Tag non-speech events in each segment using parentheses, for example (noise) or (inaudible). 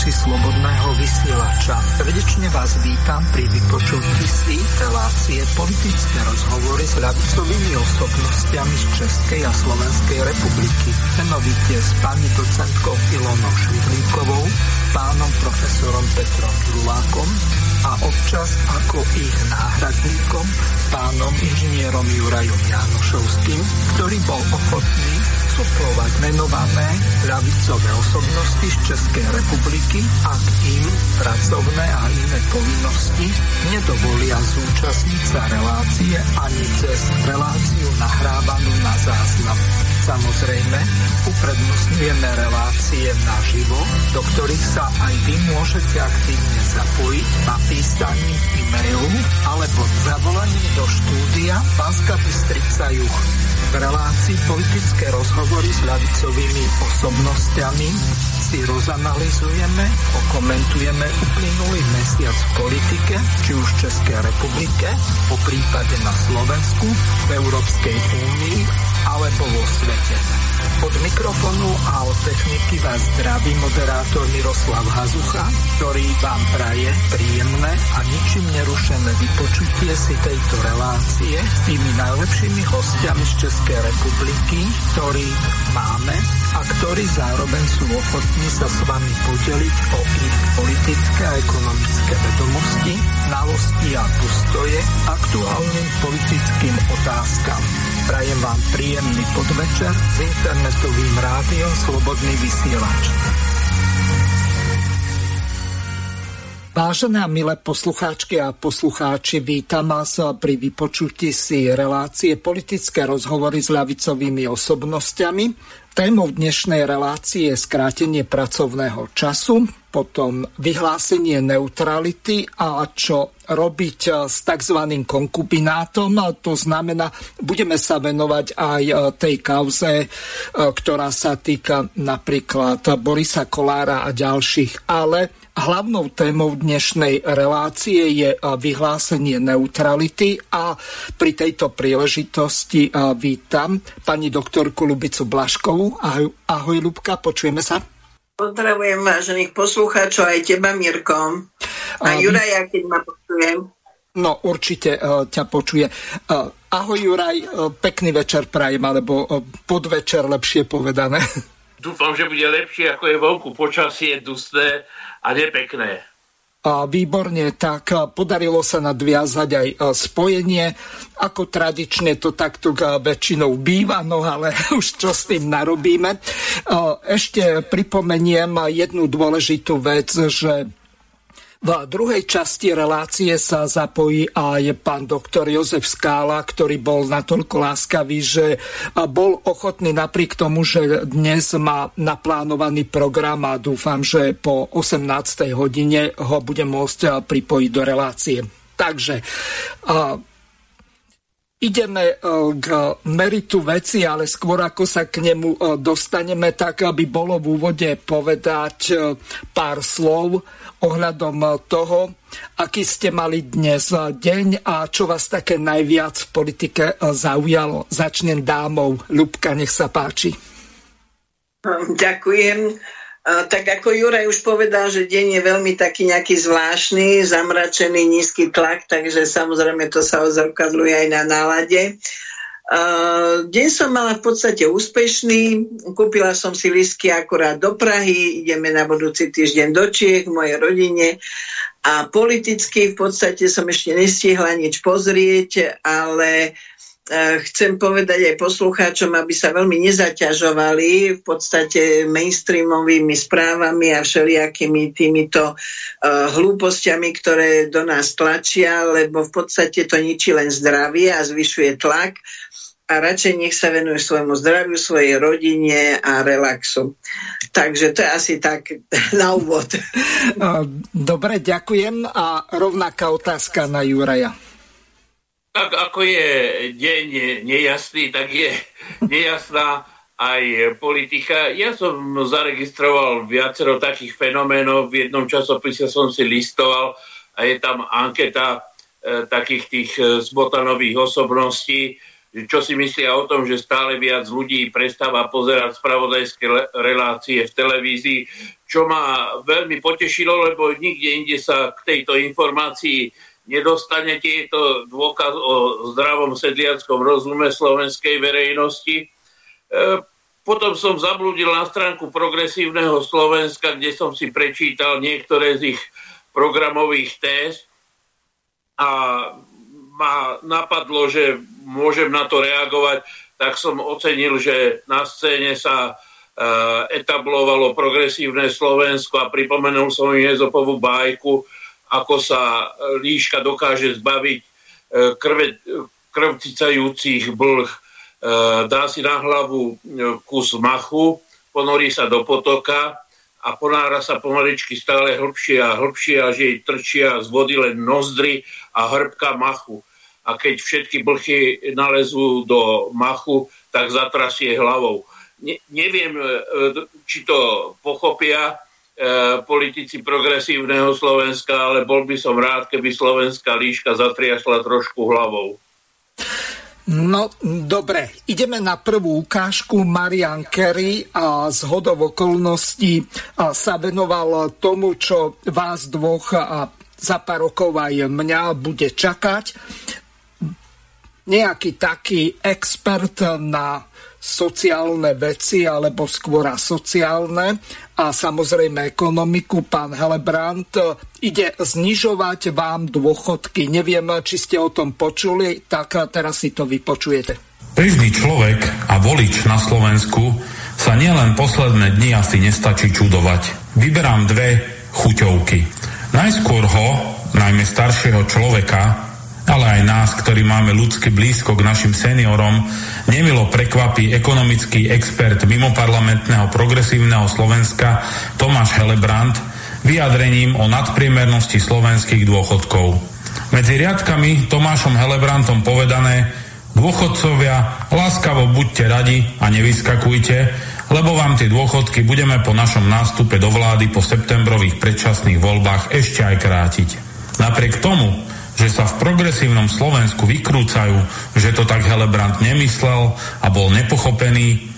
poslucháči Slobodného vysielača. Srdečne vás vítam pri vypočutí si relácie politické rozhovory s ľavicovými osobnostiami z Českej a Slovenskej republiky. Menovite s pani docentkou Ilonou Švidlíkovou, pánom profesorom Petrom Drulákom a občas ako ich náhradníkom pánom inžinierom Jurajom Janošovským, ktorý bol ochotný suplovať menované ľavicové osobnosti z Českej republiky, ak im pracovné a iné povinnosti nedovolia zúčastniť sa relácie ani cez reláciu nahrávanú na záznam. Samozrejme, uprednostňujeme relácie naživo, do ktorých sa aj vy môžete aktívne zapojiť napísaním e-mailu alebo zavolaním do štúdia Banska Bystrica Juch v relácii politické rozhovory s ľavicovými osobnostiami si rozanalizujeme, okomentujeme uplynulý mesiac v politike, či už v Českej republike, po prípade na Slovensku, v Európskej únii alebo vo svete. Od mikrofonu a od techniky vás zdraví moderátor Miroslav Hazucha, ktorý vám praje príjemné a ničím nerušené vypočutie si tejto relácie s tými najlepšími hostiami z Českej republiky, ktorí máme a ktorí zároveň sú ochotní sa s vami podeliť o ich politické a ekonomické vedomosti, znalosti a postoje aktuálnym politickým otázkam. Prajem vám príjemný podvečer s internetovým rádiom Slobodný vysielač. Vážené milé poslucháčky a poslucháči, vítam vás pri vypočutí si relácie politické rozhovory s ľavicovými osobnostiami. Témou dnešnej relácie je skrátenie pracovného času, potom vyhlásenie neutrality a čo robiť eh, s tzv. konkubinátom. To znamená, budeme sa venovať aj eh, tej kauze, eh, ktorá sa týka napríklad Borisa Kolára a ďalších. Ale hlavnou témou dnešnej relácie je vyhlásenie neutrality a pri tejto príležitosti vítam pani doktorku Lubicu Blaškovú. Ahoj, ahoj Lubka, počujeme sa. Pozdravujem vážených poslucháčov aj teba, Mirko. A Juraja, keď ma počujem. No, určite uh, ťa počuje. Uh, ahoj, Juraj, uh, pekný večer prajem, alebo uh, podvečer, lepšie povedané. (laughs) Dúfam, že bude lepšie, ako je vonku. Počasie je dusné a nepekné. Výborne, tak podarilo sa nadviazať aj spojenie. Ako tradične to takto väčšinou býva, no ale (laughs) už čo s tým narobíme. Ešte pripomeniem jednu dôležitú vec, že v druhej časti relácie sa zapojí aj pán doktor Jozef Skála, ktorý bol natoľko láskavý, že bol ochotný napriek tomu, že dnes má naplánovaný program a dúfam, že po 18. hodine ho bude môcť pripojiť do relácie. Takže Ideme k meritu veci, ale skôr ako sa k nemu dostaneme, tak aby bolo v úvode povedať pár slov ohľadom eh, toho, aký ste mali dnes eh, deň a čo vás také najviac v politike eh, zaujalo. Začnem dámou. Ľubka, nech sa páči. Ďakujem. Tak ako Juraj už povedal, že deň je veľmi taký nejaký zvláštny, zamračený, nízky tlak, takže samozrejme to sa ozrkadluje aj na nálade. Uh, deň som mala v podstate úspešný, kúpila som si lístky akorát do Prahy, ideme na budúci týždeň do Čiech, mojej rodine. A politicky v podstate som ešte nestihla nič pozrieť, ale uh, chcem povedať aj poslucháčom, aby sa veľmi nezaťažovali v podstate mainstreamovými správami a všelijakými týmito uh, hlúpostiami, ktoré do nás tlačia, lebo v podstate to ničí len zdravie a zvyšuje tlak a radšej nech sa venuje svojmu zdraviu, svojej rodine a relaxu. Takže to je asi tak (laughs) na úvod. Dobre, ďakujem. A rovnaká otázka na Juraja. Tak ako je deň nejasný, tak je nejasná aj politika. Ja som zaregistroval viacero takých fenoménov. V jednom časopise som si listoval a je tam anketa e, takých tých e, zbotanových osobností, čo si myslia o tom, že stále viac ľudí prestáva pozerať spravodajské relácie v televízii, čo ma veľmi potešilo, lebo nikde inde sa k tejto informácii nedostanete. Je to dôkaz o zdravom sedliackom rozume slovenskej verejnosti. E, potom som zablúdil na stránku progresívneho Slovenska, kde som si prečítal niektoré z ich programových téz a ma napadlo, že môžem na to reagovať, tak som ocenil, že na scéne sa uh, etablovalo progresívne Slovensko a pripomenul som im Ezopovú bajku, ako sa líška dokáže zbaviť uh, krve, krvcicajúcich blh. Uh, dá si na hlavu kus machu, ponorí sa do potoka a ponára sa pomaličky stále hlbšie a hlbšie, až jej trčia z vody len nozdry a hrbka machu a keď všetky blchy nalezú do machu, tak zatrasie hlavou. Ne, neviem, e, či to pochopia e, politici progresívneho Slovenska, ale bol by som rád, keby slovenská líška zatriasla trošku hlavou. No, dobre, ideme na prvú ukážku. Marian Kerry a z hodov okolností sa venoval tomu, čo vás dvoch a za pár rokov aj mňa bude čakať nejaký taký expert na sociálne veci, alebo skôr sociálne a samozrejme ekonomiku, pán Helebrant, ide znižovať vám dôchodky. Neviem, či ste o tom počuli, tak teraz si to vypočujete. Bežný človek a volič na Slovensku sa nielen posledné dni asi nestačí čudovať. Vyberám dve chuťovky. Najskôr ho, najmä staršieho človeka, ale aj nás, ktorí máme ľudsky blízko k našim seniorom, nemilo prekvapí ekonomický expert mimoparlamentného progresívneho Slovenska Tomáš Helebrant vyjadrením o nadpriemernosti slovenských dôchodkov. Medzi riadkami Tomášom Helebrantom povedané Dôchodcovia, láskavo buďte radi a nevyskakujte, lebo vám tie dôchodky budeme po našom nástupe do vlády po septembrových predčasných voľbách ešte aj krátiť. Napriek tomu, že sa v progresívnom Slovensku vykrúcajú, že to tak Helebrant nemyslel a bol nepochopený,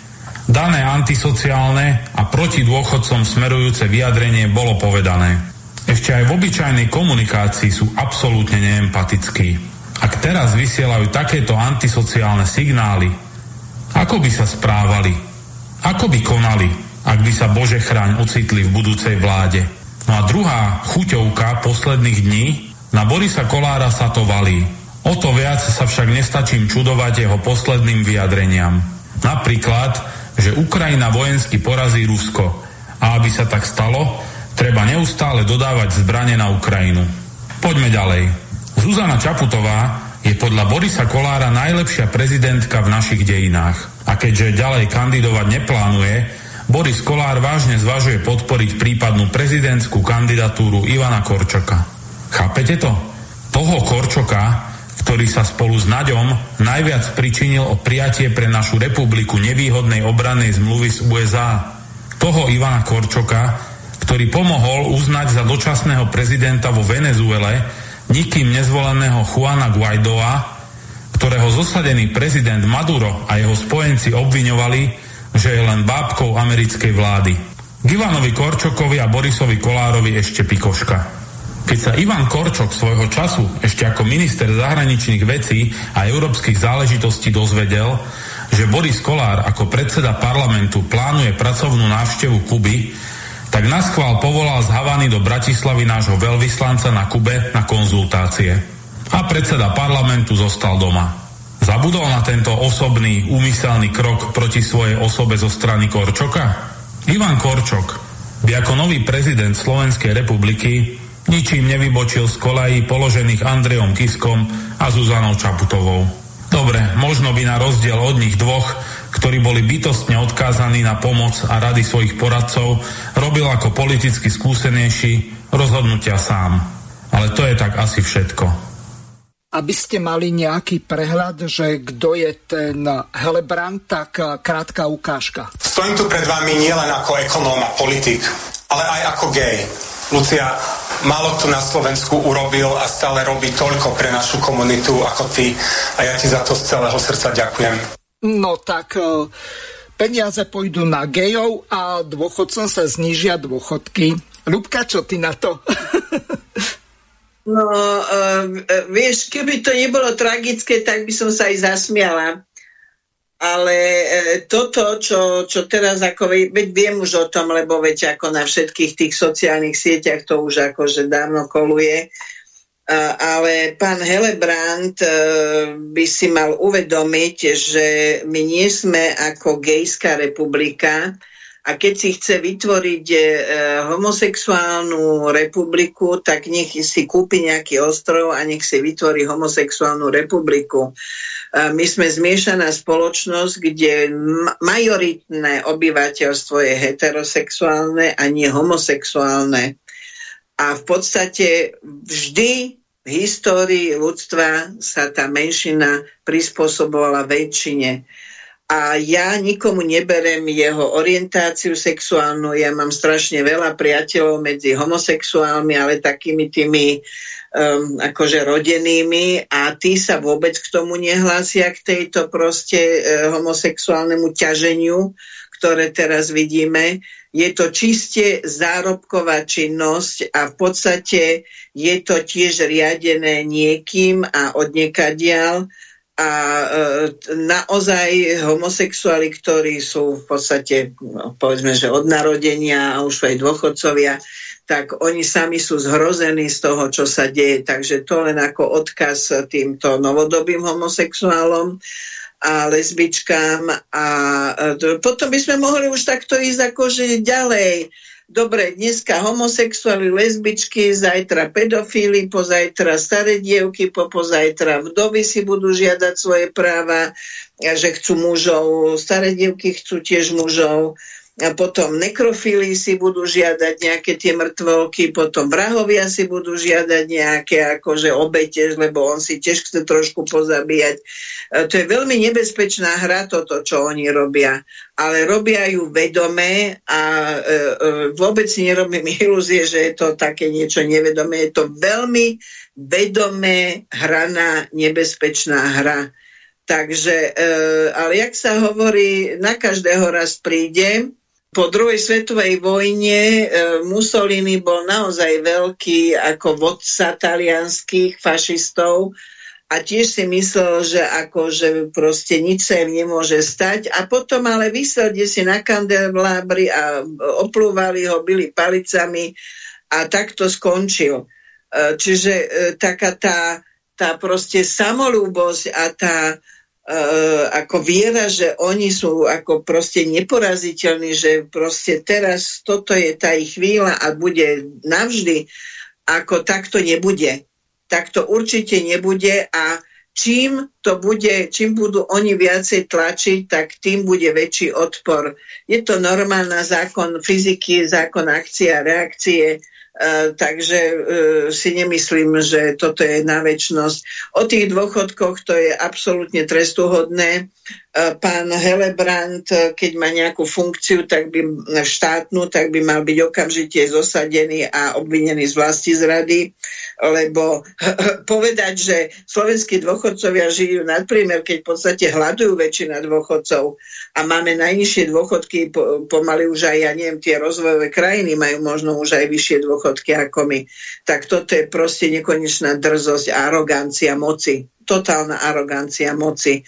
dané antisociálne a proti dôchodcom smerujúce vyjadrenie bolo povedané. Ešte aj v obyčajnej komunikácii sú absolútne neempatickí. Ak teraz vysielajú takéto antisociálne signály, ako by sa správali? Ako by konali, ak by sa Bože chráň ocitli v budúcej vláde? No a druhá chuťovka posledných dní na Borisa Kolára sa to valí. O to viac sa však nestačím čudovať jeho posledným vyjadreniam. Napríklad, že Ukrajina vojensky porazí Rusko. A aby sa tak stalo, treba neustále dodávať zbranie na Ukrajinu. Poďme ďalej. Zuzana Čaputová je podľa Borisa Kolára najlepšia prezidentka v našich dejinách. A keďže ďalej kandidovať neplánuje, Boris Kolár vážne zvažuje podporiť prípadnú prezidentskú kandidatúru Ivana Korčoka. Chápete to? Toho Korčoka, ktorý sa spolu s Naďom najviac pričinil o prijatie pre našu republiku nevýhodnej obrannej zmluvy z USA. Toho Ivana Korčoka, ktorý pomohol uznať za dočasného prezidenta vo Venezuele nikým nezvoleného Juana Guaidoa, ktorého zosadený prezident Maduro a jeho spojenci obviňovali, že je len bábkou americkej vlády. K Ivanovi Korčokovi a Borisovi Kolárovi ešte pikoška. Keď sa Ivan Korčok svojho času ešte ako minister zahraničných vecí a európskych záležitostí dozvedel, že Boris Kolár ako predseda parlamentu plánuje pracovnú návštevu Kuby, tak naschvál povolal z Havany do Bratislavy nášho veľvyslanca na Kube na konzultácie. A predseda parlamentu zostal doma. Zabudol na tento osobný, úmyselný krok proti svojej osobe zo strany Korčoka? Ivan Korčok by ako nový prezident Slovenskej republiky ničím nevybočil z kolají položených Andrejom Kiskom a Zuzanou Čaputovou. Dobre, možno by na rozdiel od nich dvoch, ktorí boli bytostne odkázaní na pomoc a rady svojich poradcov, robil ako politicky skúsenejší rozhodnutia sám. Ale to je tak asi všetko aby ste mali nejaký prehľad, že kto je ten Helebrand, tak krátka ukážka. Stojím tu pred vami nielen ako ekonóm a politik, ale aj ako gej. Lucia, málo kto na Slovensku urobil a stále robí toľko pre našu komunitu ako ty a ja ti za to z celého srdca ďakujem. No tak e, peniaze pôjdu na gejov a dôchodcom sa znížia dôchodky. Ľubka, čo ty na to? no, uh, vieš, keby to nebolo tragické, tak by som sa aj zasmiala ale e, toto, čo, čo teraz ako, veď viem už o tom, lebo veď ako na všetkých tých sociálnych sieťach to už akože dávno koluje, ale pán Helebrand e, by si mal uvedomiť, že my nie sme ako gejská republika a keď si chce vytvoriť e, homosexuálnu republiku, tak nech si kúpi nejaký ostrov a nech si vytvorí homosexuálnu republiku my sme zmiešaná spoločnosť, kde majoritné obyvateľstvo je heterosexuálne a nie homosexuálne. A v podstate vždy v histórii ľudstva sa tá menšina prispôsobovala väčšine. A ja nikomu neberem jeho orientáciu sexuálnu. Ja mám strašne veľa priateľov medzi homosexuálmi, ale takými tými um, akože rodenými a tí sa vôbec k tomu nehlásia k tejto proste uh, homosexuálnemu ťaženiu, ktoré teraz vidíme. Je to čiste zárobková činnosť a v podstate je to tiež riadené niekým a odniekadiaľ a e, naozaj homosexuáli, ktorí sú v podstate, no, povedzme, že od narodenia a už aj dôchodcovia, tak oni sami sú zhrození z toho, čo sa deje. Takže to len ako odkaz týmto novodobým homosexuálom a lesbičkám. A potom by sme mohli už takto ísť akože ďalej. Dobre, dneska homosexuáli, lesbičky, zajtra pedofíli, pozajtra staré dievky, po pozajtra vdovy si budú žiadať svoje práva, že chcú mužov, staré dievky chcú tiež mužov a potom nekrofíli si budú žiadať nejaké tie mŕtvolky, potom vrahovia si budú žiadať nejaké akože obete, lebo on si tiež chce trošku pozabíjať. E, to je veľmi nebezpečná hra toto, čo oni robia. Ale robia ju vedomé a e, e, vôbec si nerobím (laughs) ilúzie, že je to také niečo nevedomé. Je to veľmi vedomé hraná nebezpečná hra. Takže, e, ale jak sa hovorí, na každého raz príde, po druhej svetovej vojne e, Mussolini bol naozaj veľký ako vodca talianských fašistov a tiež si myslel, že ako, že proste nič sa im nemôže stať a potom ale vysel si na kandelabri a oplúvali ho, byli palicami a takto skončil. E, čiže e, taká tá, tá proste samolúbosť a tá ako viera, že oni sú ako proste neporaziteľní, že proste teraz toto je tá ich chvíľa a bude navždy, ako takto nebude. Takto určite nebude a čím to bude, čím budú oni viacej tlačiť, tak tým bude väčší odpor. Je to normálna zákon fyziky, zákon akcie a reakcie E, takže e, si nemyslím, že toto je na väčšnosť. O tých dôchodkoch to je absolútne trestuhodné. E, pán Helebrand, keď má nejakú funkciu tak by, štátnu, tak by mal byť okamžite zosadený a obvinený z vlasti zrady, lebo (laughs) povedať, že slovenskí dôchodcovia žijú nadpriemer, keď v podstate hľadujú väčšina dôchodcov a máme najnižšie dôchodky, pomaly už aj, ja neviem, tie rozvojové krajiny majú možno už aj vyššie dôchodky ako my, tak toto je proste nekonečná drzosť arogancia moci totálna arogancia moci.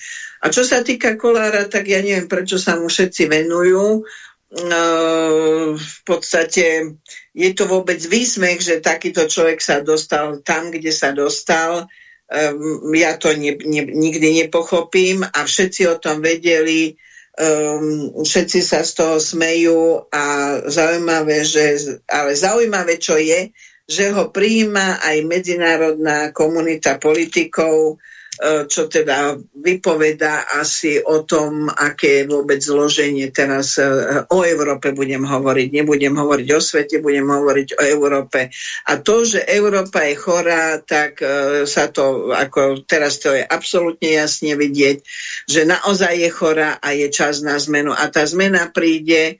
A čo sa týka Kolára, tak ja neviem, prečo sa mu všetci venujú. Uh, v podstate je to vôbec výsmech, že takýto človek sa dostal tam, kde sa dostal. Um, ja to ne, ne, nikdy nepochopím a všetci o tom vedeli, um, všetci sa z toho smejú a zaujímavé, že, ale zaujímavé, čo je, že ho prijíma aj medzinárodná komunita politikov, čo teda vypoveda asi o tom, aké je vôbec zloženie teraz e, o Európe budem hovoriť. Nebudem hovoriť o svete, budem hovoriť o Európe. A to, že Európa je chorá, tak e, sa to, ako teraz to je absolútne jasne vidieť, že naozaj je chorá a je čas na zmenu. A tá zmena príde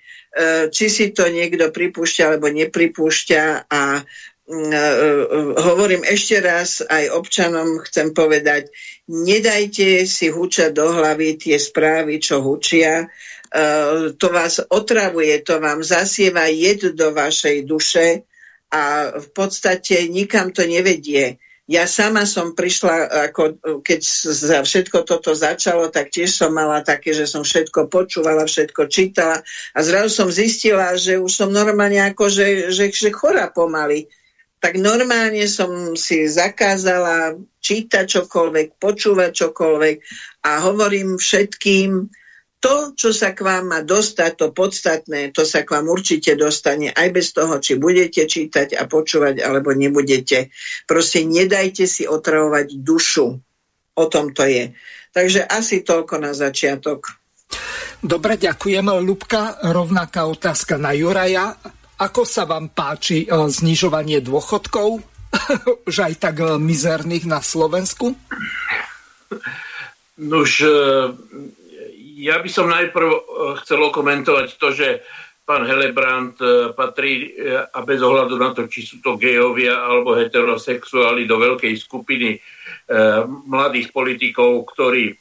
či si to niekto pripúšťa alebo nepripúšťa a hovorím ešte raz aj občanom, chcem povedať, nedajte si hučať do hlavy tie správy, čo hučia. To vás otravuje, to vám zasieva jed do vašej duše a v podstate nikam to nevedie. Ja sama som prišla, ako keď za všetko toto začalo, tak tiež som mala také, že som všetko počúvala, všetko čítala a zrazu som zistila, že už som normálne ako, že, že, že chora pomaly. Tak normálne som si zakázala čítať čokoľvek, počúvať čokoľvek a hovorím všetkým, to, čo sa k vám má dostať, to podstatné, to sa k vám určite dostane aj bez toho, či budete čítať a počúvať, alebo nebudete. Proste nedajte si otravovať dušu. O tom to je. Takže asi toľko na začiatok. Dobre, ďakujem. Lubka, rovnaká otázka na Juraja. Ako sa vám páči e, znižovanie dôchodkov? (laughs) Už aj tak e, mizerných na Slovensku? Nož, e, ja by som najprv chcel komentovať to, že pán Helebrant patrí a bez ohľadu na to, či sú to gejovia alebo heterosexuáli do veľkej skupiny mladých politikov, ktorí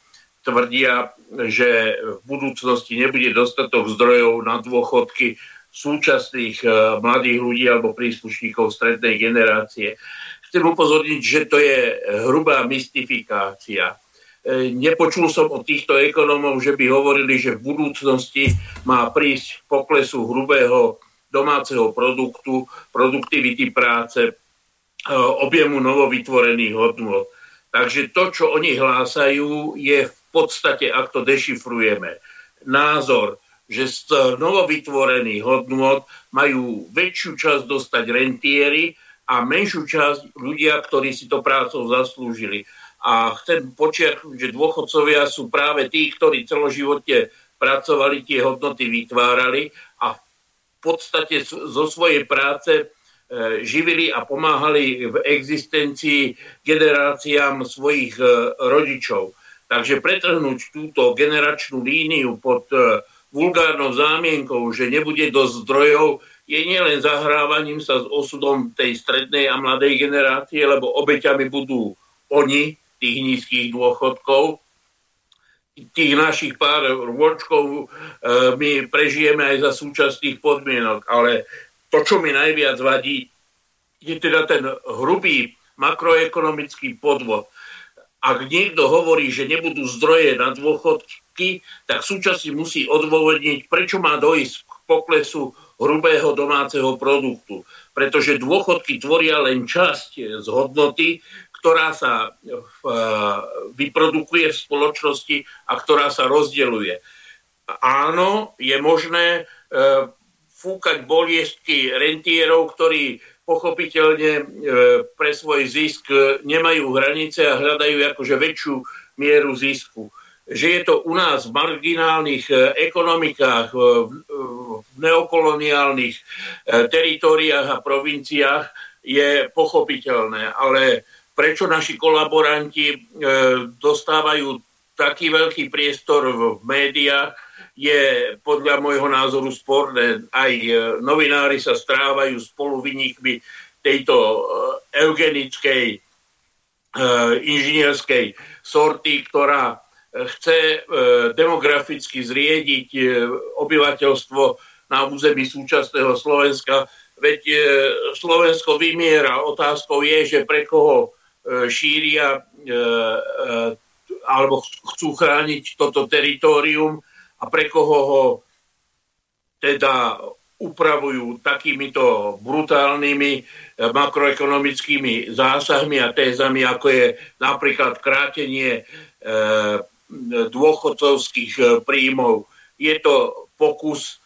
tvrdia, že v budúcnosti nebude dostatok zdrojov na dôchodky súčasných mladých ľudí alebo príslušníkov strednej generácie. Chcem upozorniť, že to je hrubá mystifikácia E, nepočul som od týchto ekonómov, že by hovorili, že v budúcnosti má prísť poklesu hrubého domáceho produktu, produktivity práce, e, objemu novovytvorených hodnot. Takže to, čo oni hlásajú, je v podstate, ak to dešifrujeme, názor, že z novovytvorených hodnot majú väčšiu časť dostať rentieri a menšiu časť ľudia, ktorí si to prácou zaslúžili. A chcem počiarknúť, že dôchodcovia sú práve tí, ktorí celoživotne pracovali, tie hodnoty vytvárali a v podstate zo svojej práce e, živili a pomáhali v existencii generáciám svojich e, rodičov. Takže pretrhnúť túto generačnú líniu pod e, vulgárnou zámienkou, že nebude dosť zdrojov, je nielen zahrávaním sa s osudom tej strednej a mladej generácie, lebo obeťami budú oni, tých nízkych dôchodkov. Tých našich pár rôčkov e, my prežijeme aj za súčasných podmienok, ale to, čo mi najviac vadí, je teda ten hrubý makroekonomický podvod. Ak niekto hovorí, že nebudú zdroje na dôchodky, tak súčasne musí odôvodniť, prečo má dojsť k poklesu hrubého domáceho produktu. Pretože dôchodky tvoria len časť z hodnoty, ktorá sa e, vyprodukuje v spoločnosti a ktorá sa rozdeľuje. Áno, je možné e, fúkať boliestky rentierov, ktorí pochopiteľne e, pre svoj zisk nemajú hranice a hľadajú akože väčšiu mieru zisku. Že je to u nás v marginálnych ekonomikách, v neokoloniálnych teritoriách a provinciách je pochopiteľné, ale prečo naši kolaboranti e, dostávajú taký veľký priestor v médiách, je podľa môjho názoru sporné. Aj e, novinári sa strávajú spolu vynikmi tejto e, eugenickej inžinierskej sorty, ktorá chce demograficky zriediť obyvateľstvo na území súčasného Slovenska. Veď Slovensko vymiera. Otázkou je, že pre koho E, šíria e, e, alebo chcú chrániť toto teritorium a pre koho ho teda upravujú takýmito brutálnymi makroekonomickými zásahmi a tézami, ako je napríklad krátenie dôchodcovských príjmov. Je to pokus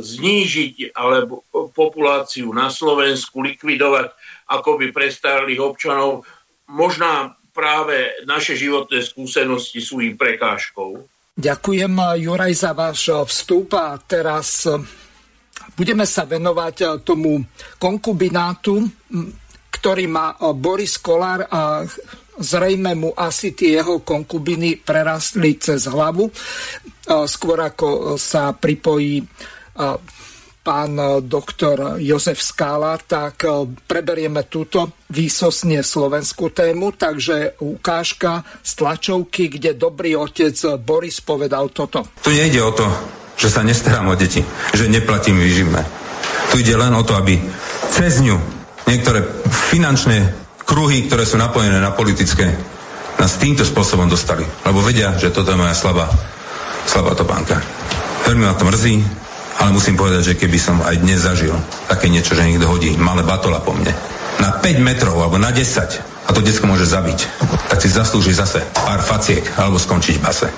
znížiť alebo populáciu na Slovensku, likvidovať akoby prestarlých občanov. Možná práve naše životné skúsenosti sú im prekážkou. Ďakujem, Juraj, za váš vstup a teraz budeme sa venovať tomu konkubinátu, ktorý má Boris Kolár a zrejme mu asi tie jeho konkubiny prerastli cez hlavu. Skôr ako sa pripojí pán doktor Jozef Skála, tak preberieme túto výsosne slovenskú tému, takže ukážka z tlačovky, kde dobrý otec Boris povedal toto. Tu nejde o to, že sa nestarám o deti, že neplatím výživné. Tu ide len o to, aby cez ňu niektoré finančné kruhy, ktoré sú napojené na politické, nás týmto spôsobom dostali. Lebo vedia, že toto je moja slabá, slabá topánka. Veľmi ma to mrzí, ale musím povedať, že keby som aj dnes zažil také niečo, že niekto hodí malé batola po mne, na 5 metrov alebo na 10 a to detsko môže zabiť, tak si zaslúži zase pár faciek alebo skončiť v base.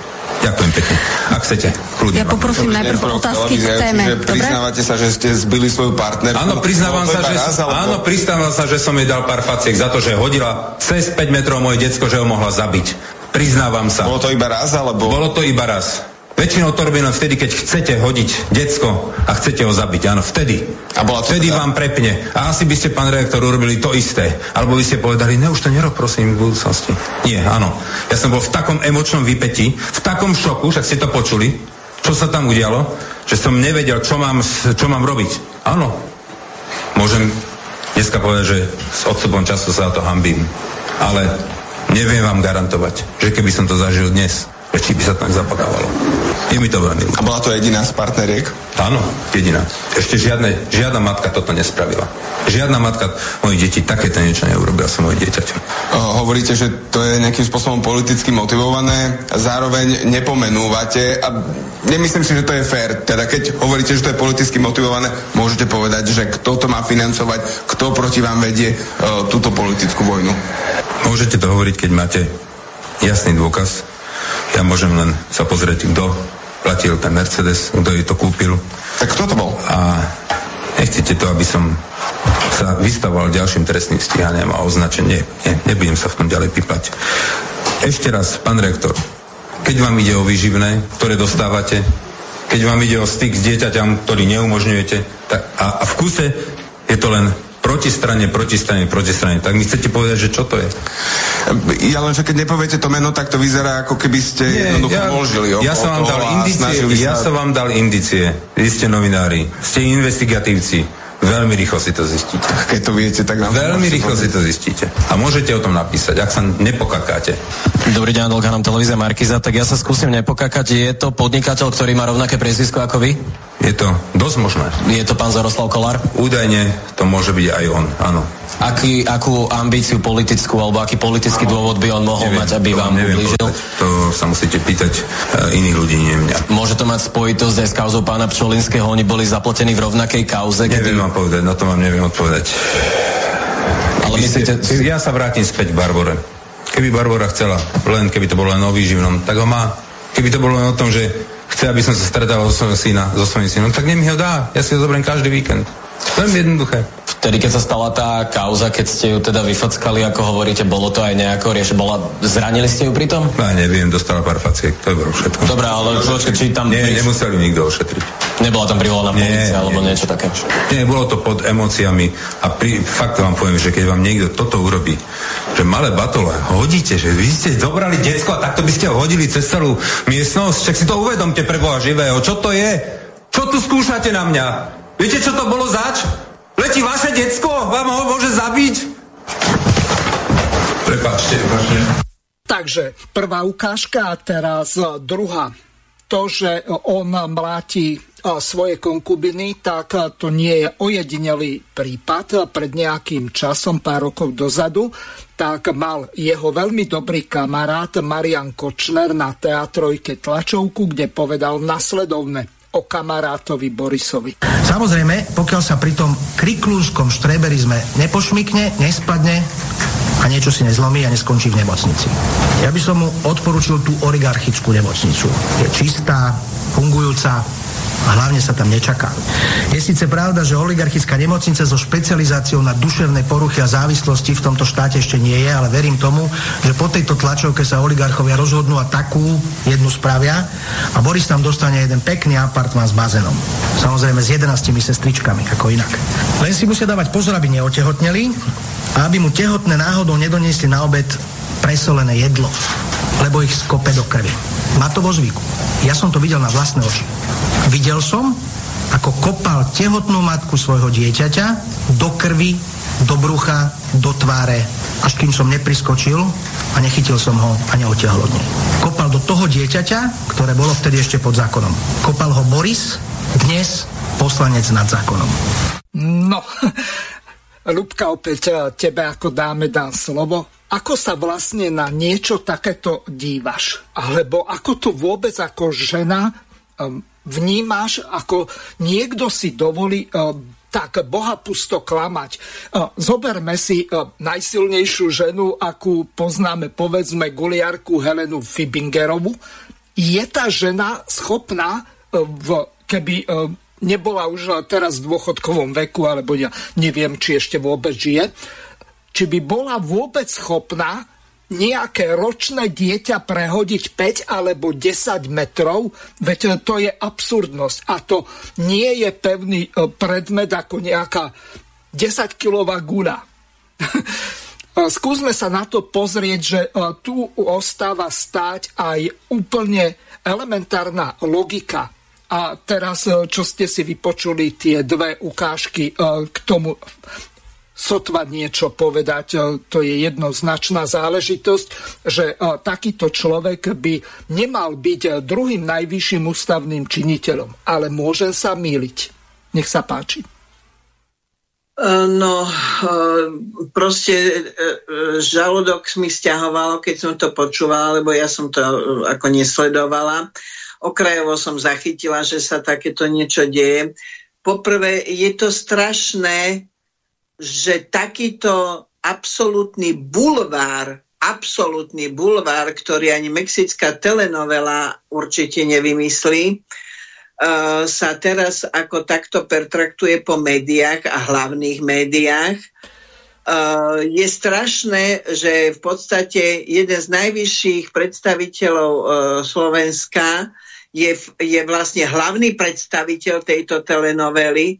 Ďakujem pekne. Ak chcete, kľudne. Ja poprosím najprv otázky k téme. Priznávate sa, že ste zbili svoju partnerku? Áno, priznávam sa, že, raz, alebo... áno, priznávam sa, že som jej dal pár faciek za to, že hodila cez 5 metrov moje decko, že ho mohla zabiť. Priznávam sa. Bolo to iba raz, alebo? Bolo to iba raz. Väčšinou to robím len vtedy, keď chcete hodiť decko a chcete ho zabiť. Áno, vtedy. A bola to vtedy teda... vám prepne. A asi by ste, pán redaktor, urobili to isté. Alebo by ste povedali, ne, už to nerob, prosím, v budúcnosti. Nie, áno. Ja som bol v takom emočnom vypetí, v takom šoku, však ste to počuli, čo sa tam udialo, že som nevedel, čo mám, čo mám robiť. Áno. Môžem dneska povedať, že s odstupom času sa to hambím. Ale neviem vám garantovať, že keby som to zažil dnes, či by sa tak zapadávalo. Je mi to veľmi A bola to jediná z partneriek? Áno, jediná. Ešte žiadne, žiadna matka toto nespravila. Žiadna matka mojich detí takéto niečo neurobila som mojich dieťaťom. hovoríte, že to je nejakým spôsobom politicky motivované, zároveň nepomenúvate a nemyslím si, že to je fér. Teda keď hovoríte, že to je politicky motivované, môžete povedať, že kto to má financovať, kto proti vám vedie uh, túto politickú vojnu. Môžete to hovoriť, keď máte jasný dôkaz, ja môžem len sa pozrieť, kto platil ten Mercedes, kto jej to kúpil. Tak kto to bol? A nechcete to, aby som sa vystavoval ďalším trestným stíhaniam a označenie. Nie, nebudem sa v tom ďalej pipať. Ešte raz, pán rektor, keď vám ide o výživné, ktoré dostávate, keď vám ide o styk s dieťaťom, ktorý neumožňujete, tak a, a v kuse je to len protistrane, protistrane, protistrane. Tak mi chcete povedať, že čo to je? Ja len, že keď nepoviete to meno, tak to vyzerá, ako keby ste Nie, jednoducho ja, položili ja som vám dal indicie, ja sa... som vám dal indicie. Vy ste novinári, ste investigatívci. Veľmi rýchlo si to zistíte. Keď to viete, tak nám Veľmi rýchlo si to zistíte. A môžete o tom napísať, ak sa nepokakáte. Dobrý deň, Adolka, nám televízia Markiza, tak ja sa skúsim nepokakať. Je to podnikateľ, ktorý má rovnaké priezvisko ako vy? Je to dosť možné. Je to pán Zaroslav Kolár? Údajne to môže byť aj on, áno. Aký, akú ambíciu politickú alebo aký politický dôvod by on mohol neviem, mať, aby vám neviem ublížil? Povedať. To sa musíte pýtať uh, iných ľudí, nie mňa. Môže to mať spojitosť aj s kauzou pána Pčolinského? Oni boli zapletení v rovnakej kauze? Neviem kedy... vám povedať, na to vám neviem odpovedať. Ale myslíte... Ja sa vrátim späť k Barbore. Keby Barbora chcela, len keby to bolo len o výživnom, tak ho má. Keby to bolo len o tom, že chce, aby som sa stretával so svojím syna, so svojím synom, tak nech mi ho dá. Ja si ho zoberiem každý víkend. Veľmi jednoduché. Vtedy, keď sa stala tá kauza, keď ste ju teda vyfackali, ako hovoríte, bolo to aj nejako rieš, bola, zranili ste ju pritom? No, neviem, dostala pár faciek, to je bolo všetko. Dobre, ale počkaj, či tam... Nie, príš... nemuseli nikto ošetriť. Nebola tam privolaná policia alebo nie. niečo také? Nie, bolo to pod emóciami a pri, fakt vám poviem, že keď vám niekto toto urobí, že malé batole hodíte, že vy ste zobrali decko a takto by ste ho hodili cez celú miestnosť, však si to uvedomte pre Boha živého, čo to je? Čo tu skúšate na mňa? Viete, čo to bolo zač? Letí vaše decko? Vám ho môže zabiť? Prepačte, vaše. Takže prvá ukážka a teraz druhá. To, že on mláti svoje konkubiny, tak to nie je ojedinelý prípad. Pred nejakým časom, pár rokov dozadu, tak mal jeho veľmi dobrý kamarát Marian Kočner na teatrojke tlačovku, kde povedal nasledovne o kamarátovi Borisovi. Samozrejme, pokiaľ sa pri tom kriklúskom štreberizme nepošmikne, nespadne a niečo si nezlomí a neskončí v nemocnici. Ja by som mu odporučil tú oligarchickú nemocnicu. Je čistá, fungujúca, a hlavne sa tam nečaká. Je síce pravda, že oligarchická nemocnica so špecializáciou na duševné poruchy a závislosti v tomto štáte ešte nie je, ale verím tomu, že po tejto tlačovke sa oligarchovia rozhodnú a takú jednu spravia a Boris tam dostane jeden pekný apartmán s bazénom. Samozrejme s 11 sestričkami, ako inak. Len si musia dávať pozor, aby neotehotneli a aby mu tehotné náhodou nedoniesli na obed presolené jedlo, lebo ich skope do krvi. Má to vo zvyku. Ja som to videl na vlastné oči. Videl som, ako kopal tehotnú matku svojho dieťaťa do krvi, do brucha, do tváre, až kým som nepriskočil a nechytil som ho a neotiahol od nej. Kopal do toho dieťaťa, ktoré bolo vtedy ešte pod zákonom. Kopal ho Boris, dnes poslanec nad zákonom. No, (laughs) Lubka, opäť eh, tebe ako dáme dám slovo. Ako sa vlastne na niečo takéto dívaš? Alebo ako to vôbec ako žena um, vnímaš, ako niekto si dovolí um, tak Boha pusto klamať. Uh, zoberme si uh, najsilnejšiu ženu, akú poznáme, povedzme, guliarku Helenu Fibingerovu. Je tá žena schopná, uh, v, keby nebola už teraz v dôchodkovom veku, alebo ja neviem, či ešte vôbec žije, či by bola vôbec schopná nejaké ročné dieťa prehodiť 5 alebo 10 metrov, veď to je absurdnosť. A to nie je pevný e, predmet ako nejaká 10-kilová gula. (laughs) Skúsme sa na to pozrieť, že e, tu ostáva stáť aj úplne elementárna logika. A teraz, e, čo ste si vypočuli, tie dve ukážky k tomu sotva niečo povedať. E, to je jednoznačná záležitosť, že e, takýto človek by nemal byť e, druhým najvyšším ústavným činiteľom. Ale môžem sa míliť. Nech sa páči. No, proste žalúdok mi stiahovalo, keď som to počúvala, lebo ja som to ako nesledovala. Okrajovo som zachytila, že sa takéto niečo deje. Poprvé, je to strašné, že takýto absolútny bulvár, absolútny bulvár, ktorý ani mexická telenovela určite nevymyslí, uh, sa teraz ako takto pertraktuje po médiách a hlavných médiách. Uh, je strašné, že v podstate jeden z najvyšších predstaviteľov uh, Slovenska je, je vlastne hlavný predstaviteľ tejto telenovely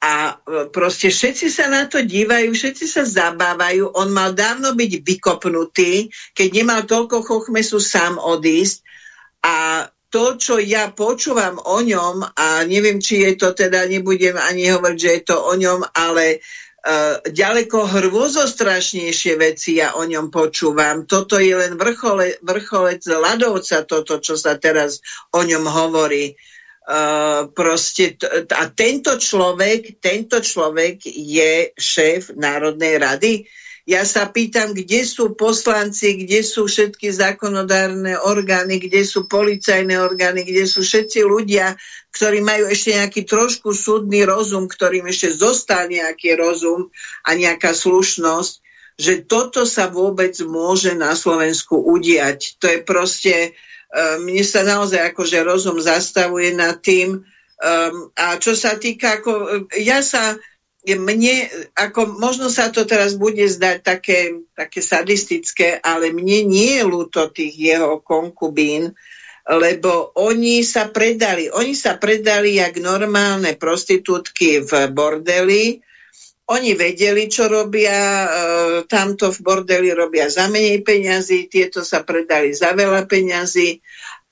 a e, proste všetci sa na to dívajú, všetci sa zabávajú. On mal dávno byť vykopnutý, keď nemal toľko chochmesu sám odísť. A to, čo ja počúvam o ňom, a neviem, či je to teda, nebudem ani hovoriť, že je to o ňom, ale uh, ďaleko hrôzostrašnejšie veci ja o ňom počúvam. Toto je len vrchole, vrcholec ľadovca, toto, čo sa teraz o ňom hovorí. Uh, proste t- a tento človek, tento človek je šéf Národnej rady. Ja sa pýtam, kde sú poslanci, kde sú všetky zákonodárne orgány, kde sú policajné orgány, kde sú všetci ľudia, ktorí majú ešte nejaký trošku súdny rozum, ktorým ešte zostal nejaký rozum a nejaká slušnosť, že toto sa vôbec môže na Slovensku udiať. To je proste, uh, mne sa naozaj akože rozum zastavuje nad tým. Um, a čo sa týka, ako, ja sa, mne, ako možno sa to teraz bude zdať také, také sadistické, ale mne nie je ľúto tých jeho konkubín, lebo oni sa predali. Oni sa predali jak normálne prostitútky v bordeli, oni vedeli, čo robia, e, tamto v bordeli robia za menej peňazí, tieto sa predali za veľa peňazí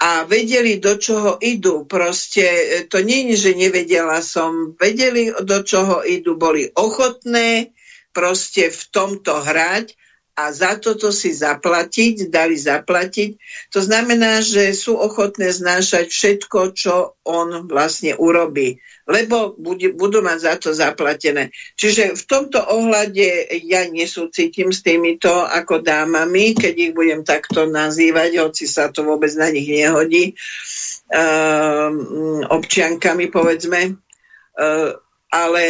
a vedeli, do čoho idú. Proste e, to nie je, že nevedela som. Vedeli, do čoho idú, boli ochotné proste v tomto hrať a za toto si zaplatiť, dali zaplatiť. To znamená, že sú ochotné znášať všetko, čo on vlastne urobí lebo budú mať za to zaplatené. Čiže v tomto ohľade ja nesúcitím s týmito ako dámami, keď ich budem takto nazývať, hoci sa to vôbec na nich nehodí, uh, občiankami povedzme, uh, ale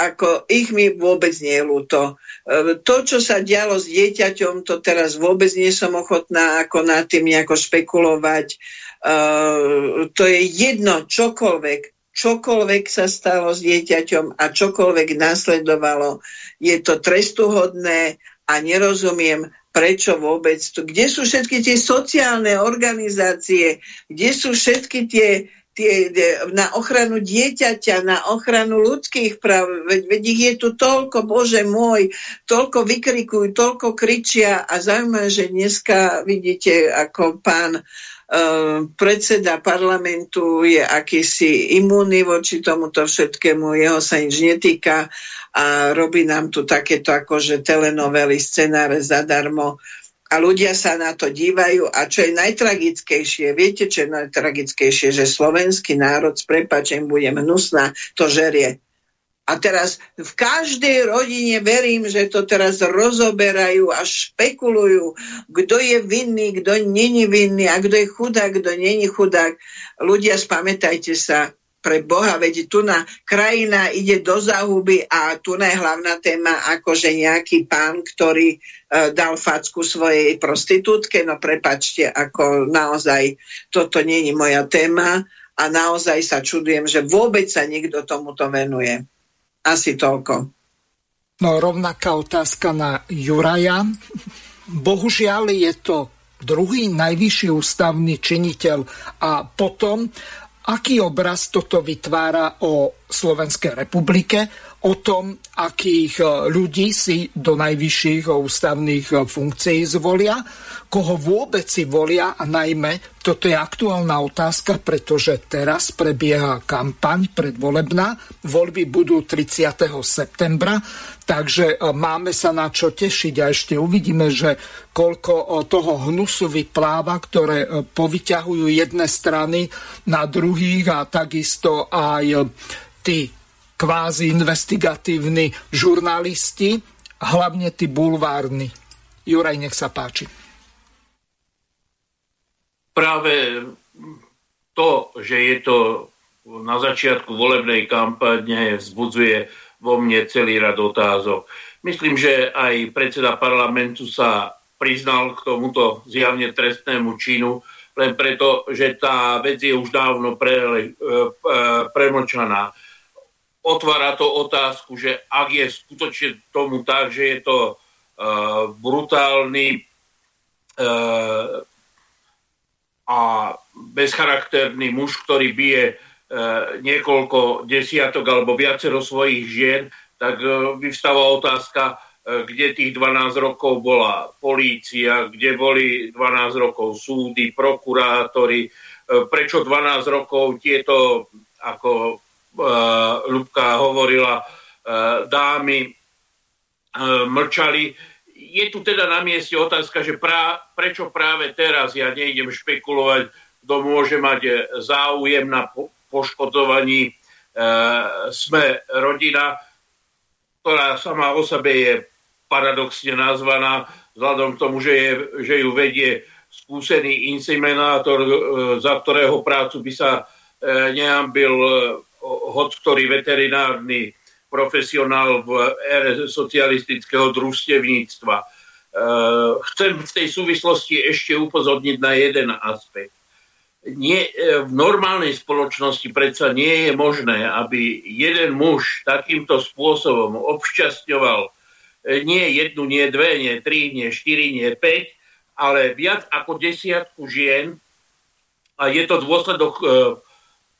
ako ich mi vôbec nie je ľúto. Uh, to, čo sa dialo s dieťaťom, to teraz vôbec nie som ochotná ako nad tým nejako špekulovať. Uh, to je jedno, čokoľvek, čokoľvek sa stalo s dieťaťom a čokoľvek nasledovalo, je to trestuhodné a nerozumiem, prečo vôbec tu. Kde sú všetky tie sociálne organizácie, kde sú všetky tie, tie, na ochranu dieťaťa, na ochranu ľudských práv. Veď, veď ich je tu toľko, Bože môj, toľko vykrikujú, toľko kričia a zaujímavé, že dneska vidíte, ako pán uh, predseda parlamentu je akýsi imúnny voči tomuto všetkému, jeho sa nič netýka a robí nám tu takéto akože telenovely, scenáre zadarmo. A ľudia sa na to dívajú. A čo je najtragickejšie, viete, čo je najtragickejšie, že slovenský národ s prepačem budem hnusná, to žerie. A teraz v každej rodine verím, že to teraz rozoberajú a špekulujú, kto je vinný, kto není vinný a kto je chudák, kto není chudák. Ľudia, spamätajte sa, pre Boha, veď tu na krajina ide do zahuby a tu je hlavná téma akože nejaký pán, ktorý e, dal facku svojej prostitútke, no prepačte, ako naozaj toto není moja téma a naozaj sa čudujem, že vôbec sa nikto tomuto venuje. Asi toľko. No rovnaká otázka na Juraja. Bohužiaľ je to druhý najvyšší ústavný činiteľ a potom aký obraz toto vytvára o Slovenskej republike, o tom, akých e, ľudí si do najvyšších ústavných e, funkcií zvolia, koho vôbec si volia a najmä, toto je aktuálna otázka, pretože teraz prebieha kampaň predvolebná, voľby budú 30. septembra, takže e, máme sa na čo tešiť a ešte uvidíme, že koľko toho hnusu vypláva, ktoré povyťahujú jedné strany na druhých a takisto aj tí kvázi investigatívni žurnalisti, hlavne tí bulvárni. Juraj, nech sa páči. Práve to, že je to na začiatku volebnej kampane, vzbudzuje vo mne celý rad otázok. Myslím, že aj predseda parlamentu sa priznal k tomuto zjavne trestnému činu, len preto, že tá vec je už dávno pre, e, e, premlčaná otvára to otázku, že ak je skutočne tomu tak, že je to uh, brutálny uh, a bezcharakterný muž, ktorý bije uh, niekoľko desiatok alebo viacero svojich žien, tak uh, vyvstáva otázka, uh, kde tých 12 rokov bola polícia, kde boli 12 rokov súdy, prokurátori, uh, prečo 12 rokov tieto ako Ľubka hovorila, dámy mlčali. Je tu teda na mieste otázka, že prá, prečo práve teraz, ja nejdem špekulovať, kto môže mať záujem na poškodzovaní sme rodina, ktorá sama o sebe je paradoxne nazvaná, vzhľadom k tomu, že, je, že ju vedie skúsený inseminátor, za ktorého prácu by sa neambil hoď ktorý veterinárny profesionál v ére socialistického družstevníctva. E, chcem v tej súvislosti ešte upozorniť na jeden aspekt. Nie, e, v normálnej spoločnosti predsa nie je možné, aby jeden muž takýmto spôsobom obšťastňoval e, nie jednu, nie dve, nie tri, nie štyri, nie päť, ale viac ako desiatku žien a je to dôsledok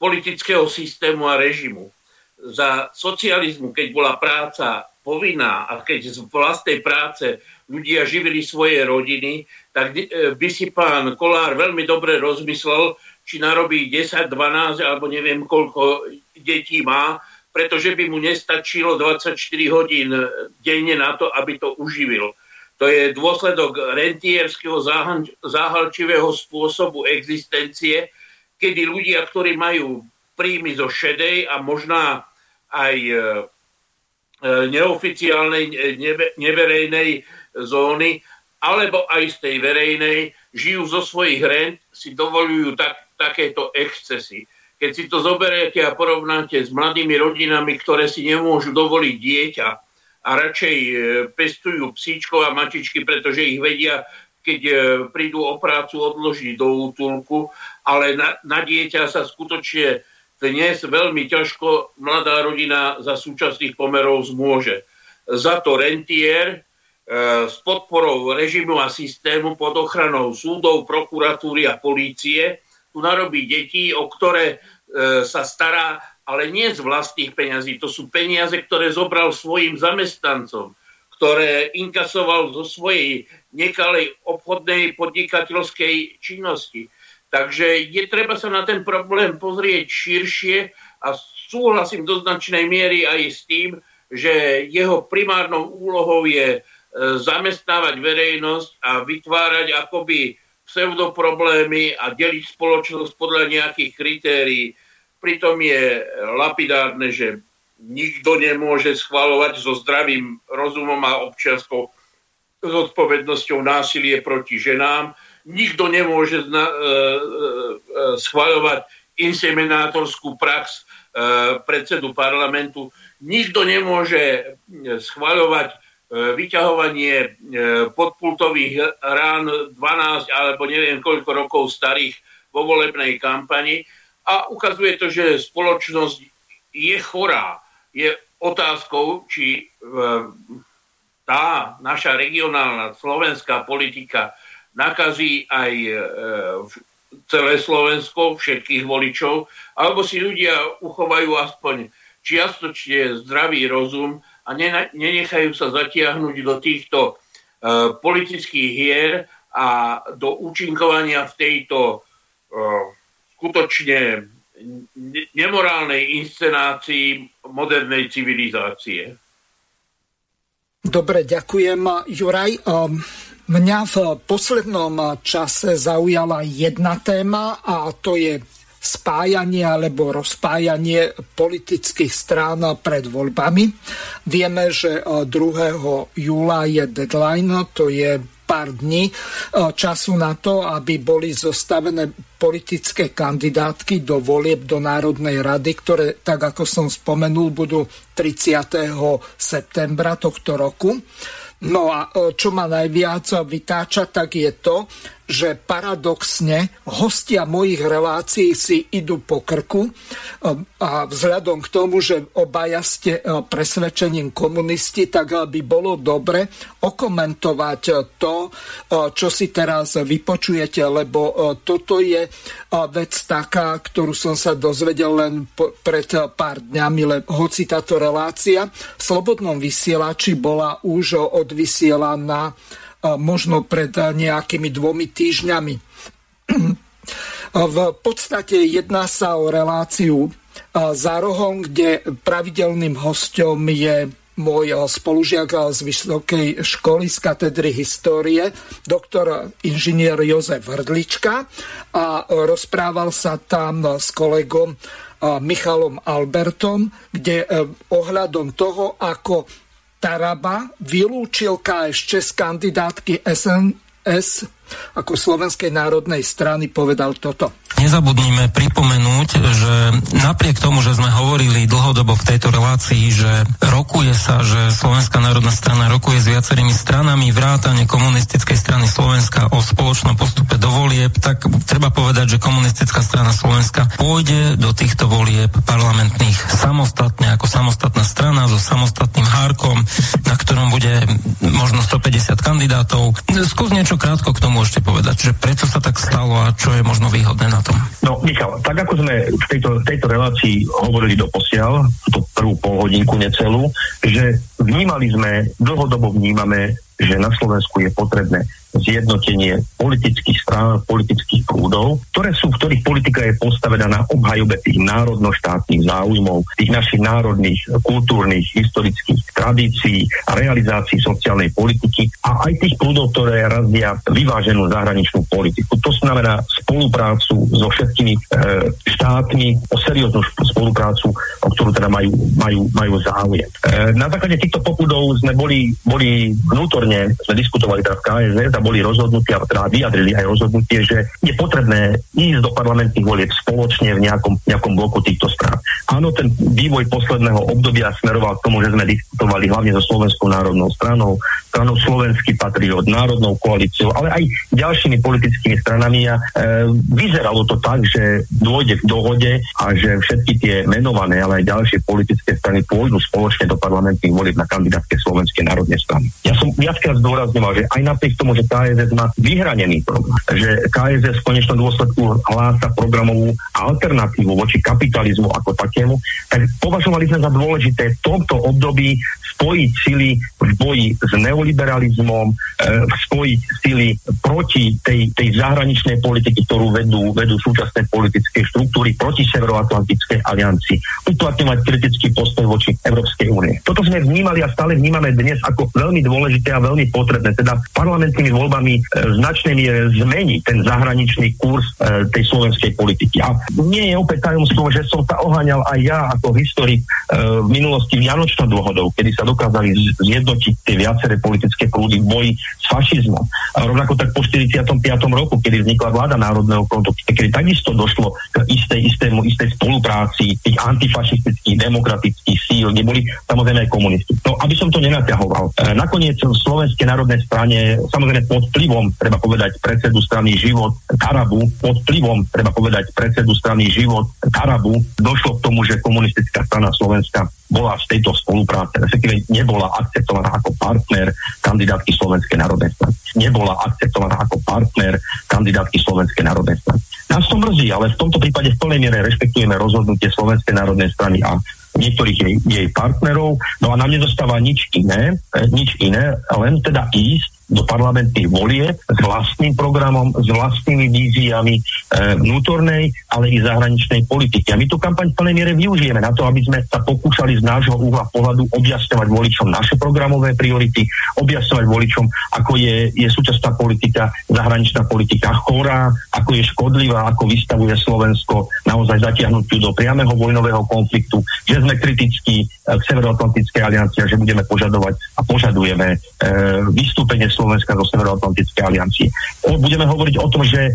politického systému a režimu. Za socializmu, keď bola práca povinná a keď z vlastnej práce ľudia živili svoje rodiny, tak e, by si pán Kolár veľmi dobre rozmyslel, či narobí 10, 12 alebo neviem koľko detí má, pretože by mu nestačilo 24 hodín denne na to, aby to uživil. To je dôsledok rentierského záhalčivého spôsobu existencie, kedy ľudia, ktorí majú príjmy zo šedej a možná aj e, e, neoficiálnej, neverejnej zóny, alebo aj z tej verejnej, žijú zo svojich rent, si dovolujú tak, takéto excesy. Keď si to zoberiete a porovnáte s mladými rodinami, ktoré si nemôžu dovoliť dieťa a radšej e, pestujú psíčkov a mačičky, pretože ich vedia keď e, prídu o prácu odložiť do útulku, ale na, na dieťa sa skutočne dnes veľmi ťažko mladá rodina za súčasných pomerov zmôže. Za to rentier e, s podporou režimu a systému pod ochranou súdov, prokuratúry a polície tu narobí deti, o ktoré sa stará, ale nie z vlastných peňazí. To sú peniaze, ktoré zobral svojim zamestnancom, ktoré inkasoval zo svojej nekalej obchodnej podnikateľskej činnosti. Takže je treba sa na ten problém pozrieť širšie a súhlasím do značnej miery aj s tým, že jeho primárnou úlohou je e, zamestnávať verejnosť a vytvárať akoby pseudoproblémy a deliť spoločnosť podľa nejakých kritérií. Pritom je lapidárne, že nikto nemôže schvalovať so zdravým rozumom a občianskou zodpovednosťou násilie proti ženám. Nikto nemôže zna, e, e, schvaľovať inseminátorskú prax E, predsedu parlamentu. Nikto nemôže e, schvaľovať e, vyťahovanie podpultových rán 12 alebo neviem koľko rokov starých vo volebnej kampani a ukazuje to, že spoločnosť je chorá. Je otázkou, či tá naša regionálna slovenská politika nakazí aj celé Slovensko, všetkých voličov, alebo si ľudia uchovajú aspoň čiastočne zdravý rozum a nenechajú sa zatiahnuť do týchto uh, politických hier a do účinkovania v tejto uh, skutočne nemorálnej inscenácii modernej civilizácie. Dobre, ďakujem, Juraj. Um... Mňa v poslednom čase zaujala jedna téma a to je spájanie alebo rozpájanie politických strán pred voľbami. Vieme, že 2. júla je deadline, to je pár dní času na to, aby boli zostavené politické kandidátky do volieb do Národnej rady, ktoré, tak ako som spomenul, budú 30. septembra tohto roku. No a e, čo ma najviac vytáča, tak je to, že paradoxne hostia mojich relácií si idú po krku e, a vzhľadom k tomu, že obaja ste e, presvedčením komunisti, tak by bolo dobre okomentovať to, čo si teraz vypočujete, lebo toto je vec taká, ktorú som sa dozvedel len pred pár dňami, hoci táto relácia v Slobodnom vysielači bola už odvysielaná možno pred nejakými dvomi týždňami. V podstate jedná sa o reláciu za rohom, kde pravidelným hostom je môj spolužiak z Vysokej školy z katedry histórie, doktor inžinier Jozef Hrdlička a rozprával sa tam s kolegom Michalom Albertom, kde ohľadom toho, ako Taraba vylúčil KSČ z kandidátky SNS ako Slovenskej národnej strany povedal toto. Nezabudnime pripomenúť, že napriek tomu, že sme hovorili dlhodobo v tejto relácii, že rokuje sa, že Slovenská národná strana rokuje s viacerými stranami vrátane komunistickej strany Slovenska o spoločnom postupe do volieb, tak treba povedať, že komunistická strana Slovenska pôjde do týchto volieb parlamentných samostatne, ako samostatná strana so samostatným hárkom, na ktorom bude možno 150 kandidátov. Skús niečo krátko k tomu môžete povedať, že prečo sa tak stalo a čo je možno výhodné na tom? No, Michal, tak ako sme v tejto, tejto relácii hovorili do posiaľ, tú prvú polhodinku necelú, že vnímali sme, dlhodobo vnímame, že na Slovensku je potrebné zjednotenie politických strán, politických prúdov, ktoré sú, v ktorých politika je postavená na obhajobe tých národno-štátnych záujmov, tých našich národných, kultúrnych, historických tradícií a realizácií sociálnej politiky a aj tých prúdov, ktoré razdia vyváženú zahraničnú politiku. To znamená spoluprácu so všetkými e, štátmi, o serióznu spoluprácu, o ktorú teda majú, majú, majú záujem. E, na základe týchto popudov sme boli, boli vnútorne, sme diskutovali teraz v KSZ a boli rozhodnutí, a teda vyjadrili aj rozhodnutie, že je potrebné ísť do parlamentných volieb spoločne v nejakom, nejakom bloku týchto strán. Áno, ten vývoj posledného obdobia smeroval k tomu, že sme diskutovali hlavne so Slovenskou národnou stranou, stranou Slovenský patriot, Národnou koalíciou, ale aj ďalšími politickými stranami a e, vyzeralo to tak, že dôjde k dohode a že všetky tie menované, ale aj ďalšie politické strany pôjdu spoločne do parlamentných volieb na kandidátke Slovenskej národnej strany. Ja som viackrát zdôrazňoval, že aj napriek tomu, že KSS má vyhranený program, že KSS v konečnom dôsledku hlása programovú alternatívu voči kapitalizmu ako takému, tak považovali sme za dôležité v tomto období spojiť sily v boji s neoliberalizmom, e, spojiť sily proti tej, tej zahraničnej politiky, ktorú vedú, vedú súčasné politické štruktúry, proti Severoatlantickej aliancii, uplatňovať kritický postoj voči Európskej únie. Toto sme vnímali a stále vnímame dnes ako veľmi dôležité a veľmi potrebné. Teda parlamentnými voľbami e, značnej miere zmení ten zahraničný kurz e, tej slovenskej politiky. A nie je opäť tajomstvo, že som sa oháňal aj ja ako historik e, v minulosti Vianočnou dôhodou, kedy sa dokázali zjednotiť tie viaceré politické prúdy v boji s fašizmom. A rovnako tak po 45. roku, kedy vznikla vláda Národného frontu, kedy takisto došlo k istej, istému, istej spolupráci tých antifašistických, demokratických síl, kde boli samozrejme aj komunisti. No, aby som to nenaťahoval. E, nakoniec v Slovenskej národnej strane, samozrejme pod vplyvom, treba povedať, predsedu strany Život Karabu, pod vplyvom, treba povedať, predsedu strany Život Karabu, došlo k tomu, že komunistická strana Slovenska bola z tejto spolupráce, respektíve nebola akceptovaná ako partner kandidátky Slovenskej národnej strany. Nebola akceptovaná ako partner kandidátky Slovenskej národnej strany. Nás to mrzí, ale v tomto prípade v plnej miere rešpektujeme rozhodnutie Slovenskej národnej strany a niektorých jej, jej partnerov. No a nám nedostáva nič iné, eh, nič iné, len teda ísť do parlamentných volieb s vlastným programom, s vlastnými víziami e, vnútornej, ale i zahraničnej politiky. A my tú kampaň v plnej miere využijeme na to, aby sme sa pokúšali z nášho uhla pohľadu objasňovať voličom naše programové priority, objasňovať voličom, ako je, je súčasná politika, zahraničná politika chorá, ako je škodlivá, ako vystavuje Slovensko naozaj zatiahnutiu do priameho vojnového konfliktu, že sme kritickí e, k Severoatlantickej aliancii a že budeme požadovať a požadujeme e, vystúpenie Slovenska zo Severoatlantickej aliancie. Budeme hovoriť o tom, že e,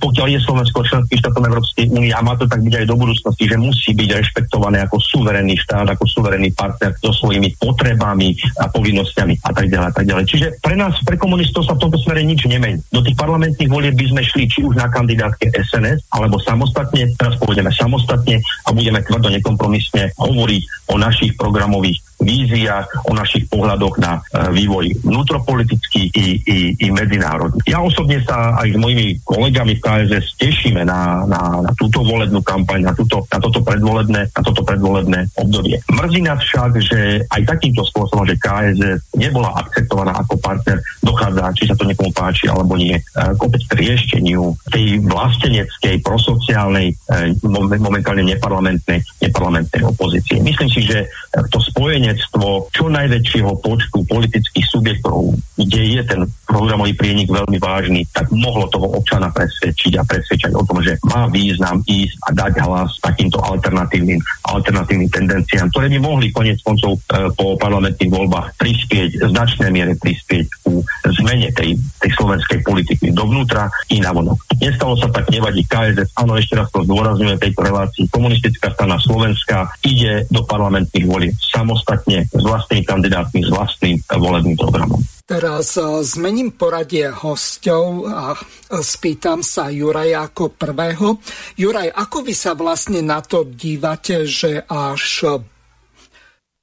pokiaľ je Slovensko členským štátom Európskej únie a má to tak byť aj do budúcnosti, že musí byť rešpektované ako suverénny štát, ako suverénny partner so svojimi potrebami a povinnosťami a tak ďalej. A tak ďalej. Čiže pre nás, pre komunistov sa v tomto smere nič nemení. Do tých parlamentných volieb by sme šli či už na kandidátke SNS, alebo samostatne, teraz pôjdeme samostatne a budeme tvrdo nekompromisne hovoriť o našich programových víziách, o našich pohľadoch na uh, vývoj vnútropolitický i, i, i medzinárodný. Ja osobne sa aj s mojimi kolegami v KSS tešíme na, na, na túto volebnú kampaň, na, túto, na, toto predvolebné, na toto predvolebné obdobie. Mrzí nás však, že aj takýmto spôsobom, že KSS nebola akceptovaná ako partner, dochádza, či sa to niekomu páči alebo nie, opäť k riešteniu tej vlasteneckej, prosociálnej, uh, momentálne neparlamentnej, neparlamentnej opozície. Myslím si, že to spojenie spojenectvo čo najväčšieho počtu politických subjektov, kde je ten programový prienik veľmi vážny, tak mohlo toho občana presvedčiť a presvedčať o tom, že má význam ísť a dať hlas takýmto alternatívnym, alternatívnym tendenciám, ktoré by mohli konec koncov e, po parlamentných voľbách prispieť, značnej miere prispieť ku zmene tej, tej slovenskej politiky dovnútra i navonok. Nestalo sa tak, nevadí KSS, áno, ešte raz to zdôrazňujem tejto relácii, komunistická strana Slovenska ide do parlamentných volieb samostatne samostatne s vlastnými kandidátmi, s vlastným volebným programom. Teraz e, zmením poradie hostov a spýtam sa Juraja ako prvého. Juraj, ako vy sa vlastne na to dívate, že až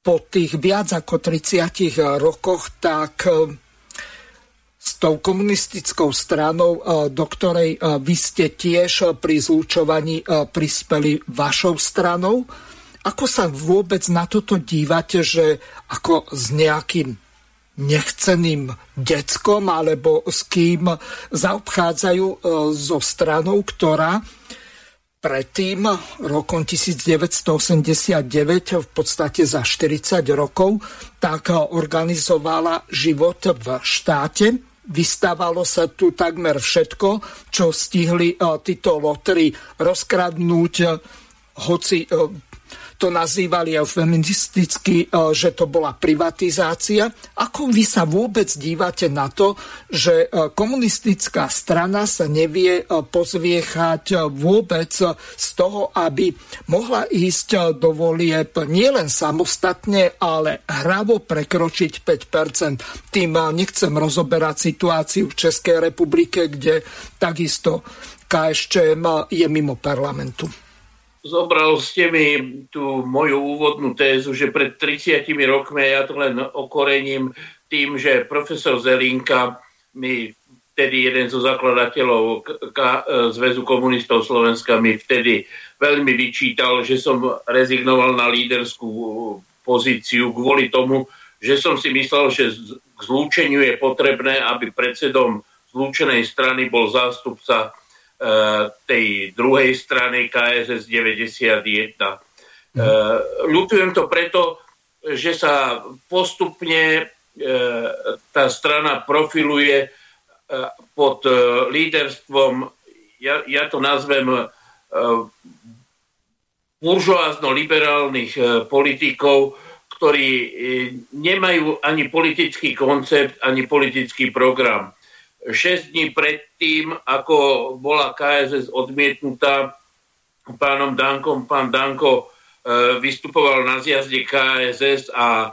po tých viac ako 30 rokoch, tak s tou komunistickou stranou, do ktorej vy ste tiež pri zlúčovaní prispeli vašou stranou, ako sa vôbec na toto dívate, že ako s nejakým nechceným deckom alebo s kým zaobchádzajú e, so stranou, ktorá predtým rokom 1989 v podstate za 40 rokov tak organizovala život v štáte. Vystávalo sa tu takmer všetko, čo stihli e, títo lotry rozkradnúť, hoci e, to nazývali eufemisticky, že to bola privatizácia. Ako vy sa vôbec dívate na to, že komunistická strana sa nevie pozviechať vôbec z toho, aby mohla ísť do volieb nielen samostatne, ale hravo prekročiť 5%. Tým nechcem rozoberať situáciu v Českej republike, kde takisto KSČM je mimo parlamentu. Zobral ste mi tú moju úvodnú tézu, že pred 30 rokmi, ja to len okorením tým, že profesor Zelinka mi vtedy jeden zo zakladateľov Zväzu komunistov Slovenska mi vtedy veľmi vyčítal, že som rezignoval na líderskú pozíciu kvôli tomu, že som si myslel, že k zlúčeniu je potrebné, aby predsedom zlúčenej strany bol zástupca tej druhej strany KSS 91. Mm. Ľutujem to preto, že sa postupne eh, tá strana profiluje pod líderstvom, ja, ja to nazvem buržoázno-liberálnych politikov, ktorí nemajú ani politický koncept, ani politický program. 6 dní predtým, ako bola KSS odmietnutá pánom Dankom, pán Danko e, vystupoval na zjazde KSS a e,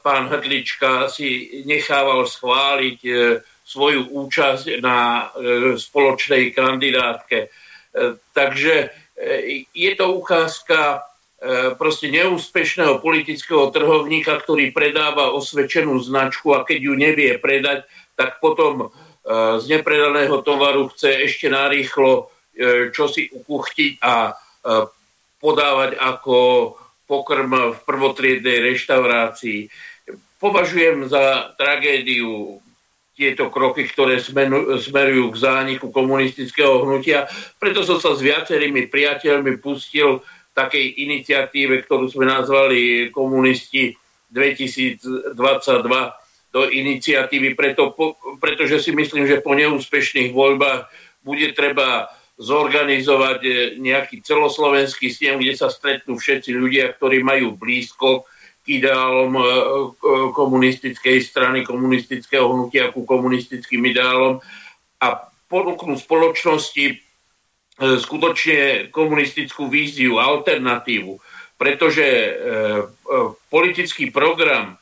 pán Hrdlička si nechával schváliť e, svoju účasť na spoločnej kandidátke. Takže je to ukázka proste neúspešného politického trhovníka, ktorý predáva osvedčenú značku a keď ju nevie predať, tak potom e, z nepredaného tovaru chce ešte narýchlo e, čo si ukuchtiť a e, podávať ako pokrm v prvotriednej reštaurácii. Považujem za tragédiu tieto kroky, ktoré smerujú k zániku komunistického hnutia. Preto som sa s viacerými priateľmi pustil takej iniciatíve, ktorú sme nazvali komunisti 2022 do iniciatívy, preto, pretože si myslím, že po neúspešných voľbách bude treba zorganizovať e, nejaký celoslovenský snem, kde sa stretnú všetci ľudia, ktorí majú blízko k ideálom e, e, komunistickej strany, komunistického hnutia ku komunistickým ideálom. A ponúknú spoločnosti skutočne komunistickú víziu, alternatívu, pretože politický program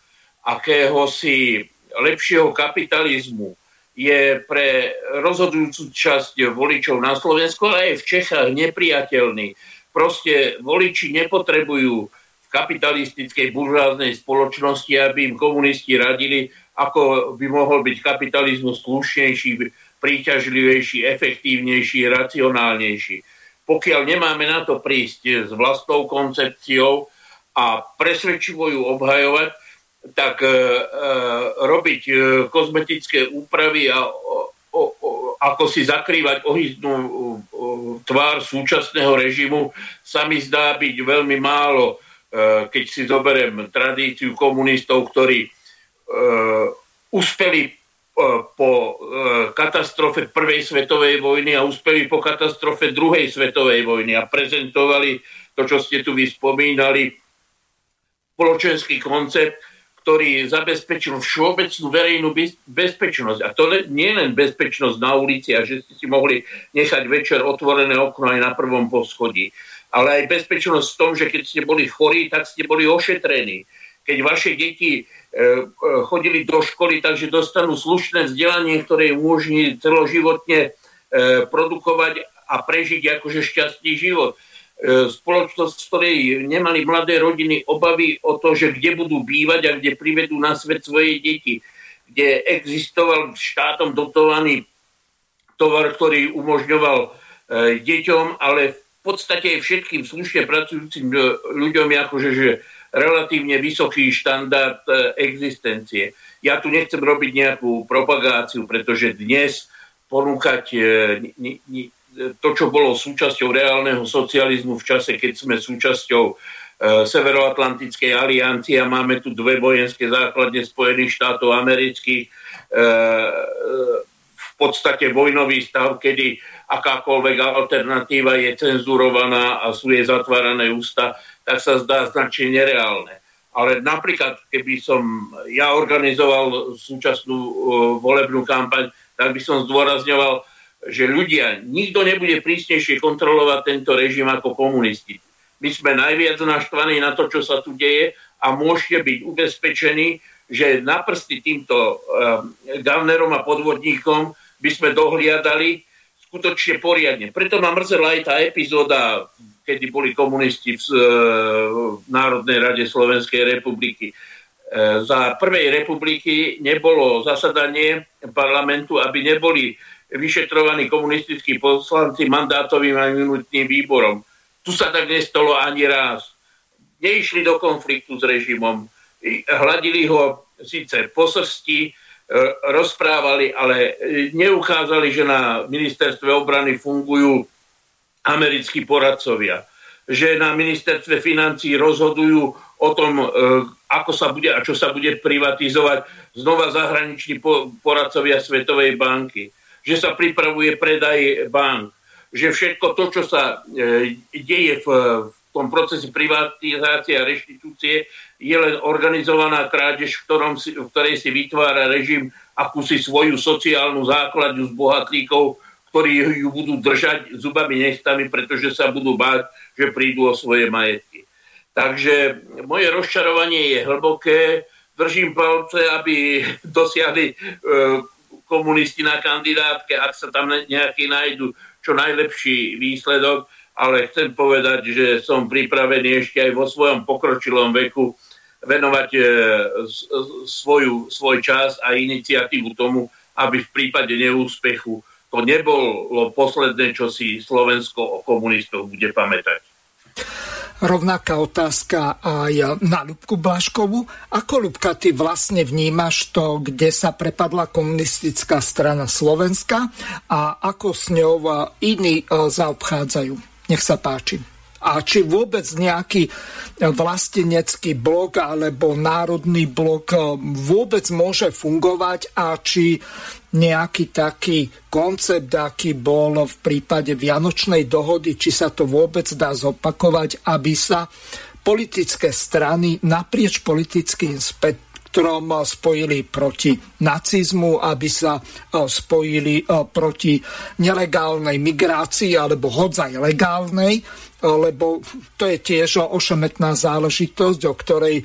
akéhosi lepšieho kapitalizmu je pre rozhodujúcu časť voličov na Slovensku, ale aj v Čechách nepriateľný. Proste voliči nepotrebujú v kapitalistickej buržáznej spoločnosti, aby im komunisti radili, ako by mohol byť kapitalizmus slušnejší, príťažlivejší, efektívnejší, racionálnejší. Pokiaľ nemáme na to prísť s vlastnou koncepciou a presvedčivo ju obhajovať, tak e, e, robiť e, kozmetické úpravy a o, o, ako si zakrývať ohyznú tvár súčasného režimu sa mi zdá byť veľmi málo, keď si zoberiem tradíciu komunistov, ktorí uspeli po katastrofe prvej svetovej vojny a uspeli po katastrofe druhej svetovej vojny a prezentovali to, čo ste tu vyspomínali, spoločenský koncept, ktorý zabezpečil všeobecnú verejnú bezpečnosť. A to nie len bezpečnosť na ulici a že ste si mohli nechať večer otvorené okno aj na prvom poschodí, ale aj bezpečnosť v tom, že keď ste boli chorí, tak ste boli ošetrení. Keď vaše deti e, e, chodili do školy, takže dostanú slušné vzdelanie, ktoré umožní celoživotne e, produkovať a prežiť akože šťastný život spoločnosť, z ktorej nemali mladé rodiny obavy o to, že kde budú bývať a kde privedú na svet svoje deti, kde existoval štátom dotovaný tovar, ktorý umožňoval e, deťom, ale v podstate všetkým slušne pracujúcim e, ľuďom akože že relatívne vysoký štandard existencie. Ja tu nechcem robiť nejakú propagáciu, pretože dnes ponúkať to, čo bolo súčasťou reálneho socializmu v čase, keď sme súčasťou e, Severoatlantickej aliancie a máme tu dve vojenské základne Spojených štátov amerických, e, e, v podstate vojnový stav, kedy akákoľvek alternatíva je cenzurovaná a sú jej zatvárané ústa, tak sa zdá značne nereálne. Ale napríklad, keby som ja organizoval súčasnú volebnú kampaň, tak by som zdôrazňoval, že ľudia, nikto nebude prísnejšie kontrolovať tento režim ako komunisti. My sme najviac naštvaní na to, čo sa tu deje a môžete byť ubezpečení, že na prsty týmto uh, gavnerom a podvodníkom by sme dohliadali skutočne poriadne. Preto ma mrzela aj tá epizóda kedy boli komunisti v, e, v Národnej rade Slovenskej republiky. E, za prvej republiky nebolo zasadanie parlamentu, aby neboli vyšetrovaní komunistickí poslanci mandátovým a imunitným výborom. Tu sa tak nestalo ani raz. Neišli do konfliktu s režimom, hladili ho síce po srsti, e, rozprávali, ale neukázali, že na ministerstve obrany fungujú americkí poradcovia. Že na ministerstve financí rozhodujú o tom, e, ako sa bude a čo sa bude privatizovať znova zahraniční poradcovia Svetovej banky. Že sa pripravuje predaj bank. Že všetko to, čo sa e, deje v, tom procese privatizácie a reštitúcie, je len organizovaná krádež, v, ktorom si, v ktorej si vytvára režim akúsi svoju sociálnu základňu z bohatlíkov, ktorí ju budú držať zubami nechtami, pretože sa budú báť, že prídu o svoje majetky. Takže moje rozčarovanie je hlboké. Držím palce, aby (laughs) dosiahli e, komunisti na kandidátke, ak sa tam nejaký nájdu, čo najlepší výsledok, ale chcem povedať, že som pripravený ešte aj vo svojom pokročilom veku venovať e, svoju, svoj čas a iniciatívu tomu, aby v prípade neúspechu to nebolo posledné, čo si Slovensko o komunistov bude pamätať. Rovnaká otázka aj na Ľubku Blaškovu. Ako Ľubka, ty vlastne vnímaš to, kde sa prepadla komunistická strana Slovenska a ako s ňou iní e, zaobchádzajú? Nech sa páči a či vôbec nejaký vlastenecký blok alebo národný blok e, vôbec môže fungovať a či nejaký taký koncept, aký bol v prípade Vianočnej dohody, či sa to vôbec dá zopakovať, aby sa politické strany naprieč politickým spektrom spojili proti nacizmu, aby sa e, spojili e, proti nelegálnej migrácii alebo hodzaj legálnej, lebo to je tiež ošemetná záležitosť, o ktorej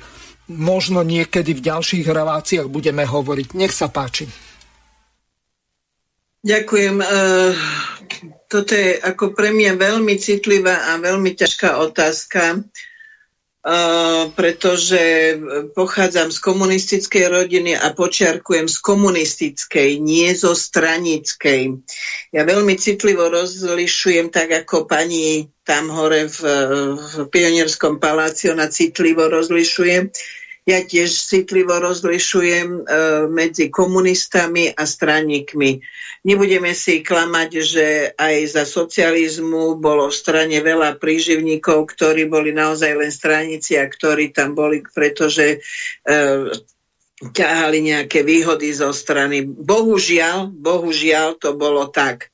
možno niekedy v ďalších reláciách budeme hovoriť. Nech sa páči. Ďakujem. E, toto je ako pre mňa veľmi citlivá a veľmi ťažká otázka, e, pretože pochádzam z komunistickej rodiny a počiarkujem z komunistickej, nie zo stranickej. Ja veľmi citlivo rozlišujem, tak ako pani tam hore v, v Pionierskom paláci, ona citlivo rozlišuje ja tiež citlivo rozlišujem e, medzi komunistami a straníkmi. Nebudeme si klamať, že aj za socializmu bolo v strane veľa príživníkov, ktorí boli naozaj len stranici a ktorí tam boli, pretože e, ťahali nejaké výhody zo strany. Bohužiaľ, bohužiaľ to bolo tak.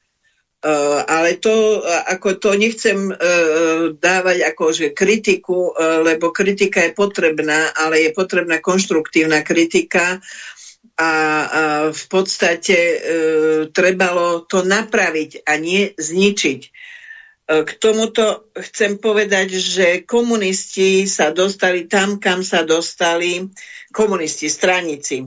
Uh, ale to, uh, ako to nechcem uh, dávať ako že kritiku, uh, lebo kritika je potrebná, ale je potrebná konštruktívna kritika a, a v podstate uh, trebalo to napraviť a nie zničiť. K tomuto chcem povedať, že komunisti sa dostali tam, kam sa dostali komunisti, stranici. E,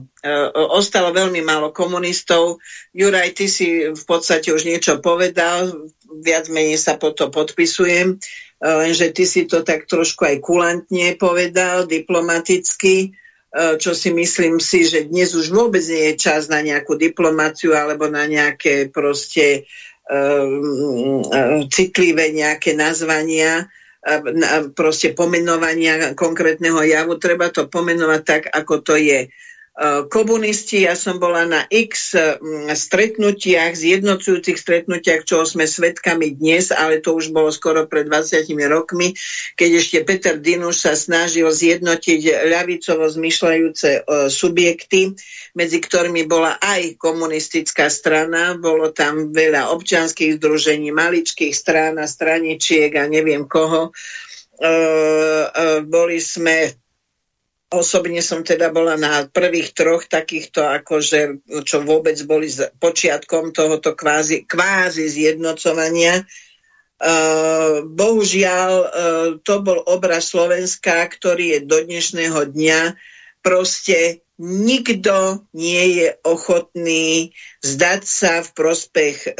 ostalo veľmi málo komunistov. Juraj, ty si v podstate už niečo povedal, viac menej sa po to podpisujem, e, lenže ty si to tak trošku aj kulantne povedal, diplomaticky, e, čo si myslím si, že dnes už vôbec nie je čas na nejakú diplomáciu alebo na nejaké proste citlivé nejaké nazvania proste pomenovania konkrétneho javu. Treba to pomenovať tak, ako to je. Komunisti. Ja som bola na x stretnutiach, zjednocujúcich stretnutiach, čo sme svetkami dnes, ale to už bolo skoro pred 20 rokmi, keď ešte Peter Dinuš sa snažil zjednotiť ľavicovo zmyšľajúce e, subjekty, medzi ktorými bola aj komunistická strana, bolo tam veľa občianských združení, maličkých strán a straničiek a neviem koho. E, e, boli sme Osobne som teda bola na prvých troch takýchto, akože, čo vôbec boli počiatkom tohoto kvázi, kvázi zjednocovania. Uh, bohužiaľ, uh, to bol obraz Slovenska, ktorý je do dnešného dňa proste nikto nie je ochotný zdať sa v prospech uh,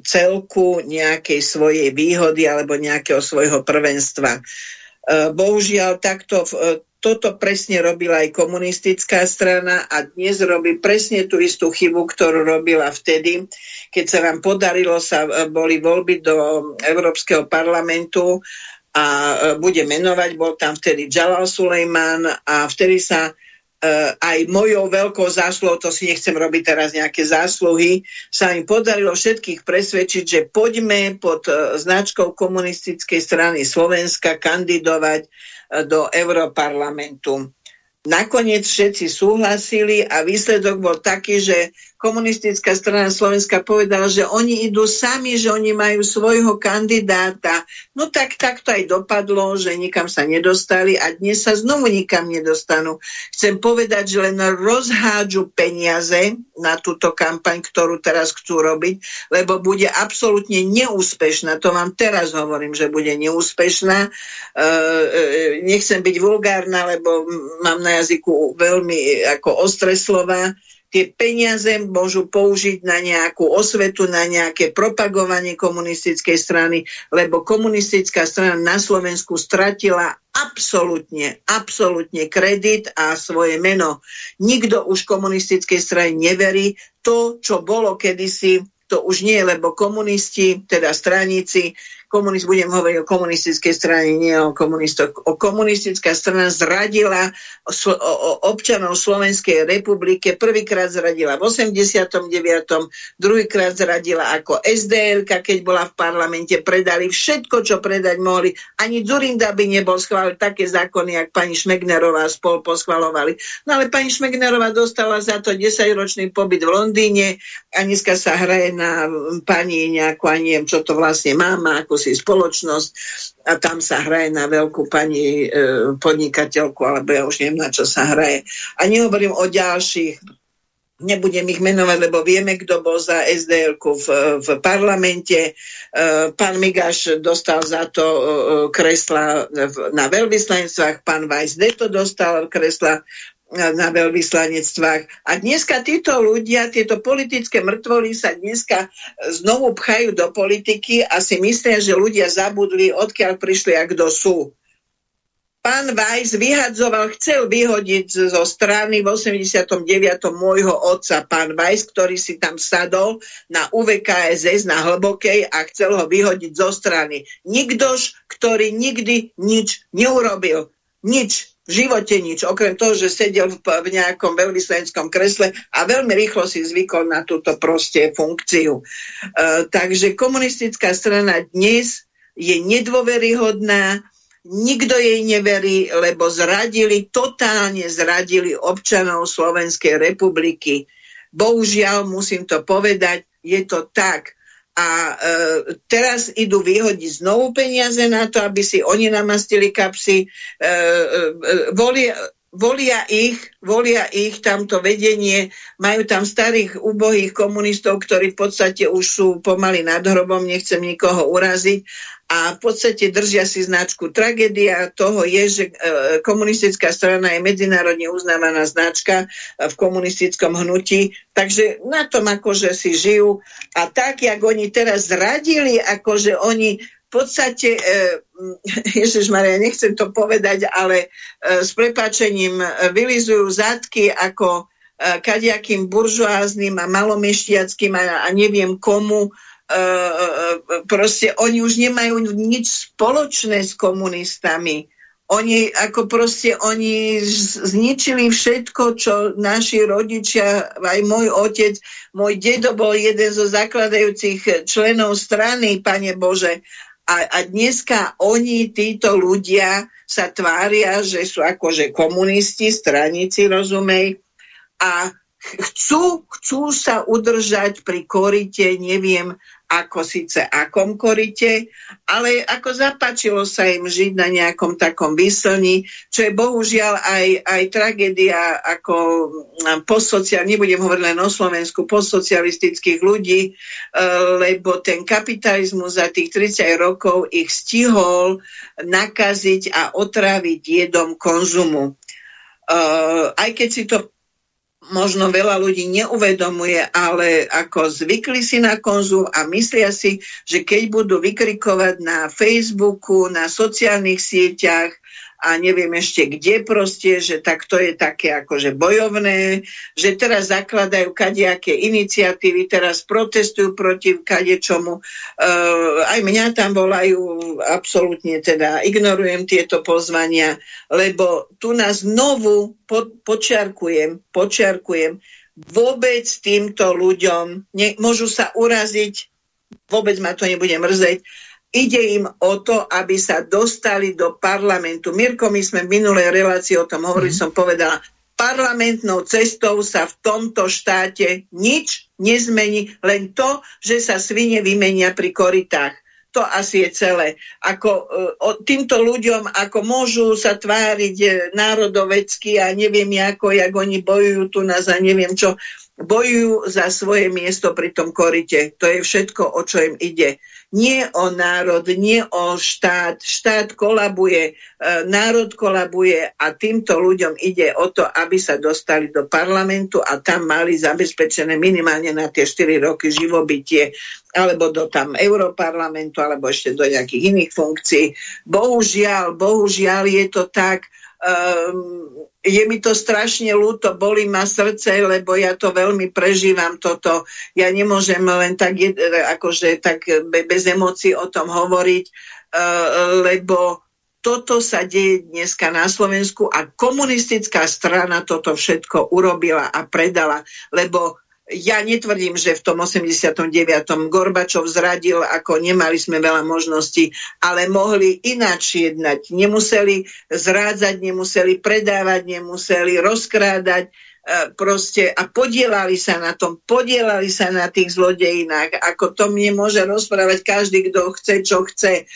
celku nejakej svojej výhody alebo nejakého svojho prvenstva. Uh, bohužiaľ, takto uh, toto presne robila aj komunistická strana a dnes robí presne tú istú chybu, ktorú robila vtedy, keď sa nám podarilo, sa e, boli voľby do Európskeho parlamentu a e, bude menovať, bol tam vtedy Jalal Sulejman a vtedy sa aj mojou veľkou zásluhou, to si nechcem robiť teraz nejaké zásluhy, sa im podarilo všetkých presvedčiť, že poďme pod uh, značkou komunistickej strany Slovenska kandidovať do Europarlamentu. Nakoniec všetci súhlasili a výsledok bol taký, že komunistická strana Slovenska povedala, že oni idú sami, že oni majú svojho kandidáta. No tak, tak to aj dopadlo, že nikam sa nedostali a dnes sa znovu nikam nedostanú. Chcem povedať, že len rozhádžu peniaze na túto kampaň, ktorú teraz chcú robiť, lebo bude absolútne neúspešná. To vám teraz hovorím, že bude neúspešná. E, e, nechcem byť vulgárna, lebo mám na jazyku veľmi ako ostre slova tie peniaze môžu použiť na nejakú osvetu, na nejaké propagovanie komunistickej strany, lebo komunistická strana na Slovensku stratila absolútne, absolútne kredit a svoje meno. Nikto už komunistickej strane neverí. To, čo bolo kedysi, to už nie, lebo komunisti, teda straníci, komunist, budem hovoriť o komunistickej strane, nie o komunistoch. O komunistická strana zradila občanov Slovenskej republike. Prvýkrát zradila v 89. Druhýkrát zradila ako SDL, keď bola v parlamente. Predali všetko, čo predať mohli. Ani Zurinda by nebol schválil také zákony, jak pani Šmegnerová spol poschvalovali. No ale pani Šmegnerová dostala za to 10-ročný pobyt v Londýne a dneska sa hraje na pani nejakú, a neviem, čo to vlastne má, má ako si spoločnosť a tam sa hraje na veľkú pani e, podnikateľku, alebo ja už neviem, na čo sa hraje. A nehovorím o ďalších, nebudem ich menovať, lebo vieme, kto bol za sdl v, v parlamente. E, pán Migaš dostal za to e, kresla na veľvyslanectvách, pán Vajs Deto dostal kresla na veľvyslanectvách. A dneska títo ľudia, tieto politické mŕtvoly sa dneska znovu pchajú do politiky a si myslia, že ľudia zabudli, odkiaľ prišli a kto sú. Pán Weiss vyhadzoval, chcel vyhodiť zo strany v 89. môjho otca, pán Weiss, ktorý si tam sadol na UVKSS na hlbokej a chcel ho vyhodiť zo strany. Nikdož, ktorý nikdy nič neurobil. Nič v živote nič, okrem toho, že sedel v, v nejakom veľvyslaneckom kresle a veľmi rýchlo si zvykol na túto proste funkciu. E, takže komunistická strana dnes je nedôveryhodná, nikto jej neverí, lebo zradili, totálne zradili občanov Slovenskej republiky. Bohužiaľ, musím to povedať, je to tak a e, teraz idú vyhodiť znovu peniaze na to, aby si oni namastili kapsy. E, e, e volia, volia ich, volia ich tamto vedenie, majú tam starých ubohých komunistov, ktorí v podstate už sú pomaly nad hrobom, nechcem nikoho uraziť a v podstate držia si značku. Tragédia toho je, že e, komunistická strana je medzinárodne uznávaná značka e, v komunistickom hnutí, takže na tom akože si žijú a tak, jak oni teraz zradili, akože oni v podstate, e, (laughs) Ježiš Maria, nechcem to povedať, ale s prepáčením vylizujú zadky ako kadiakým buržoáznym a malomešťackým a, a neviem komu, proste oni už nemajú nič spoločné s komunistami. Oni ako proste, oni zničili všetko, čo naši rodičia, aj môj otec, môj dedo bol jeden zo zakladajúcich členov strany, pane Bože. A, a dneska oni, títo ľudia, sa tvária, že sú akože komunisti, straníci, rozumej, a chcú, chcú sa udržať pri korite, neviem, ako síce akom korite, ale ako zapáčilo sa im žiť na nejakom takom vyslni, čo je bohužiaľ aj, aj tragédia ako postsociál, nebudem hovoriť len o Slovensku, postsocialistických ľudí, e, lebo ten kapitalizmus za tých 30 rokov ich stihol nakaziť a otráviť jedom konzumu. Uh, aj keď si to možno veľa ľudí neuvedomuje, ale ako zvykli si na konzum a myslia si, že keď budú vykrikovať na Facebooku, na sociálnych sieťach a neviem ešte kde proste, že tak to je také akože bojovné, že teraz zakladajú kadejaké iniciatívy, teraz protestujú proti kadečomu. Uh, aj mňa tam volajú, absolútne teda ignorujem tieto pozvania, lebo tu nás znovu po, počiarkujem, počiarkujem, vôbec týmto ľuďom, ne, môžu sa uraziť, vôbec ma to nebude mrzeť, Ide im o to, aby sa dostali do parlamentu. Mirko, my sme v minulej relácii o tom hovorili, mm. som povedala, parlamentnou cestou sa v tomto štáte nič nezmení, len to, že sa svine vymenia pri koritách. To asi je celé. Ako, e, o, týmto ľuďom, ako môžu sa tváriť e, národovecky a neviem ako, jak oni bojujú tu nás a neviem čo, bojujú za svoje miesto pri tom korite. To je všetko, o čo im ide. Nie o národ, nie o štát. Štát kolabuje, e, národ kolabuje a týmto ľuďom ide o to, aby sa dostali do parlamentu a tam mali zabezpečené minimálne na tie 4 roky živobytie alebo do tam Európarlamentu, alebo ešte do nejakých iných funkcií. Bohužiaľ, bohužiaľ je to tak, um, je mi to strašne ľúto, boli ma srdce, lebo ja to veľmi prežívam toto. Ja nemôžem len tak, akože, tak bez emócií o tom hovoriť, uh, lebo toto sa deje dneska na Slovensku a komunistická strana toto všetko urobila a predala, lebo ja netvrdím, že v tom 89. Gorbačov zradil, ako nemali sme veľa možností, ale mohli ináč jednať. Nemuseli zrádzať, nemuseli predávať, nemuseli rozkrádať, e, proste a podielali sa na tom, podielali sa na tých zlodejinách, ako to mne môže rozprávať každý, kto chce, čo chce.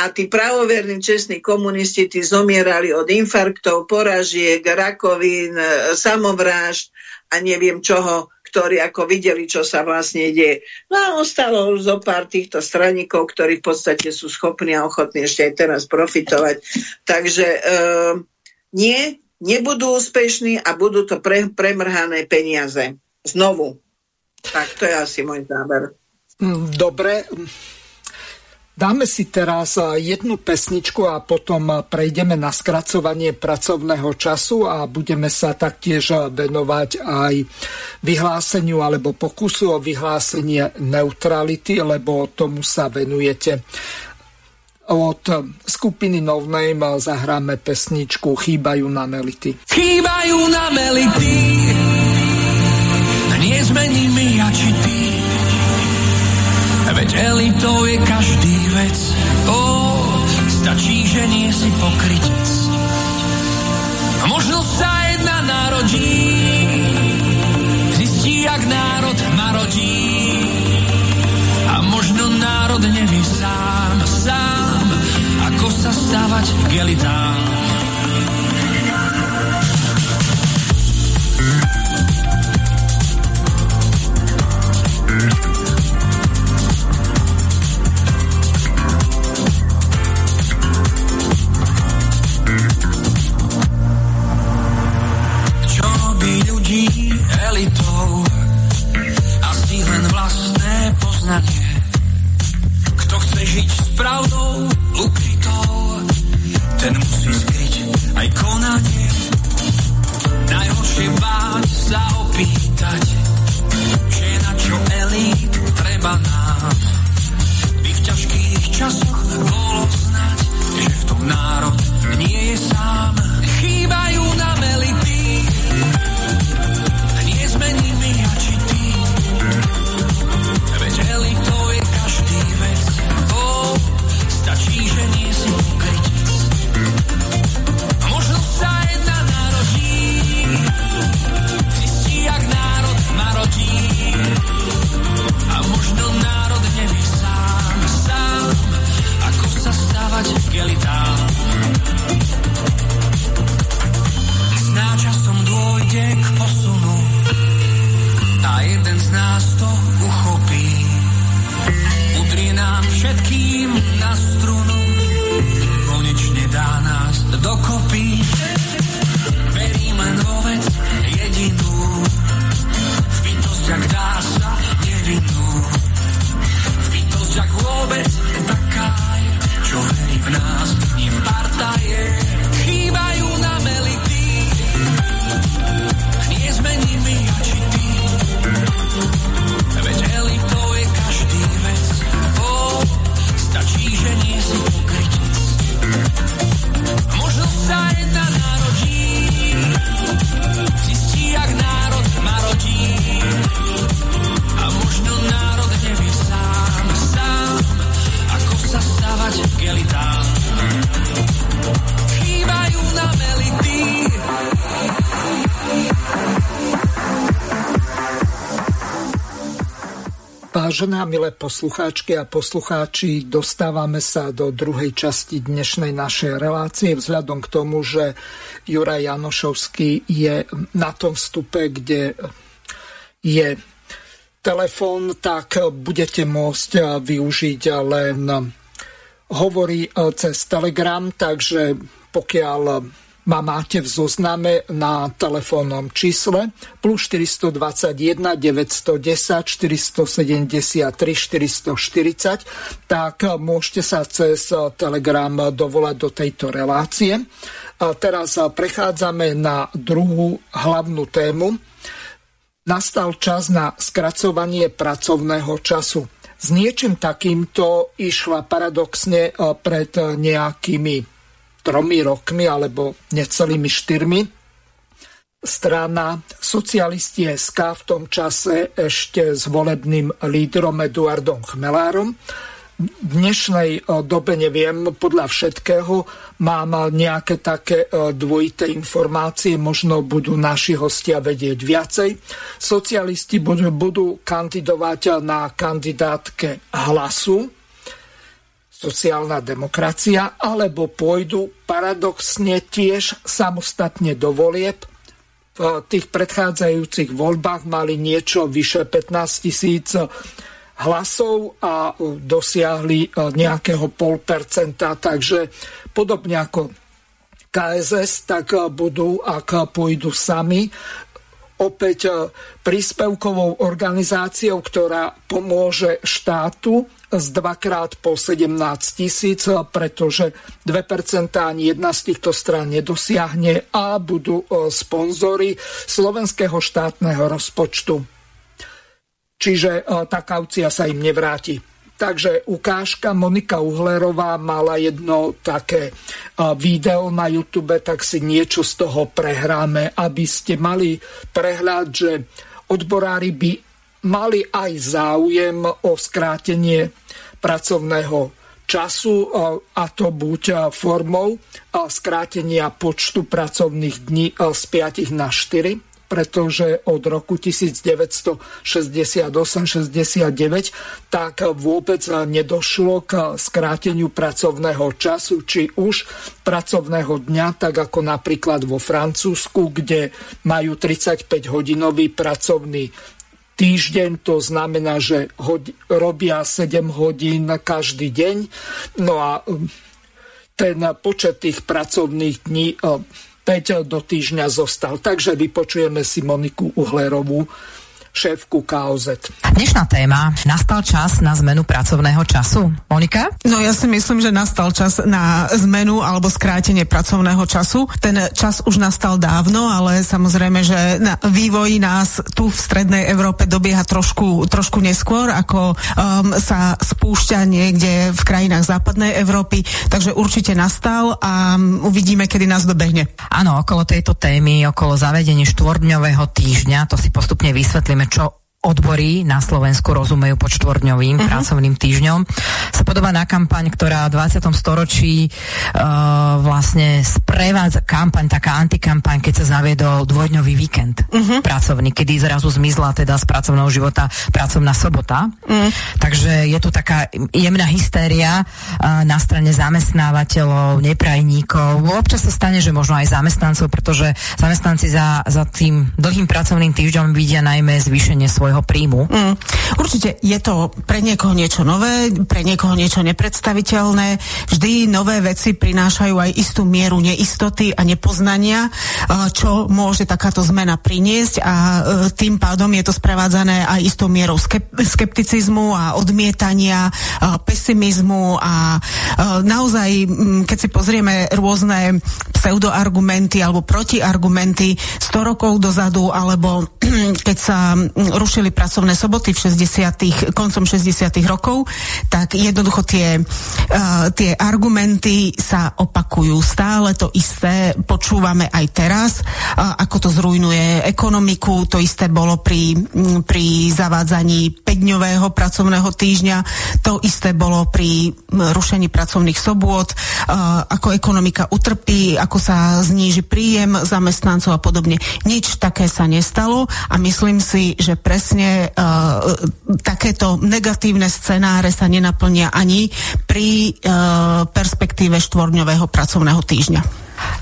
A tí pravoverní čestní komunisti, tí zomierali od infarktov, poražiek, rakovín, e, samovrážd a neviem čoho ktorí ako videli, čo sa vlastne deje. No a ostalo zo pár týchto straníkov, ktorí v podstate sú schopní a ochotní ešte aj teraz profitovať. Takže e, nie, nebudú úspešní a budú to pre, premrhané peniaze. Znovu. Tak to je asi môj záber. Dobre, Dáme si teraz jednu pesničku a potom prejdeme na skracovanie pracovného času a budeme sa taktiež venovať aj vyhláseniu alebo pokusu o vyhlásenie neutrality, lebo tomu sa venujete. Od skupiny No zahráme pesničku Chýbajú na melity. Chýbajú na melity, nie sme nimi ja či ty elitou je každý vec. Ó, stačí, že nie si pokrytec. A možno sa jedna narodí, zistí, jak národ narodí. A možno národ nevie sám, sám, ako sa stávať k elitám. realitou asi len vlastné poznanie. Kto chce žiť s pravdou ukrytou, ten musí skryť aj konanie. Najhoršie báť sa opýtať, že na čo elít treba nám. By v ťažkých časoch bolo znať, že v tom národ nie je sám. Chýbajú nám dôjde k posunu a jeden z nás to uchopí. Udrie nám všetkým na strunu, konečne dá nás dokopy. Vážené milé poslucháčky a poslucháči, dostávame sa do druhej časti dnešnej našej relácie vzhľadom k tomu, že Juraj Janošovský je na tom vstupe, kde je telefón, tak budete môcť využiť len hovorí cez Telegram, takže pokiaľ ma máte v zozname na telefónnom čísle plus 421 910 473 440, tak môžete sa cez Telegram dovolať do tejto relácie. A teraz prechádzame na druhú hlavnú tému. Nastal čas na skracovanie pracovného času. S niečím takýmto išla paradoxne pred nejakými tromi rokmi alebo necelými štyrmi. Strana socialisti SK v tom čase ešte s volebným lídrom Eduardom Chmelárom. V dnešnej dobe neviem, podľa všetkého mám nejaké také dvojité informácie, možno budú naši hostia vedieť viacej. Socialisti budú, budú kandidovať na kandidátke hlasu, sociálna demokracia, alebo pôjdu paradoxne tiež samostatne do volieb. V tých predchádzajúcich voľbách mali niečo vyše 15 tisíc hlasov a dosiahli nejakého pol percenta, takže podobne ako KSS, tak budú, ak pôjdu sami, opäť príspevkovou organizáciou, ktorá pomôže štátu z dvakrát po 17 tisíc, pretože 2% ani jedna z týchto strán nedosiahne a budú e, sponzory slovenského štátneho rozpočtu. Čiže e, tá kaucia sa im nevráti. Takže ukážka Monika Uhlerová mala jedno také e, video na YouTube, tak si niečo z toho prehráme, aby ste mali prehľad, že odborári by mali aj záujem o skrátenie pracovného času a to buď formou skrátenia počtu pracovných dní z 5 na 4 pretože od roku 1968-69 tak vôbec nedošlo k skráteniu pracovného času, či už pracovného dňa, tak ako napríklad vo Francúzsku, kde majú 35-hodinový pracovný týždeň, to znamená, že hod- robia 7 hodín každý deň. No a um, ten počet tých pracovných dní 5 um, do týždňa zostal. Takže vypočujeme si Moniku Uhlerovú, šéfku KOZ. Dnešná téma. Nastal čas na zmenu pracovného času? Monika? No ja si myslím, že nastal čas na zmenu alebo skrátenie pracovného času. Ten čas už nastal dávno, ale samozrejme, že na vývoj nás tu v strednej Európe dobieha trošku, trošku neskôr, ako um, sa spúšťa niekde v krajinách západnej Európy. Takže určite nastal a um, uvidíme, kedy nás dobehne. Áno, okolo tejto témy, okolo zavedenia štvordňového týždňa, to si postupne vysvetlíme, čo odbory na Slovensku rozumejú počtvordňovým uh-huh. pracovným týždňom, sa podobá na kampaň, ktorá v 20. storočí uh, vlastne sprevádza kampaň, taká antikampaň, keď sa zaviedol dvojdňový víkend uh-huh. pracovný, kedy zrazu zmizla teda z pracovného života pracovná sobota. Uh-huh. Takže je tu taká jemná hystéria uh, na strane zamestnávateľov, neprajníkov. Občas sa stane, že možno aj zamestnancov, pretože zamestnanci za, za tým dlhým pracovným týždňom vidia najmä zvýšenie svojho svojho príjmu. Mm, určite je to pre niekoho niečo nové, pre niekoho niečo nepredstaviteľné. Vždy nové veci prinášajú aj istú mieru neistoty a nepoznania, čo môže takáto zmena priniesť a e, tým pádom je to sprevádzané aj istou mierou skepticizmu a odmietania, pesimizmu a naozaj, keď si pozrieme rôzne pseudoargumenty alebo protiargumenty 100 rokov dozadu alebo (clears throat) keď sa rušili rušili pracovné soboty v 60 koncom 60 rokov, tak jednoducho tie, uh, tie argumenty sa opakujú. Stále to isté počúvame aj teraz, uh, ako to zrujnuje ekonomiku, to isté bolo pri, m, pri zavádzaní 5-dňového pracovného týždňa, to isté bolo pri m, rušení pracovných sobôt, uh, ako ekonomika utrpí, ako sa zníži príjem zamestnancov a podobne. Nič také sa nestalo a myslím si, že presne presne uh, takéto negatívne scenáre sa nenaplnia ani pri uh, perspektíve štvorňového pracovného týždňa.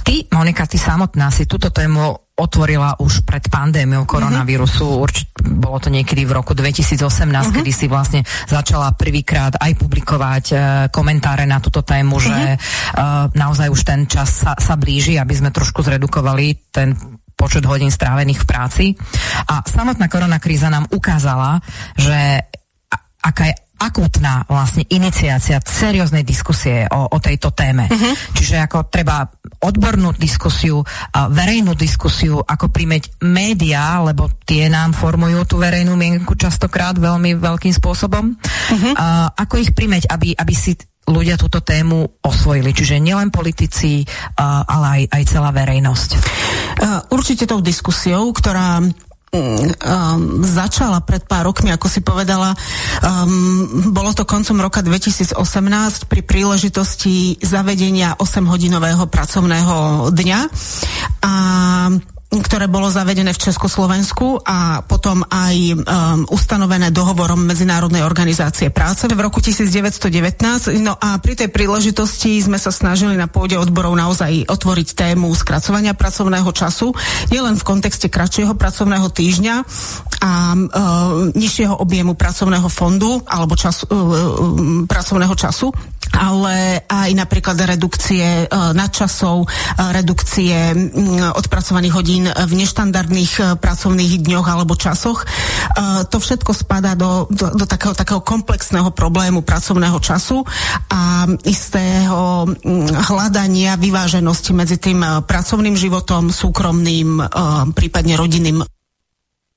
Ty, Monika, ty samotná si túto tému otvorila už pred pandémiou koronavírusu. Mm-hmm. Určite bolo to niekedy v roku 2018, mm-hmm. kedy si vlastne začala prvýkrát aj publikovať e, komentáre na túto tému, mm-hmm. že e, naozaj už ten čas sa, sa blíži, aby sme trošku zredukovali ten počet hodín strávených v práci. A samotná korona kríza nám ukázala, že aká je akútna vlastne iniciácia serióznej diskusie o, o tejto téme. Uh-huh. Čiže ako treba odbornú diskusiu, verejnú diskusiu, ako primeť médiá, lebo tie nám formujú tú verejnú mienku častokrát veľmi veľkým spôsobom. Uh-huh. A, ako ich primeť, aby, aby si ľudia túto tému osvojili. Čiže nielen politici, ale aj, aj celá verejnosť. Určite tou diskusiou, ktorá Um, začala pred pár rokmi, ako si povedala. Um, bolo to koncom roka 2018 pri príležitosti zavedenia 8-hodinového pracovného dňa. A ktoré bolo zavedené v Československu a potom aj um, ustanovené dohovorom Medzinárodnej organizácie práce v roku 1919. No a pri tej príležitosti sme sa snažili na pôde odborov naozaj otvoriť tému skracovania pracovného času, nielen v kontexte kratšieho pracovného týždňa a uh, nižšieho objemu pracovného fondu alebo času, uh, uh, pracovného času, ale aj napríklad redukcie uh, nadčasov, uh, redukcie odpracovaných hodín v neštandardných e, pracovných dňoch alebo časoch. E, to všetko spadá do, do, do takého, takého komplexného problému pracovného času a istého hľadania vyváženosti medzi tým e, pracovným životom, súkromným, prípadne rodinným.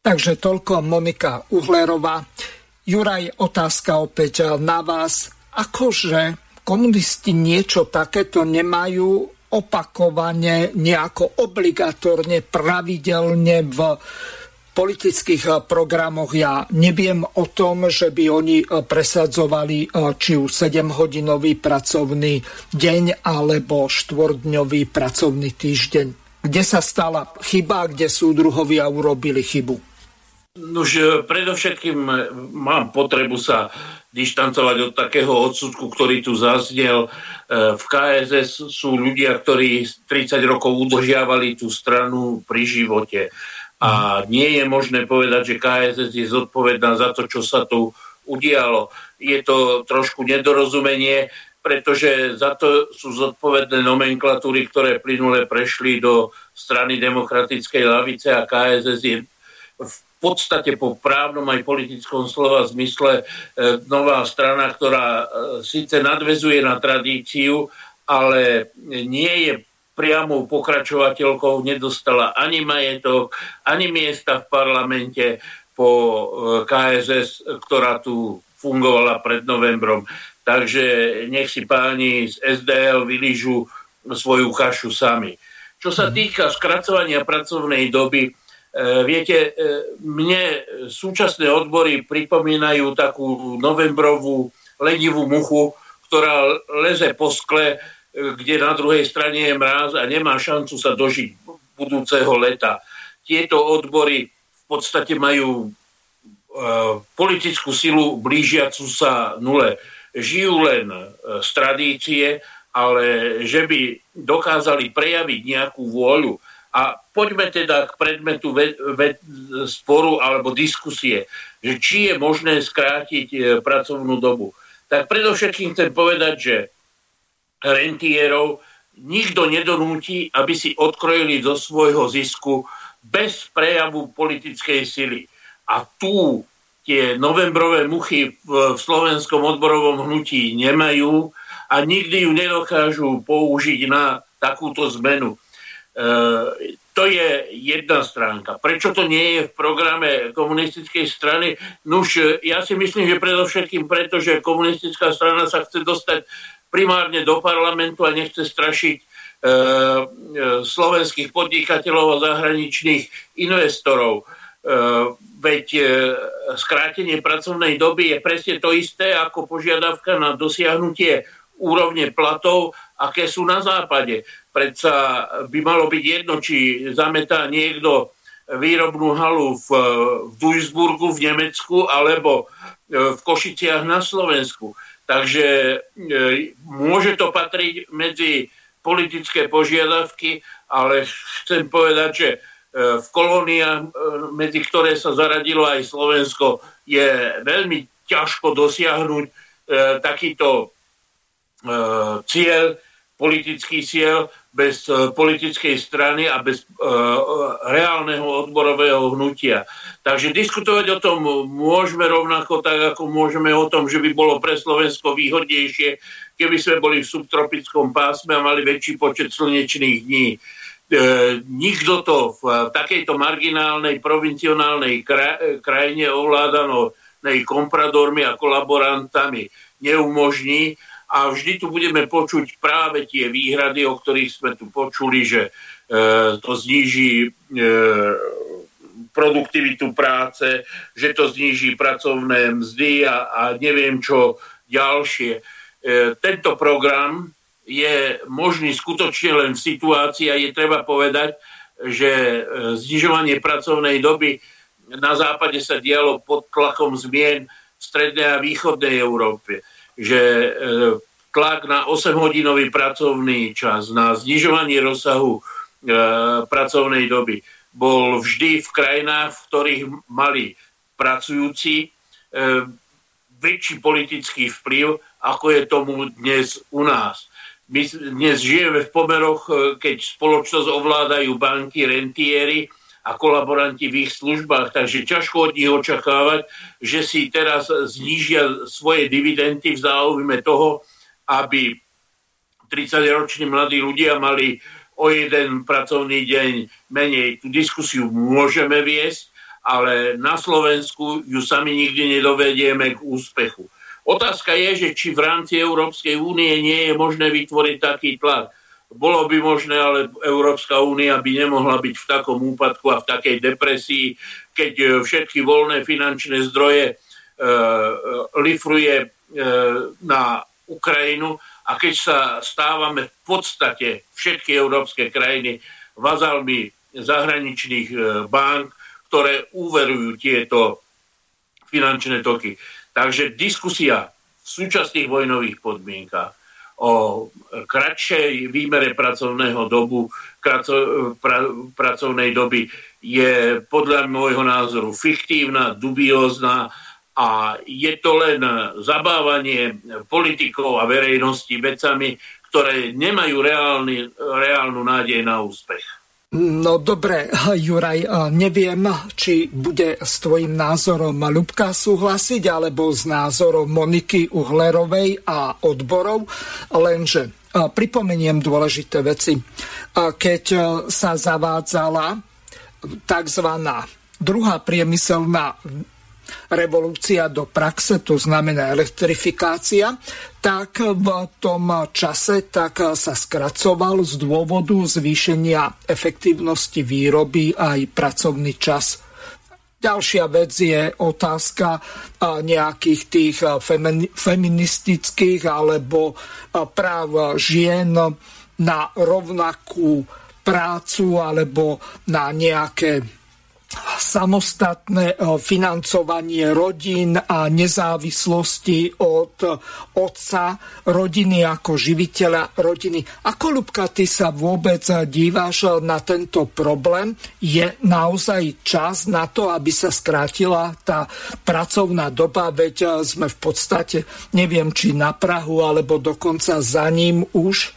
Takže toľko Monika Uhlerová. Juraj, otázka opäť na vás. Akože komunisti niečo takéto nemajú opakovane, nejako obligatorne, pravidelne v politických eh, programoch. Ja neviem o tom, že by oni eh, presadzovali eh, či už 7-hodinový pracovný deň alebo 4-dňový pracovný týždeň. Kde sa stala chyba, kde súdruhovia urobili chybu? Nož predovšetkým mám potrebu sa dištancovať od takého odsudku, ktorý tu zaznel. E, v KSS sú ľudia, ktorí 30 rokov udržiavali tú stranu pri živote. A nie je možné povedať, že KSS je zodpovedná za to, čo sa tu udialo. Je to trošku nedorozumenie, pretože za to sú zodpovedné nomenklatúry, ktoré plynule prešli do strany demokratickej lavice a KSS je v podstate po právnom aj politickom slova zmysle e, nová strana, ktorá e, síce nadvezuje na tradíciu, ale nie je priamou pokračovateľkou, nedostala ani majetok, ani miesta v parlamente po e, KSS, ktorá tu fungovala pred novembrom. Takže nech si páni z SDL vylížu svoju kašu sami. Čo sa týka skracovania pracovnej doby, viete, mne súčasné odbory pripomínajú takú novembrovú ledivú muchu, ktorá leze po skle, kde na druhej strane je mráz a nemá šancu sa dožiť budúceho leta. Tieto odbory v podstate majú politickú silu blížiacu sa nule. Žijú len z tradície, ale že by dokázali prejaviť nejakú vôľu. A poďme teda k predmetu ve, ve, sporu alebo diskusie, že či je možné skrátiť e, pracovnú dobu. Tak predovšetkým chcem povedať, že rentierov nikto nedonúti, aby si odkrojili zo svojho zisku bez prejavu politickej sily. A tu tie novembrové muchy v, slovenskom odborovom hnutí nemajú a nikdy ju nedokážu použiť na takúto zmenu. E, to je jedna stránka. Prečo to nie je v programe komunistickej strany? Nuž, ja si myslím, že predovšetkým preto, že komunistická strana sa chce dostať primárne do parlamentu a nechce strašiť e, e, slovenských podnikateľov a zahraničných investorov. E, veď e, skrátenie pracovnej doby je presne to isté ako požiadavka na dosiahnutie úrovne platov, aké sú na západe. Predsa by malo byť jedno, či zametá niekto výrobnú halu v, v Duisburgu v Nemecku alebo e, v Košiciach na Slovensku. Takže e, môže to patriť medzi politické požiadavky, ale chcem povedať, že e, v kolóniách, medzi ktoré sa zaradilo aj Slovensko, je veľmi ťažko dosiahnuť takýto E, cieľ, politický cieľ bez e, politickej strany a bez e, reálneho odborového hnutia. Takže diskutovať o tom môžeme rovnako tak, ako môžeme o tom, že by bolo pre Slovensko výhodnejšie, keby sme boli v subtropickom pásme a mali väčší počet slnečných dní. E, nikto to v takejto marginálnej, provincionálnej krajine ovládanej kompradormi a kolaborantami neumožní a vždy tu budeme počuť práve tie výhrady, o ktorých sme tu počuli, že e, to zníži e, produktivitu práce, že to zníži pracovné mzdy a, a neviem čo ďalšie. E, tento program je možný skutočne len v situácii a je treba povedať, že znižovanie pracovnej doby na západe sa dialo pod tlakom zmien v strednej a východnej Európe že e, tlak na 8-hodinový pracovný čas, na znižovanie rozsahu e, pracovnej doby bol vždy v krajinách, v ktorých mali pracujúci e, väčší politický vplyv, ako je tomu dnes u nás. My dnes žijeme v pomeroch, keď spoločnosť ovládajú banky, rentieri, a kolaboranti v ich službách, takže ťažko od nich očakávať, že si teraz znížia svoje dividendy v záujme toho, aby 30-roční mladí ľudia mali o jeden pracovný deň menej. Tú diskusiu môžeme viesť, ale na Slovensku ju sami nikdy nedovedieme k úspechu. Otázka je, že či v rámci Európskej únie nie je možné vytvoriť taký tlak bolo by možné, ale Európska únia by nemohla byť v takom úpadku a v takej depresii, keď e, všetky voľné finančné zdroje e, e, lifruje e, na Ukrajinu a keď sa stávame v podstate všetky európske krajiny vazalmi zahraničných e, bank, ktoré úverujú tieto finančné toky. Takže diskusia v súčasných vojnových podmienkach o kratšej výmere pracovného dobu, kraco, pra, pracovnej doby je podľa môjho názoru fiktívna, dubiózna a je to len zabávanie politikov a verejnosti vecami, ktoré nemajú reálny, reálnu nádej na úspech. No dobre, Juraj, neviem, či bude s tvojim názorom Ľubka súhlasiť, alebo s názorom Moniky Uhlerovej a odborov, lenže pripomeniem dôležité veci. Keď sa zavádzala tzv. druhá priemyselná revolúcia do praxe, to znamená elektrifikácia, tak v tom čase tak sa skracoval z dôvodu zvýšenia efektívnosti výroby aj pracovný čas. Ďalšia vec je otázka nejakých tých feministických alebo práv žien na rovnakú prácu alebo na nejaké samostatné e, financovanie rodín a nezávislosti od otca rodiny ako živiteľa rodiny. Ako Lubka, ty sa vôbec díváš na tento problém? Je naozaj čas na to, aby sa skrátila tá pracovná doba, veď e, sme v podstate, neviem, či na Prahu, alebo dokonca za ním už, e,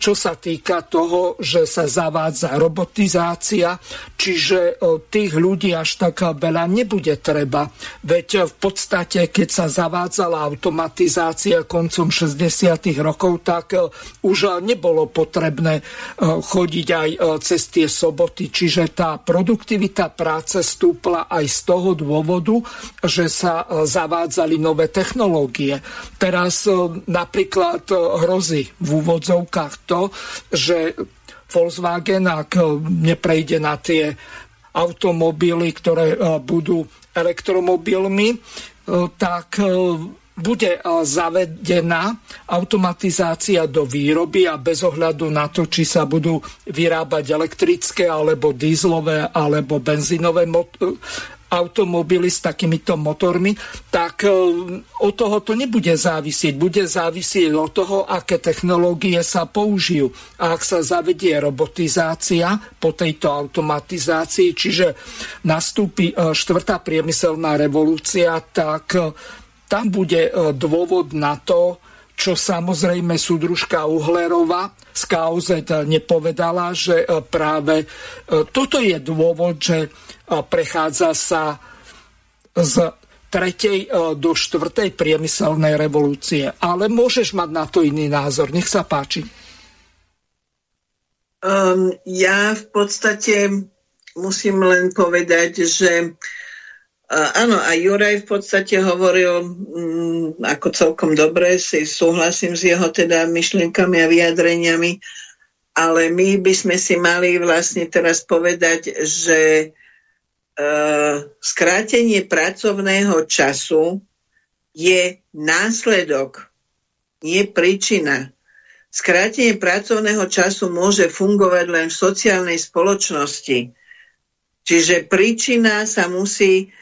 čo sa týka toho, že sa zavádza robotizácia, čiže tých ľudí až tak veľa nebude treba. Veď v podstate, keď sa zavádzala automatizácia koncom 60. rokov, tak e, už nebolo potrebné e, chodiť aj e, cez tie soboty. Čiže tá produktivita práce stúpla aj z toho dôvodu, že sa zavádzali nové technológie. Teraz napríklad hrozí v úvodzovkách to, že Volkswagen, ak neprejde na tie automobily, ktoré e, budú elektromobilmi, e, tak e, bude zavedená automatizácia do výroby a bez ohľadu na to, či sa budú vyrábať elektrické alebo dízlové alebo benzínové automobily s takýmito motormi, tak e, od toho to nebude závisieť. Bude závisieť od toho, aké technológie sa použijú. A ak sa zavedie robotizácia po tejto automatizácii, čiže nastúpi e, štvrtá priemyselná revolúcia, tak e, tam bude dôvod na to, čo samozrejme súdružka Uhlerová z KOZ nepovedala, že práve toto je dôvod, že prechádza sa z tretej e, do štvrtej priemyselnej revolúcie. Ale môžeš mať na to iný názor. Nech sa páči. Um, ja v podstate musím len povedať, že áno, a Juraj v podstate hovoril um, ako celkom dobre, si súhlasím s jeho teda myšlienkami a vyjadreniami, ale my by sme si mali vlastne teraz povedať, že Eh, skrátenie pracovného času je následok, nie príčina. Skrátenie pracovného času môže fungovať len v sociálnej spoločnosti. Čiže príčina sa musí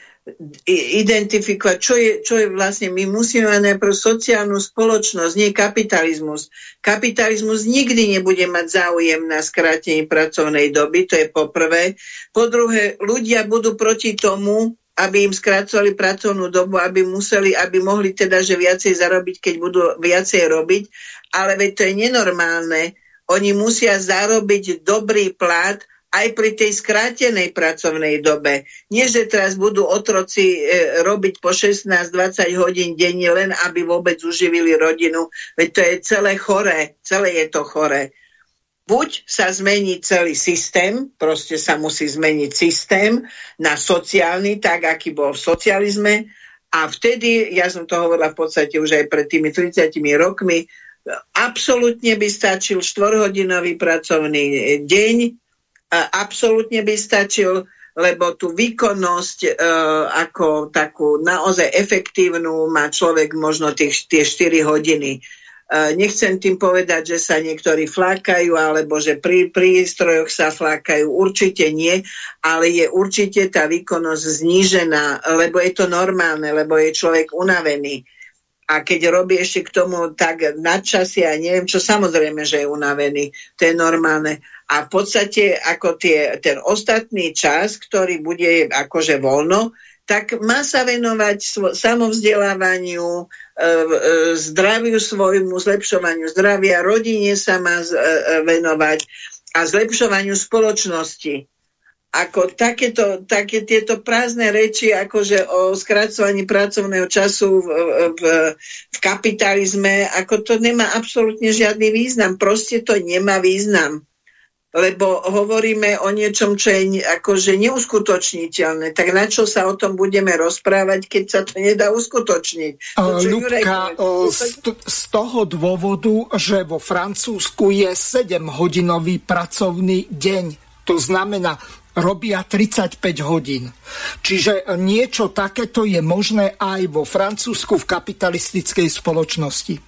identifikovať, čo je, čo je vlastne, my musíme mať najprv sociálnu spoločnosť, nie kapitalizmus. Kapitalizmus nikdy nebude mať záujem na skrátení pracovnej doby, to je po prvé. Po druhé, ľudia budú proti tomu, aby im skracovali pracovnú dobu, aby museli, aby mohli teda, že viacej zarobiť, keď budú viacej robiť, ale veď to je nenormálne. Oni musia zarobiť dobrý plat, aj pri tej skrátenej pracovnej dobe. Nie, že teraz budú otroci e, robiť po 16-20 hodín denne, len aby vôbec uživili rodinu. Veď to je celé choré, celé je to choré. Buď sa zmení celý systém, proste sa musí zmeniť systém na sociálny, tak aký bol v socializme, a vtedy, ja som to hovorila v podstate už aj pred tými 30 rokmi, absolútne by stačil štvorhodinový pracovný deň, absolútne by stačil, lebo tú výkonnosť e, ako takú naozaj efektívnu má človek možno tých, tie 4 hodiny. E, nechcem tým povedať, že sa niektorí flákajú, alebo že pri prístrojoch sa flákajú. Určite nie, ale je určite tá výkonnosť znížená, lebo je to normálne, lebo je človek unavený a keď robí ešte k tomu tak nadčasie a neviem čo, samozrejme, že je unavený, to je normálne. A v podstate ako tie, ten ostatný čas, ktorý bude akože voľno, tak má sa venovať samovzdelávaniu, e, e, zdraviu svojmu, zlepšovaniu zdravia, rodine sa má e venovať a zlepšovaniu spoločnosti ako takéto, také tieto prázdne reči, akože o skracovaní pracovného času v, v, v kapitalizme, ako to nemá absolútne žiadny význam. Proste to nemá význam. Lebo hovoríme o niečom, čo je akože neuskutočniteľné. Tak na čo sa o tom budeme rozprávať, keď sa to nedá uskutočniť? To, Ľubka, z, z toho dôvodu, že vo Francúzsku je 7-hodinový pracovný deň. To znamená, robia 35 hodín. Čiže niečo takéto je možné aj vo Francúzsku v kapitalistickej spoločnosti.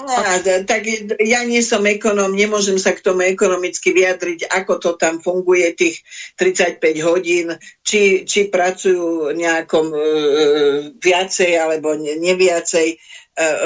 Ja, tak ja nie som ekonom, nemôžem sa k tomu ekonomicky vyjadriť, ako to tam funguje tých 35 hodín, či, či pracujú nejakom e, viacej alebo ne, neviacej. E,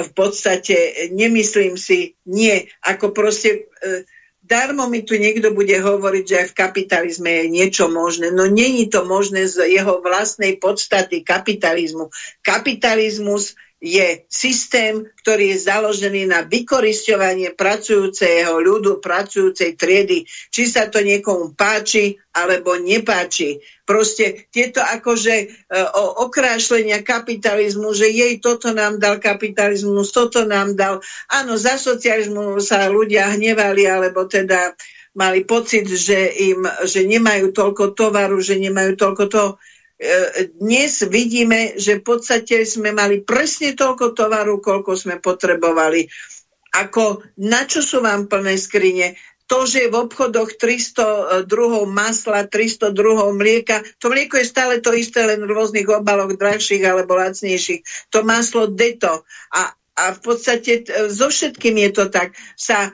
v podstate nemyslím si, nie, ako proste e, darmo mi tu niekto bude hovoriť, že aj v kapitalizme je niečo možné. No není to možné z jeho vlastnej podstaty kapitalizmu. Kapitalizmus je systém, ktorý je založený na vykoristovanie pracujúceho ľudu, pracujúcej triedy, či sa to niekomu páči alebo nepáči. Proste tieto akože e, o, okrášlenia kapitalizmu, že jej toto nám dal kapitalizmus, toto nám dal. Áno, za socializmu sa ľudia hnevali, alebo teda mali pocit, že, im, že nemajú toľko tovaru, že nemajú toľko toho dnes vidíme, že v podstate sme mali presne toľko tovaru, koľko sme potrebovali. Ako na čo sú vám plné skrine? To, že v obchodoch 300 druhov masla, 300 druhov mlieka, to mlieko je stále to isté, len v rôznych obaloch drahších alebo lacnejších. To maslo deto. A, a v podstate so všetkým je to tak. Sa e,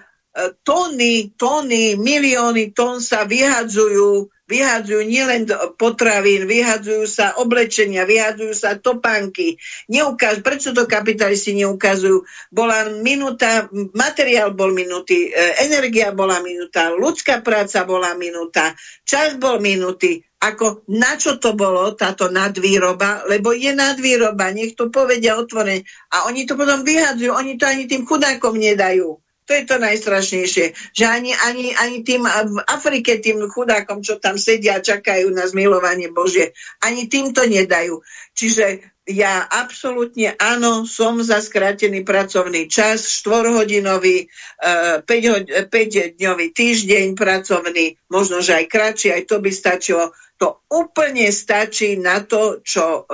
tóny, tóny, milióny tón sa vyhadzujú vyhadzujú nielen potravín, vyhadzujú sa oblečenia, vyhadzujú sa topánky. Neukaz, prečo to kapitalisti neukazujú? Bola minúta, materiál bol minutý, e, energia bola minúta, ľudská práca bola minúta, čas bol minúty. Ako na čo to bolo, táto nadvýroba, lebo je nadvýroba, nech to povedia otvorene. A oni to potom vyhadzujú, oni to ani tým chudákom nedajú. To je to najstrašnejšie, že ani, ani, ani tým v Afrike, tým chudákom, čo tam sedia a čakajú na zmilovanie Božie, ani tým to nedajú. Čiže ja absolútne áno, som za skrátený pracovný čas, štvorhodinový, 5-dňový e, týždeň pracovný, možno, že aj kratší, aj to by stačilo. To úplne stačí na to, čo,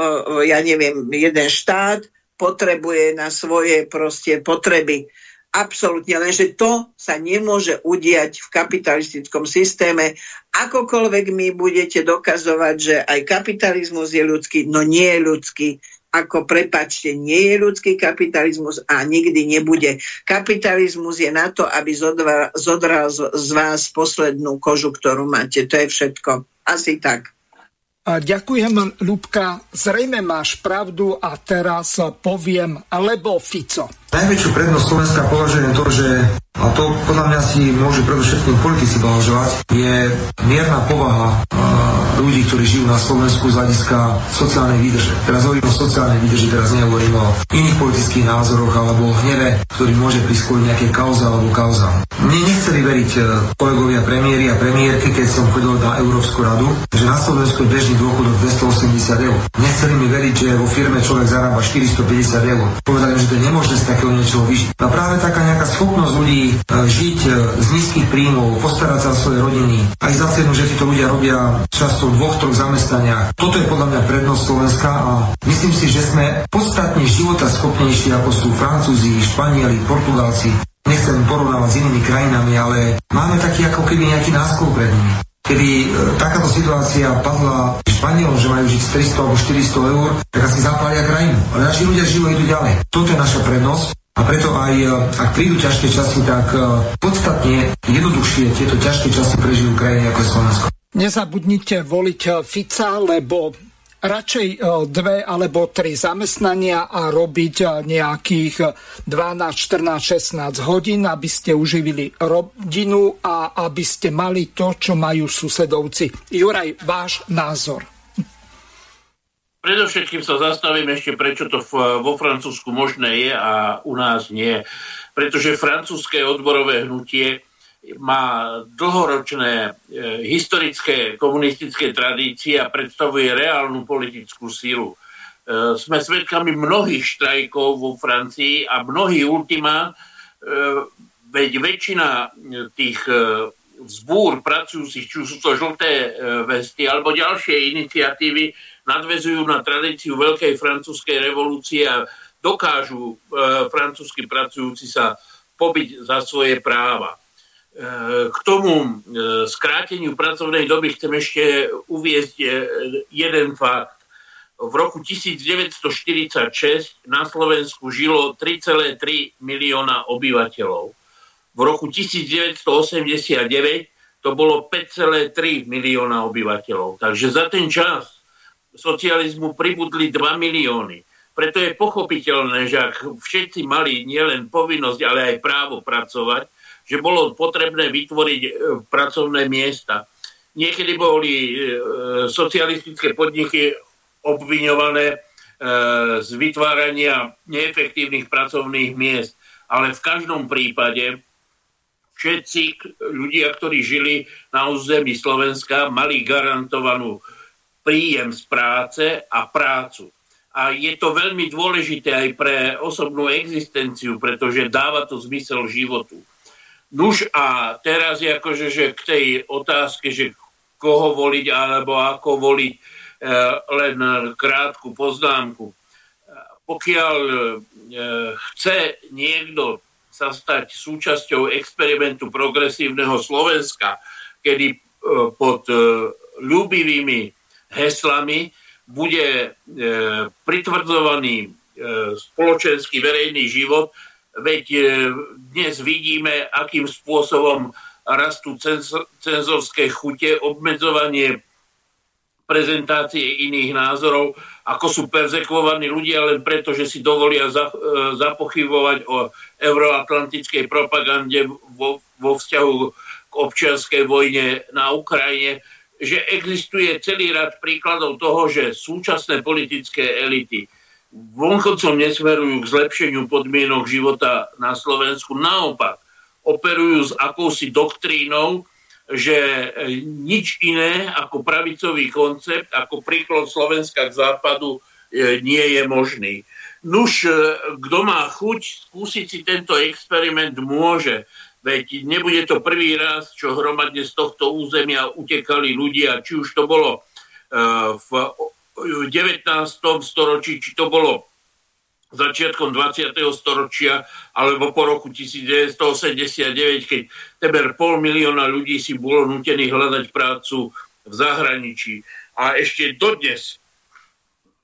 ja neviem, jeden štát potrebuje na svoje proste potreby. Absolútne, lenže to sa nemôže udiať v kapitalistickom systéme. Akokoľvek mi budete dokazovať, že aj kapitalizmus je ľudský, no nie je ľudský. Ako prepačte, nie je ľudský kapitalizmus a nikdy nebude. Kapitalizmus je na to, aby zodral, z vás poslednú kožu, ktorú máte. To je všetko. Asi tak. Ďakujem, Ľubka. Zrejme máš pravdu a teraz poviem, lebo Fico. Najväčšiu prednosť Slovenska považujem to, že a to podľa mňa si môžu predovšetkým politici blahoželať, je mierna povaha ľudí, ktorí žijú na Slovensku z hľadiska sociálnej výdrže. Teraz hovorím o sociálnej výdrži, teraz nehovorím o iných politických názoroch alebo hneve, ktorý môže prísť kvôli nejakej kauze alebo kauza. Mne nechceli veriť e, kolegovia premiéry a premiérky, keď som chodil na Európsku radu, že na Slovensku je bežný dôchodok 280 eur. Nechceli mi veriť, že vo firme človek zarába 450 eur. Povedali mi, že to je nemožné z takého niečoho vyžiť. A práve taká nejaká schopnosť ľudí e, žiť e, z nízkych príjmov, postarať sa o svoje rodiny, aj za cenu, že títo ľudia robia často v dvoch, troch zamestnaniach. Toto je podľa mňa prednosť Slovenska a myslím si, že sme podstatne života schopnejší ako sú Francúzi, Španieli, Portugálci. Nechcem porovnávať s inými krajinami, ale máme taký ako keby nejaký náskok pred nimi keby e, takáto situácia padla Španielom, že majú žiť 300 alebo 400 eur, tak asi zapália krajinu. Ale naši ľudia žijú idú ďalej. Toto je naša prednosť a preto aj, e, ak prídu ťažké časy, tak e, podstatne jednoduchšie tieto ťažké časy prežijú krajiny ako Slovensko. Nezabudnite voliť eh, Fica, lebo radšej eh, dve alebo tri zamestnania a robiť eh, nejakých 12, 14, 16 hodín, aby ste uživili rodinu a aby ste mali to, čo majú susedovci. Juraj, váš názor. Predovšetkým sa zastavím ešte, prečo to vo Francúzsku možné je a u nás nie. Pretože francúzske odborové hnutie má dlhoročné e, historické komunistické tradície a predstavuje reálnu politickú sílu. E, sme svedkami mnohých štrajkov vo Francii a mnohých ultima, e, veď väčšina tých zbúr pracujúcich, či sú to žlté vesty alebo ďalšie iniciatívy, nadvezujú na tradíciu Veľkej francúzskej revolúcie a dokážu e, francúzski pracujúci sa pobiť za svoje práva. K tomu e, skráteniu pracovnej doby chcem ešte uviezť e, jeden fakt. V roku 1946 na Slovensku žilo 3,3 milióna obyvateľov. V roku 1989 to bolo 5,3 milióna obyvateľov. Takže za ten čas socializmu pribudli 2 milióny. Preto je pochopiteľné, že ak všetci mali nielen povinnosť, ale aj právo pracovať, že bolo potrebné vytvoriť e, pracovné miesta. Niekedy boli e, socialistické podniky obviňované e, z vytvárania neefektívnych pracovných miest. Ale v každom prípade všetci ľudia, ktorí žili na území Slovenska, mali garantovanú príjem z práce a prácu. A je to veľmi dôležité aj pre osobnú existenciu, pretože dáva to zmysel životu. Nuž a teraz akože, že k tej otázke, že koho voliť alebo ako voliť, e, len krátku poznámku. Pokiaľ e, chce niekto sa stať súčasťou experimentu progresívneho Slovenska, kedy e, pod ľúbivými heslami bude e, pritvrdzovaný e, spoločenský verejný život, veď e, dnes vidíme, akým spôsobom rastú cenzorské chute, obmedzovanie prezentácie iných názorov, ako sú perzekvovaní ľudia len preto, že si dovolia e, zapochybovať o euroatlantickej propagande vo, vo vzťahu k občianskej vojne na Ukrajine že existuje celý rad príkladov toho, že súčasné politické elity vonchodcom nesmerujú k zlepšeniu podmienok života na Slovensku. Naopak, operujú s akousi doktrínou, že nič iné ako pravicový koncept, ako príklad Slovenska k západu e, nie je možný. Nuž, e, kto má chuť skúsiť si tento experiment, môže. Veď nebude to prvý raz, čo hromadne z tohto územia utekali ľudia, či už to bolo v 19. storočí, či to bolo začiatkom 20. storočia alebo po roku 1989, keď teber pol milióna ľudí si bolo nutených hľadať prácu v zahraničí. A ešte dodnes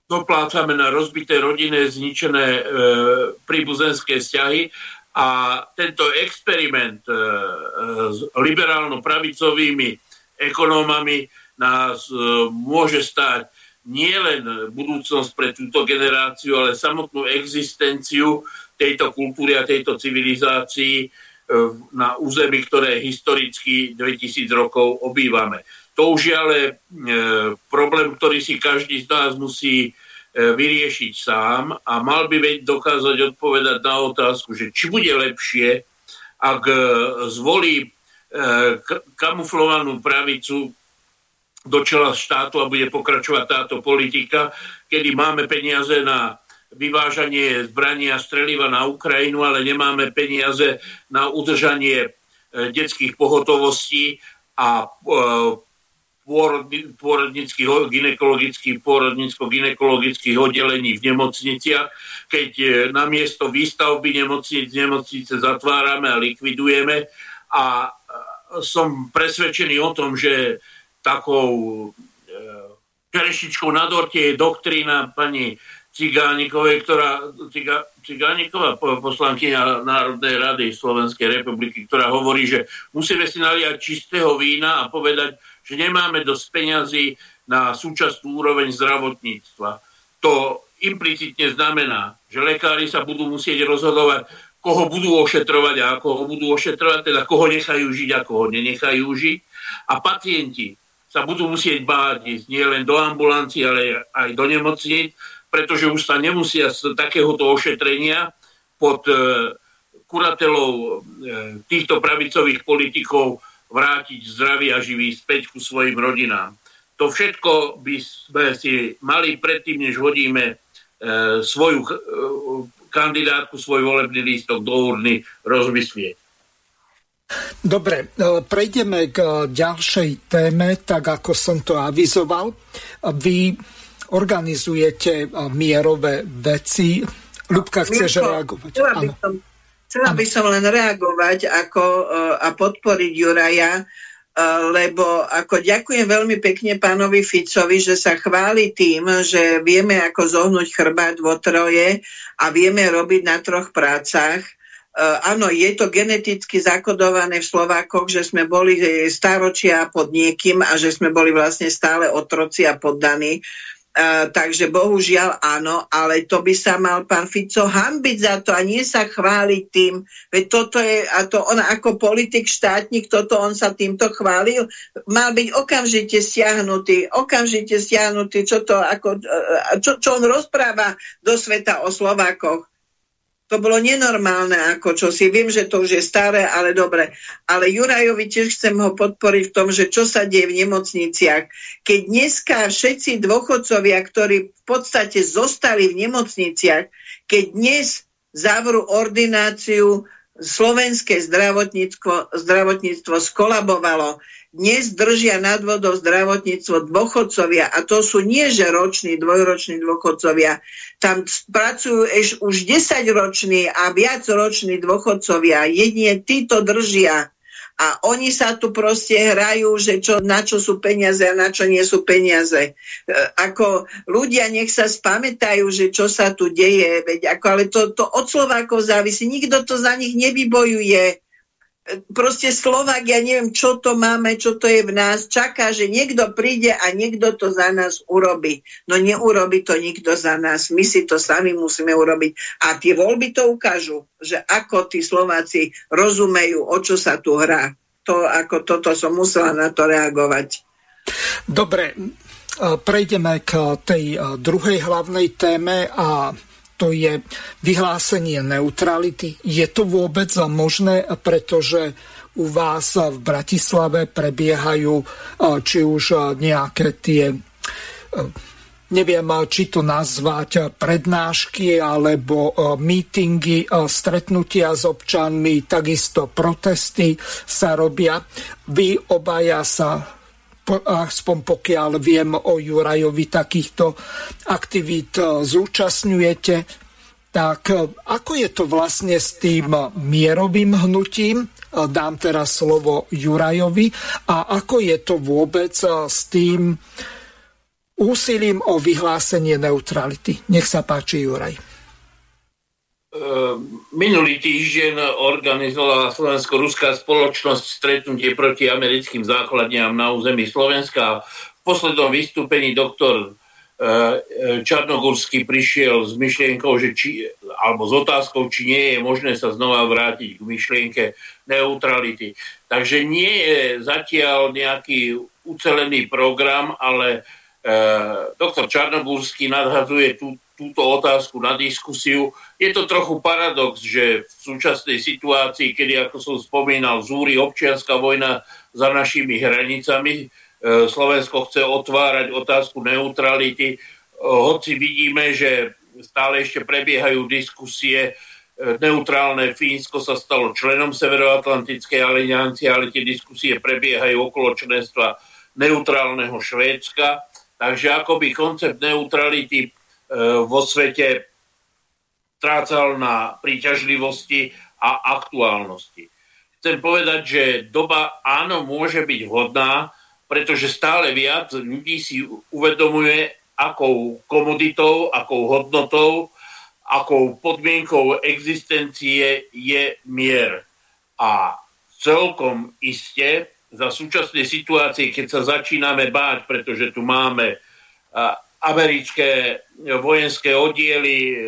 doplácame na rozbité rodinné zničené e, príbuzenské vzťahy a tento experiment e, s liberálno-pravicovými ekonómami nás e, môže stať nielen budúcnosť pre túto generáciu, ale samotnú existenciu tejto kultúry a tejto civilizácii e, na území, ktoré historicky 2000 rokov obývame. To už je ale problém, ktorý si každý z nás musí E, vyriešiť sám a mal by veď dokázať odpovedať na otázku, že či bude lepšie, ak e, zvolí e, kamuflovanú pravicu do čela štátu a bude pokračovať táto politika, kedy máme peniaze na vyvážanie zbraní a streliva na Ukrajinu, ale nemáme peniaze na udržanie detských pohotovostí a pôrodnických, ginekologických, pôrodnicko-ginekologických oddelení v nemocniciach, keď e, namiesto výstavby nemocnic nemocnice zatvárame a likvidujeme. A som presvedčený o tom, že takou čerešičkou na dorte je doktrína pani Cigánikovej, ktorá, Ciga, Cigániková poslankyňa Národnej rady Slovenskej republiky, ktorá hovorí, že musíme si naliať čistého vína a povedať, že nemáme dosť peňazí na súčasnú úroveň zdravotníctva. To implicitne znamená, že lekári sa budú musieť rozhodovať, koho budú ošetrovať a ako ho budú ošetrovať, teda koho nechajú žiť a koho nenechajú žiť. A pacienti sa budú musieť báť ísť nie len do ambulancií, ale aj do nemocníc, pretože už sa nemusia z takéhoto ošetrenia pod e, kuratelou e, týchto pravicových politikov vrátiť zdravý a živý späť ku svojim rodinám. To všetko by sme si mali predtým, než hodíme e, svoju kandidátku, svoj volebný lístok do urny rozmyslieť. Dobre, prejdeme k ďalšej téme, tak ako som to avizoval. Vy organizujete mierové veci. Ľubka, chceš Mirko, reagovať? Chcela by, som, chcela by som len reagovať ako, a podporiť Juraja, lebo ako ďakujem veľmi pekne pánovi Ficovi, že sa chváli tým, že vieme ako zohnúť chrbát vo troje a vieme robiť na troch prácach. Áno, je to geneticky zakodované v Slovákoch, že sme boli staročia pod niekým a že sme boli vlastne stále otroci a poddaní. Uh, takže bohužiaľ áno, ale to by sa mal pán Fico hambiť za to a nie sa chváliť tým. Veď toto je, a to on ako politik, štátnik, toto on sa týmto chválil, mal byť okamžite stiahnutý, okamžite stiahnutý, čo to ako, čo, čo on rozpráva do sveta o Slovákoch. To bolo nenormálne, ako čo si viem, že to už je staré, ale dobre. Ale Jurajovi tiež chcem ho podporiť v tom, že čo sa deje v nemocniciach. Keď dneska všetci dôchodcovia, ktorí v podstate zostali v nemocniciach, keď dnes zavrú ordináciu, slovenské zdravotníctvo, zdravotníctvo skolabovalo, dnes držia nad vodou zdravotníctvo dôchodcovia a to sú nie že roční, dvojroční dôchodcovia. Tam pracujú eš už 10 roční a viac roční dôchodcovia. Jedine títo držia a oni sa tu proste hrajú, že čo, na čo sú peniaze a na čo nie sú peniaze. E, ako ľudia nech sa spamätajú, že čo sa tu deje, veď ako, ale to, to od Slovákov závisí, nikto to za nich nevybojuje proste Slovak, ja neviem, čo to máme, čo to je v nás, čaká, že niekto príde a niekto to za nás urobí. No neurobi to nikto za nás, my si to sami musíme urobiť. A tie voľby to ukážu, že ako tí Slováci rozumejú, o čo sa tu hrá. To, ako toto som musela na to reagovať. Dobre, prejdeme k tej druhej hlavnej téme a to je vyhlásenie neutrality. Je to vôbec možné, pretože u vás v Bratislave prebiehajú či už nejaké tie neviem, či to nazvať prednášky alebo mítingy, stretnutia s občanmi, takisto protesty sa robia. Vy obaja sa aspoň pokiaľ viem o Jurajovi takýchto aktivít e, zúčastňujete. Tak e, ako je to vlastne s tým mierovým hnutím? E, dám teraz slovo Jurajovi. A ako je to vôbec s tým úsilím o vyhlásenie neutrality? Nech sa páči, Juraj. Ehm, minulý týždeň organizovala Slovensko-Ruská spoločnosť stretnutie proti americkým základniam na území Slovenska. V poslednom vystúpení doktor ehm, Čarnogórsky prišiel s myšlienkou, že či, alebo s otázkou, či nie je možné sa znova vrátiť k myšlienke neutrality. Takže nie je zatiaľ nejaký ucelený program, ale e, doktor Čarnogórsky nadhazuje tú, túto otázku na diskusiu. Je to trochu paradox, že v súčasnej situácii, kedy, ako som spomínal, zúri občianská vojna za našimi hranicami, e, Slovensko chce otvárať otázku neutrality, e, hoci vidíme, že stále ešte prebiehajú diskusie, e, neutrálne Fínsko sa stalo členom Severoatlantickej aliancie, ale tie diskusie prebiehajú okolo členstva neutrálneho Švédska. Takže akoby koncept neutrality vo svete strácal na príťažlivosti a aktuálnosti. Chcem povedať, že doba áno môže byť vhodná, pretože stále viac ľudí si uvedomuje, akou komoditou, akou hodnotou, akou podmienkou existencie je mier. A celkom iste za súčasnej situácie, keď sa začíname báť, pretože tu máme americké vojenské oddiely e, e,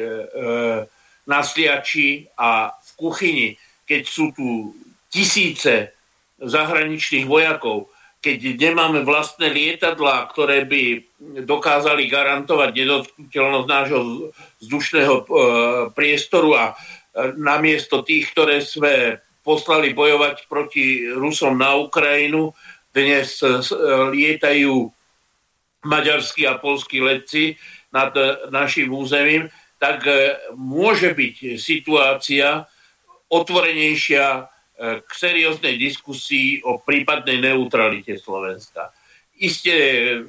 na sliači a v kuchyni, keď sú tu tisíce zahraničných vojakov, keď nemáme vlastné lietadlá, ktoré by dokázali garantovať nedotknutelnosť nášho vzdušného e, priestoru a namiesto tých, ktoré sme poslali bojovať proti Rusom na Ukrajinu, dnes lietajú maďarskí a polskí letci nad e, našim územím, tak e, môže byť situácia otvorenejšia k serióznej diskusii o prípadnej neutralite Slovenska. Isté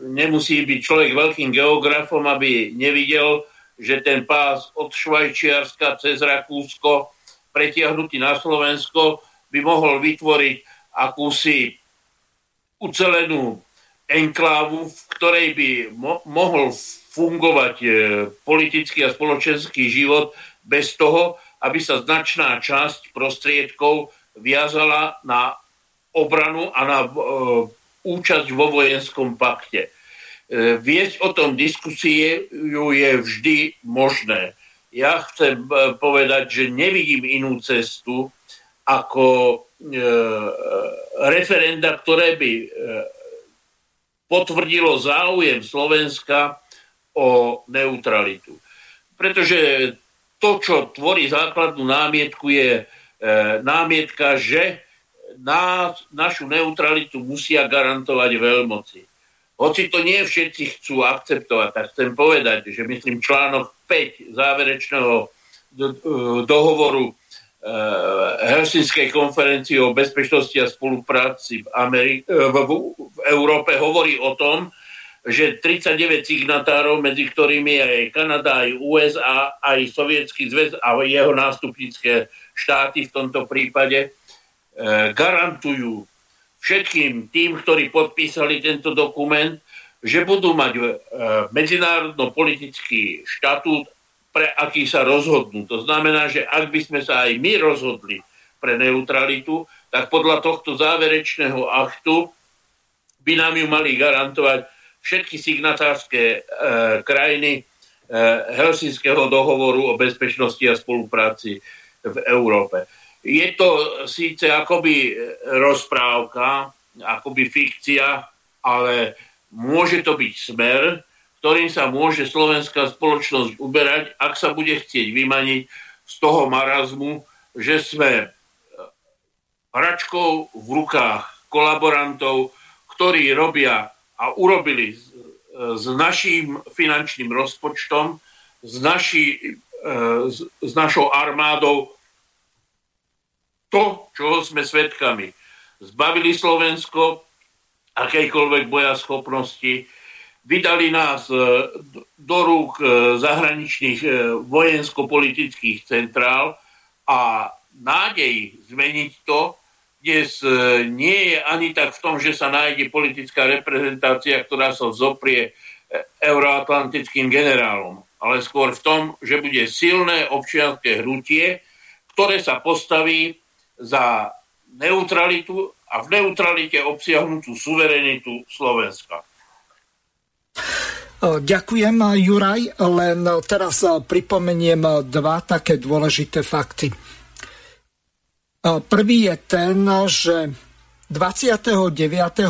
nemusí byť človek veľkým geografom, aby nevidel, že ten pás od Švajčiarska cez Rakúsko pretiahnutý na Slovensko by mohol vytvoriť akúsi ucelenú enklávu, v ktorej by mo- mohol fungovať e, politický a spoločenský život bez toho, aby sa značná časť prostriedkov viazala na obranu a na e, účasť vo vojenskom pakte. E, viesť o tom diskusie je vždy možné. Ja chcem e, povedať, že nevidím inú cestu ako e, referenda, ktoré by e, potvrdilo záujem Slovenska o neutralitu. Pretože to, čo tvorí základnú námietku, je e, námietka, že na, našu neutralitu musia garantovať veľmoci. Hoci to nie všetci chcú akceptovať, tak chcem povedať, že myslím článok 5 záverečného dohovoru e, Helsinskej konferencie o bezpečnosti a spolupráci v, Ameri- e, v, v Európe hovorí o tom, že 39 signatárov, medzi ktorými je aj Kanada, aj USA, aj Sovietský zväz a jeho nástupnícke štáty v tomto prípade, e, garantujú všetkým tým, ktorí podpísali tento dokument, že budú mať medzinárodno-politický štatút, pre aký sa rozhodnú. To znamená, že ak by sme sa aj my rozhodli pre neutralitu, tak podľa tohto záverečného aktu by nám ju mali garantovať všetky signatárske e, krajiny e, Helsinského dohovoru o bezpečnosti a spolupráci v Európe. Je to síce akoby rozprávka, akoby fikcia, ale môže to byť smer, ktorým sa môže slovenská spoločnosť uberať, ak sa bude chcieť vymaniť z toho marazmu, že sme hračkou v rukách kolaborantov, ktorí robia a urobili s, s naším finančným rozpočtom, s, naši, e, s, s našou armádou to, čoho sme svedkami. Zbavili Slovensko akejkoľvek boja schopnosti, vydali nás e, do rúk e, zahraničných vojensko-politických centrál a nádej zmeniť to dnes e, nie je ani tak v tom, že sa nájde politická reprezentácia, ktorá sa zoprie e, euroatlantickým generálom, ale skôr v tom, že bude silné občianské hnutie, ktoré sa postaví za neutralitu a v neutralite obsiahnutú suverenitu Slovenska. E, ďakujem, Juraj, len teraz pripomeniem dva také dôležité fakty. Prvý je ten, že 29.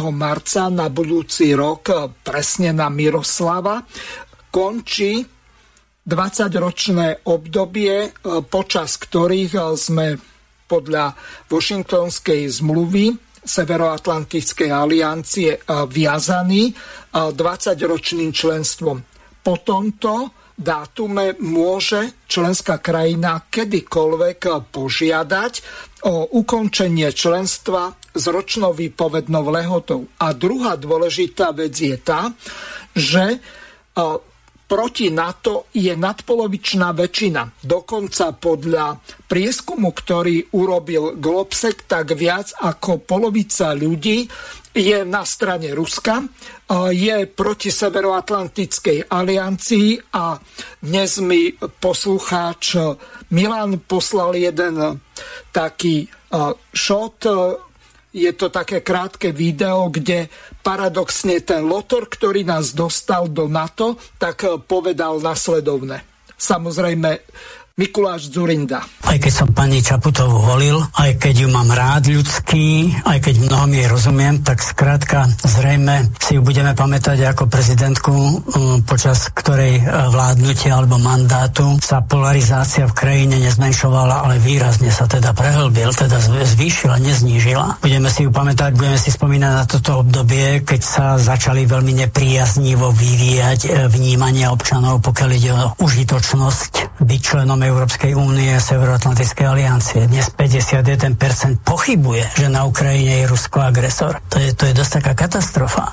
marca na budúci rok, presne na Miroslava, končí 20-ročné obdobie, počas ktorých sme podľa Washingtonskej zmluvy Severoatlantickej aliancie viazaní 20-ročným členstvom. Po tomto dátume môže členská krajina kedykoľvek požiadať o ukončenie členstva s ročnou výpovednou lehotou. A druhá dôležitá vec je tá, že proti NATO je nadpolovičná väčšina. Dokonca podľa prieskumu, ktorý urobil Globsek, tak viac ako polovica ľudí je na strane Ruska, je proti Severoatlantickej aliancii a dnes mi poslucháč Milan poslal jeden taký shot, je to také krátke video, kde paradoxne ten Lotor, ktorý nás dostal do NATO, tak povedal nasledovne. Samozrejme, Mikuláš Zurinda. Aj keď som pani Čaputovú volil, aj keď ju mám rád ľudský, aj keď mnohom jej rozumiem, tak skrátka zrejme si ju budeme pamätať ako prezidentku, um, počas ktorej uh, vládnutia alebo mandátu sa polarizácia v krajine nezmenšovala, ale výrazne sa teda prehlbil, teda zvýšila, neznížila. Budeme si ju pamätať, budeme si spomínať na toto obdobie, keď sa začali veľmi nepriaznivo vyvíjať uh, vnímania občanov, pokiaľ ide o užitočnosť byť členom Európskej únie a Severoatlantickej aliancie. Dnes 51% pochybuje, že na Ukrajine je Rusko agresor. To je, to je dosť taká katastrofa.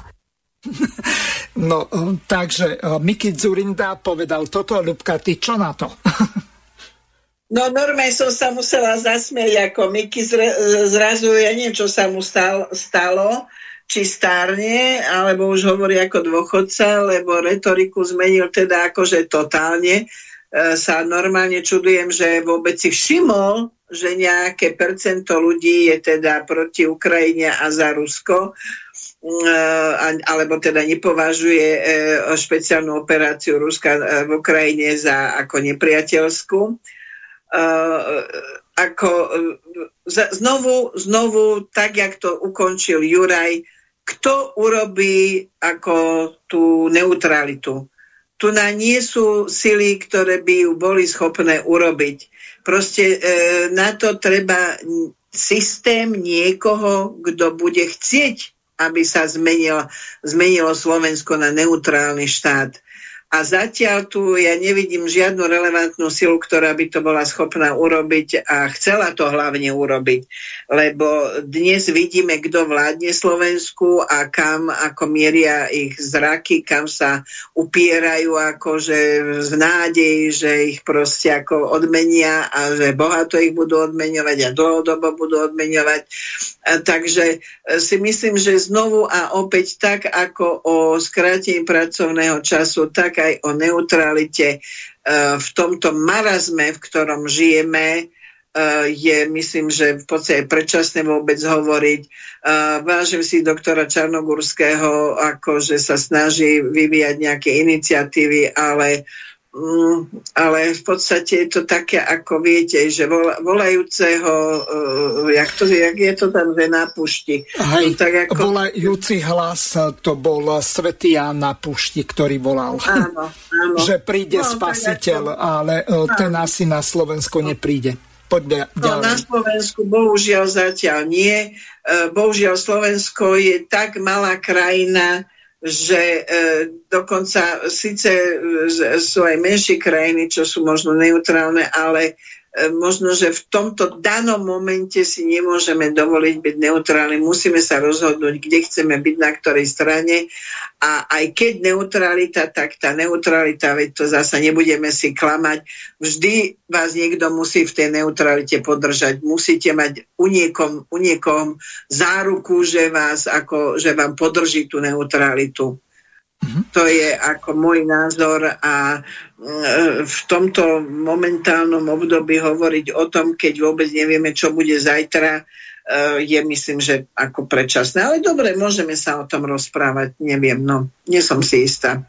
(laughs) No, takže Miki Zurinda povedal toto, Ľubka, ty čo na to? No normálne som sa musela zasmieť, ako Miky zrazu, ja neviem, čo sa mu stalo, stalo či stárne, alebo už hovorí ako dôchodca, lebo retoriku zmenil teda akože totálne. E, sa normálne čudujem, že vôbec si všimol, že nejaké percento ľudí je teda proti Ukrajine a za Rusko, e, alebo teda nepovažuje e, špeciálnu operáciu Ruska v Ukrajine za ako nepriateľskú ako znovu, znovu, tak jak to ukončil Juraj, kto urobí ako tú neutralitu. Tu na nie sú sily, ktoré by ju boli schopné urobiť. Proste e, na to treba systém niekoho, kto bude chcieť, aby sa zmenilo, zmenilo Slovensko na neutrálny štát. A zatiaľ tu ja nevidím žiadnu relevantnú silu, ktorá by to bola schopná urobiť a chcela to hlavne urobiť. Lebo dnes vidíme, kto vládne Slovensku a kam ako mieria ich zraky, kam sa upierajú akože z nádej, že ich proste ako odmenia a že bohato ich budú odmeňovať a dlhodobo budú odmeňovať. A takže si myslím, že znovu a opäť tak ako o skrátení pracovného času, tak aj o neutralite e, v tomto marazme, v ktorom žijeme, e, je, myslím, že v podstate predčasné vôbec hovoriť. E, vážim si doktora Čarnogurského, ako že sa snaží vyvíjať nejaké iniciatívy, ale Mm, ale v podstate je to také, ako viete, že volajúceho, uh, jak, to, jak je to tam, že na pušti. Hej, tak ako... volajúci hlas to bol svätý Ján na pušti, ktorý volal. Áno, áno. (laughs) že príde no, spasiteľ, ako... ale uh, ten asi na Slovensko nepríde. Poďme no, na Slovensku bohužiaľ zatiaľ nie. Bohužiaľ Slovensko je tak malá krajina, že e, dokonca síce e, sú aj menšie krajiny, čo sú možno neutrálne, ale možno, že v tomto danom momente si nemôžeme dovoliť byť neutrálni. Musíme sa rozhodnúť, kde chceme byť, na ktorej strane. A aj keď neutralita, tak tá neutralita, veď to zasa nebudeme si klamať, vždy vás niekto musí v tej neutralite podržať. Musíte mať u niekom, u niekom záruku, že, vás ako, že vám podrží tú neutralitu. To je ako môj názor a e, v tomto momentálnom období hovoriť o tom, keď vôbec nevieme, čo bude zajtra, e, je myslím, že ako predčasné. Ale dobre, môžeme sa o tom rozprávať, neviem, no, nie som si istá.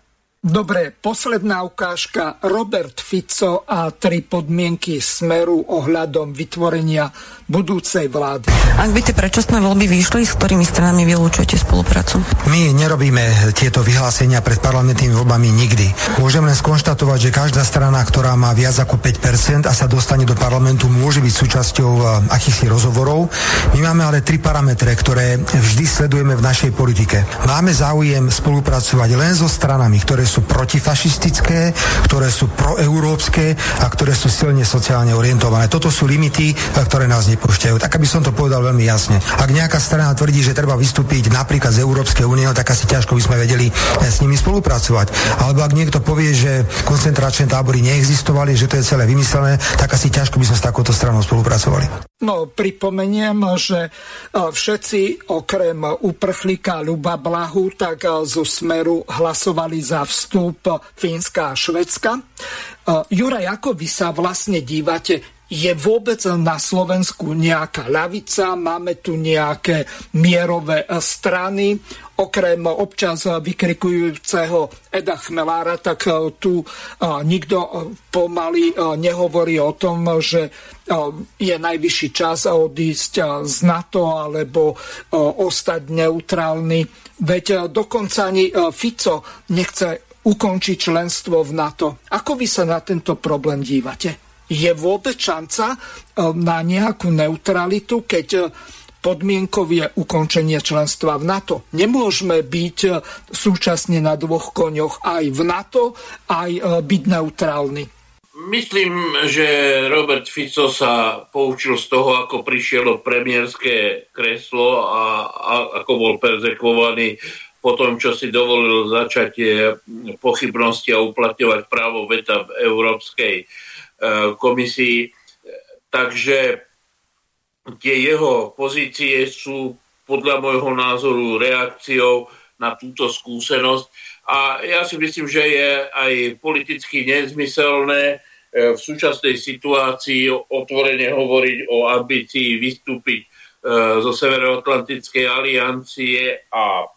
Dobre, posledná ukážka. Robert Fico a tri podmienky smeru ohľadom vytvorenia budúcej vlády. Ak by tie predčasné voľby vyšli, s ktorými stranami vylúčujete spoluprácu? My nerobíme tieto vyhlásenia pred parlamentnými voľbami nikdy. Môžeme len skonštatovať, že každá strana, ktorá má viac ako 5% a sa dostane do parlamentu, môže byť súčasťou e, akýchsi rozhovorov. My máme ale tri parametre, ktoré vždy sledujeme v našej politike. Máme záujem spolupracovať len so stranami, ktoré sú protifašistické, ktoré sú proeurópske a ktoré sú silne sociálne orientované. Toto sú limity, ktoré nás nepúšťajú. Tak aby som to povedal veľmi jasne. Ak nejaká strana tvrdí, že treba vystúpiť napríklad z Európskej únie, no tak asi ťažko by sme vedeli eh, s nimi spolupracovať. Alebo ak niekto povie, že koncentračné tábory neexistovali, že to je celé vymyslené, tak asi ťažko by sme s takouto stranou spolupracovali. No, pripomeniem, že eh, všetci okrem uprchlíka Ľuba Blahu tak eh, zo Smeru hlasovali za vstup Fínska a Švedska. Juraj, ako vy sa vlastne dívate je vôbec na Slovensku nejaká ľavica, máme tu nejaké mierové strany, okrem občas vykrikujúceho Eda Chmelára, tak e, tu e, nikto e, pomaly nehovorí o tom, že je najvyšší čas odísť z NATO alebo ostať neutrálny. Veď dokonca ani Fico nechce ukončiť členstvo v NATO. Ako vy sa na tento problém dívate? Je vôbec šanca e, na nejakú neutralitu, keď e, podmienkou je ukončenie členstva v NATO. Nemôžeme byť e, súčasne na dvoch koňoch aj v NATO, aj byť neutrálny. Myslím, že Robert Fico sa poučil z toho, ako prišiel o premiérske kreslo a, a ako bol perzekvovaný po tom, čo si dovolil začať pochybnosti a uplatňovať právo veta v Európskej komisii. Takže tie jeho pozície sú podľa môjho názoru reakciou na túto skúsenosť a ja si myslím, že je aj politicky nezmyselné e, v súčasnej situácii otvorene hovoriť o ambícii vystúpiť e, zo Severoatlantickej aliancie a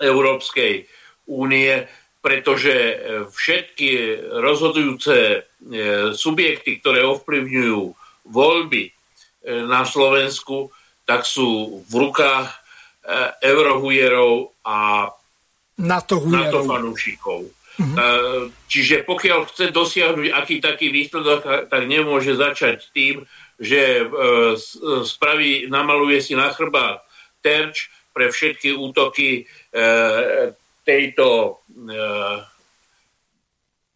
Európskej únie, pretože e, všetky rozhodujúce subjekty, ktoré ovplyvňujú voľby na Slovensku, tak sú v rukách eurohujerov a NATO, na to fanúšikov. Mm-hmm. Čiže pokiaľ chce dosiahnuť aký taký výsledok, tak nemôže začať tým, že e, spraví, namaluje si na chrba terč pre všetky útoky e, tejto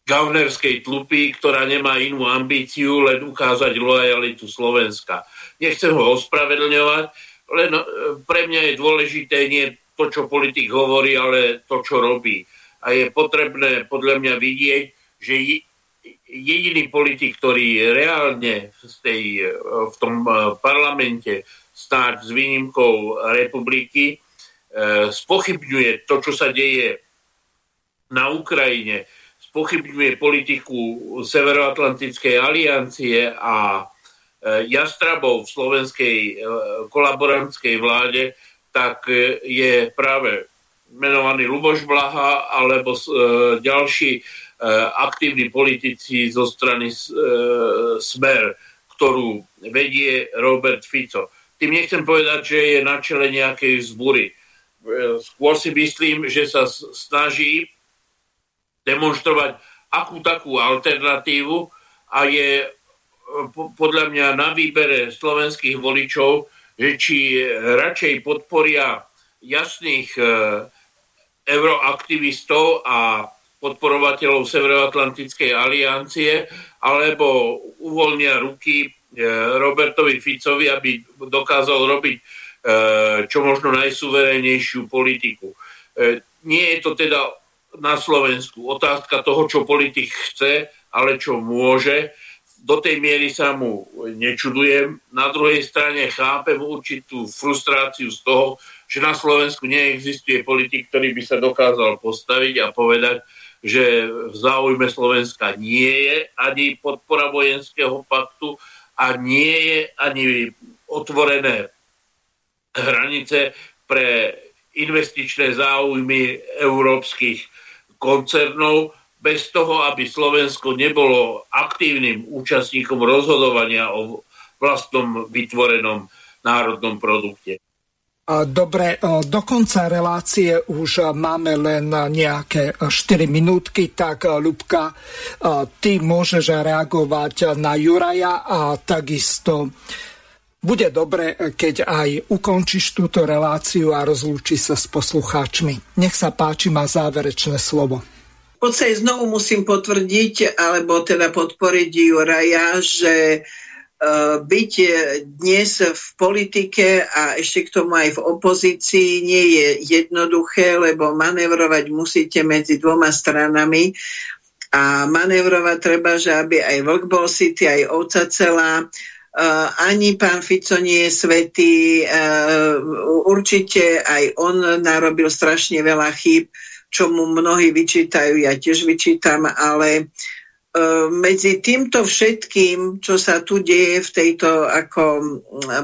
gaunerskej tlupy, ktorá nemá inú ambíciu, len ukázať lojalitu Slovenska. Nechcem ho ospravedlňovať, len pre mňa je dôležité nie to, čo politik hovorí, ale to, čo robí. A je potrebné podľa mňa vidieť, že jediný politik, ktorý reálne v, tej, v tom e, parlamente stáť s výnimkou republiky, e, spochybňuje to, čo sa deje na Ukrajine, spochybňuje politiku Severoatlantickej aliancie a e, jastrabov v slovenskej kolaborantskej vláde, tak e, je práve menovaný Luboš Blaha alebo e, ďalší e, aktívni politici zo strany Smer, ktorú vedie Robert Fico. Tým nechcem povedať, že je na čele nejakej zbury. Skôr si myslím, že sa snaží demonstrovať akú takú alternatívu a je podľa mňa na výbere slovenských voličov, že či radšej podporia jasných e, euroaktivistov a podporovateľov Severoatlantickej aliancie, alebo uvoľnia ruky e, Robertovi Ficovi, aby dokázal robiť e, čo možno najsuverénnejšiu politiku. Nie je to teda na Slovensku otázka toho, čo politik chce, ale čo môže do tej miery sa mu nečudujem. Na druhej strane chápem určitú frustráciu z toho, že na Slovensku neexistuje politik, ktorý by sa dokázal postaviť a povedať, že v záujme Slovenska nie je ani podpora vojenského paktu a nie je ani otvorené hranice pre investičné záujmy európskych koncernov, bez toho, aby Slovensko nebolo aktívnym účastníkom rozhodovania o vlastnom vytvorenom národnom produkte. Dobre, do konca relácie už máme len nejaké 4 minútky, tak Ľubka, ty môžeš reagovať na Juraja a takisto bude dobre, keď aj ukončíš túto reláciu a rozlúči sa s poslucháčmi. Nech sa páči, má záverečné slovo. Podstate znovu musím potvrdiť, alebo teda podporiť Juraja, že uh, byť dnes v politike a ešte k tomu aj v opozícii nie je jednoduché, lebo manevrovať musíte medzi dvoma stranami. A manevrovať treba, že aby aj vlk bol city, aj ovca celá, ani pán Fico nie je svetý, uh, určite aj on narobil strašne veľa chýb, čo mu mnohí vyčítajú, ja tiež vyčítam, ale e, medzi týmto všetkým, čo sa tu deje v tejto ako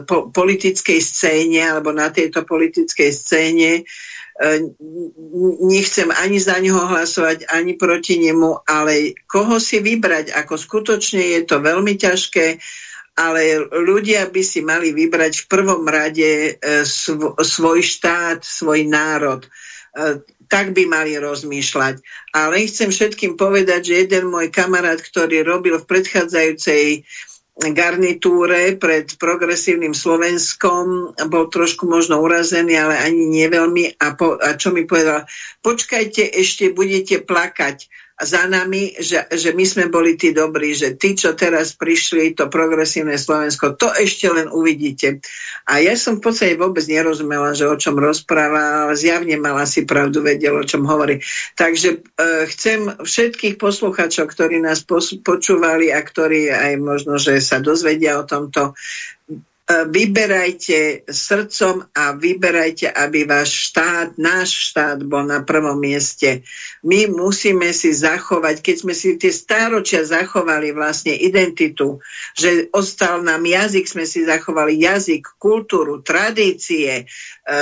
po, politickej scéne alebo na tejto politickej scéne, e, nechcem ani za neho hlasovať, ani proti nemu, ale koho si vybrať, ako skutočne je to veľmi ťažké, ale ľudia by si mali vybrať v prvom rade e, svoj štát, svoj národ tak by mali rozmýšľať. Ale chcem všetkým povedať, že jeden môj kamarát, ktorý robil v predchádzajúcej garnitúre pred progresívnym Slovenskom, bol trošku možno urazený, ale ani neveľmi. A, po, a čo mi povedal, počkajte, ešte budete plakať. Za nami, že, že my sme boli tí dobrí, že tí, čo teraz prišli, to progresívne Slovensko, to ešte len uvidíte. A ja som v podstate vôbec nerozumela, že o čom rozpráva, ale zjavne mala si pravdu, vedel, o čom hovorí. Takže e, chcem všetkých poslucháčov, ktorí nás počúvali a ktorí aj možno, že sa dozvedia o tomto, vyberajte srdcom a vyberajte, aby váš štát, náš štát bol na prvom mieste. My musíme si zachovať, keď sme si tie stáročia zachovali vlastne identitu, že ostal nám jazyk, sme si zachovali jazyk, kultúru, tradície, e, e,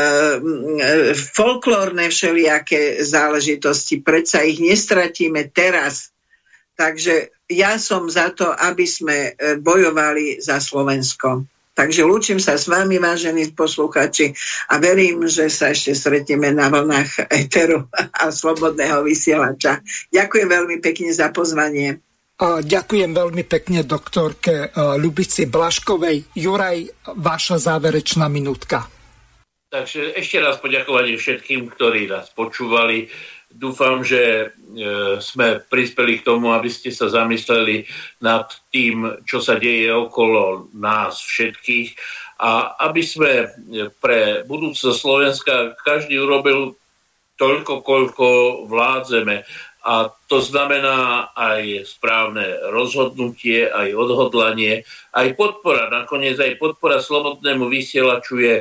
folklórne všelijaké záležitosti, predsa ich nestratíme teraz. Takže ja som za to, aby sme e, bojovali za Slovensko. Takže lúčim sa s vami, vážení posluchači, a verím, že sa ešte stretneme na vlnách Eteru a Slobodného vysielača. Ďakujem veľmi pekne za pozvanie. Ďakujem veľmi pekne doktorke Lubici Blaškovej. Juraj, vaša záverečná minútka. Takže ešte raz poďakovanie všetkým, ktorí nás počúvali. Dúfam, že e, sme prispeli k tomu, aby ste sa zamysleli nad tým, čo sa deje okolo nás všetkých a aby sme pre budúcnosť Slovenska každý urobil toľko, koľko vládzeme. A to znamená aj správne rozhodnutie, aj odhodlanie, aj podpora. Nakoniec aj podpora slobodnému vysielaču je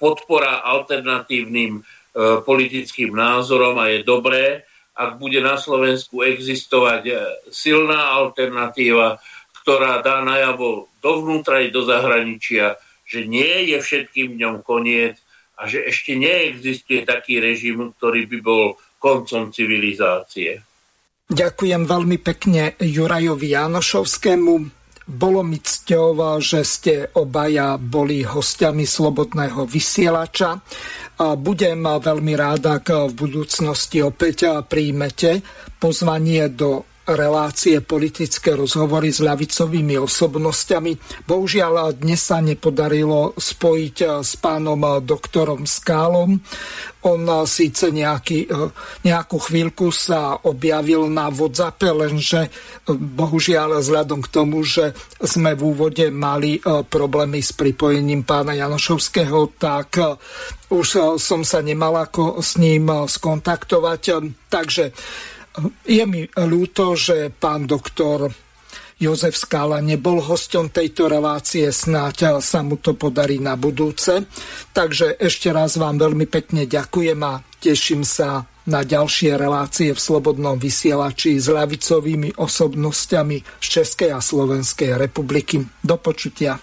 podpora alternatívnym E, politickým názorom a je dobré, ak bude na Slovensku existovať e, silná alternatíva, ktorá dá najavo dovnútra i do zahraničia, že nie je všetkým dňom koniec a že ešte neexistuje taký režim, ktorý by bol koncom civilizácie. Ďakujem veľmi pekne Jurajovi Janošovskému. Bolo mi cťou, že ste obaja boli hostiami Slobodného vysielača. Budem veľmi rád, ak v budúcnosti opäť príjmete pozvanie do relácie politické rozhovory s ľavicovými osobnosťami. Bohužiaľ, dnes sa nepodarilo spojiť eh, s pánom eh, doktorom Skálom. On eh, síce nejaký, nejakú chvíľku sa objavil na WhatsAppe, lenže bohužiaľ vzhľadom k tomu, že sme v úvode mali problémy s pripojením pána Janošovského, tak už som sa nemal ako s ním skontaktovať. Takže je mi ľúto, že pán doktor Jozef Skála nebol hosťom tejto relácie, snáď sa mu to podarí na budúce. Takže ešte raz vám veľmi pekne ďakujem a teším sa na ďalšie relácie v Slobodnom vysielači s ľavicovými osobnosťami z Českej a Slovenskej republiky. Do počutia.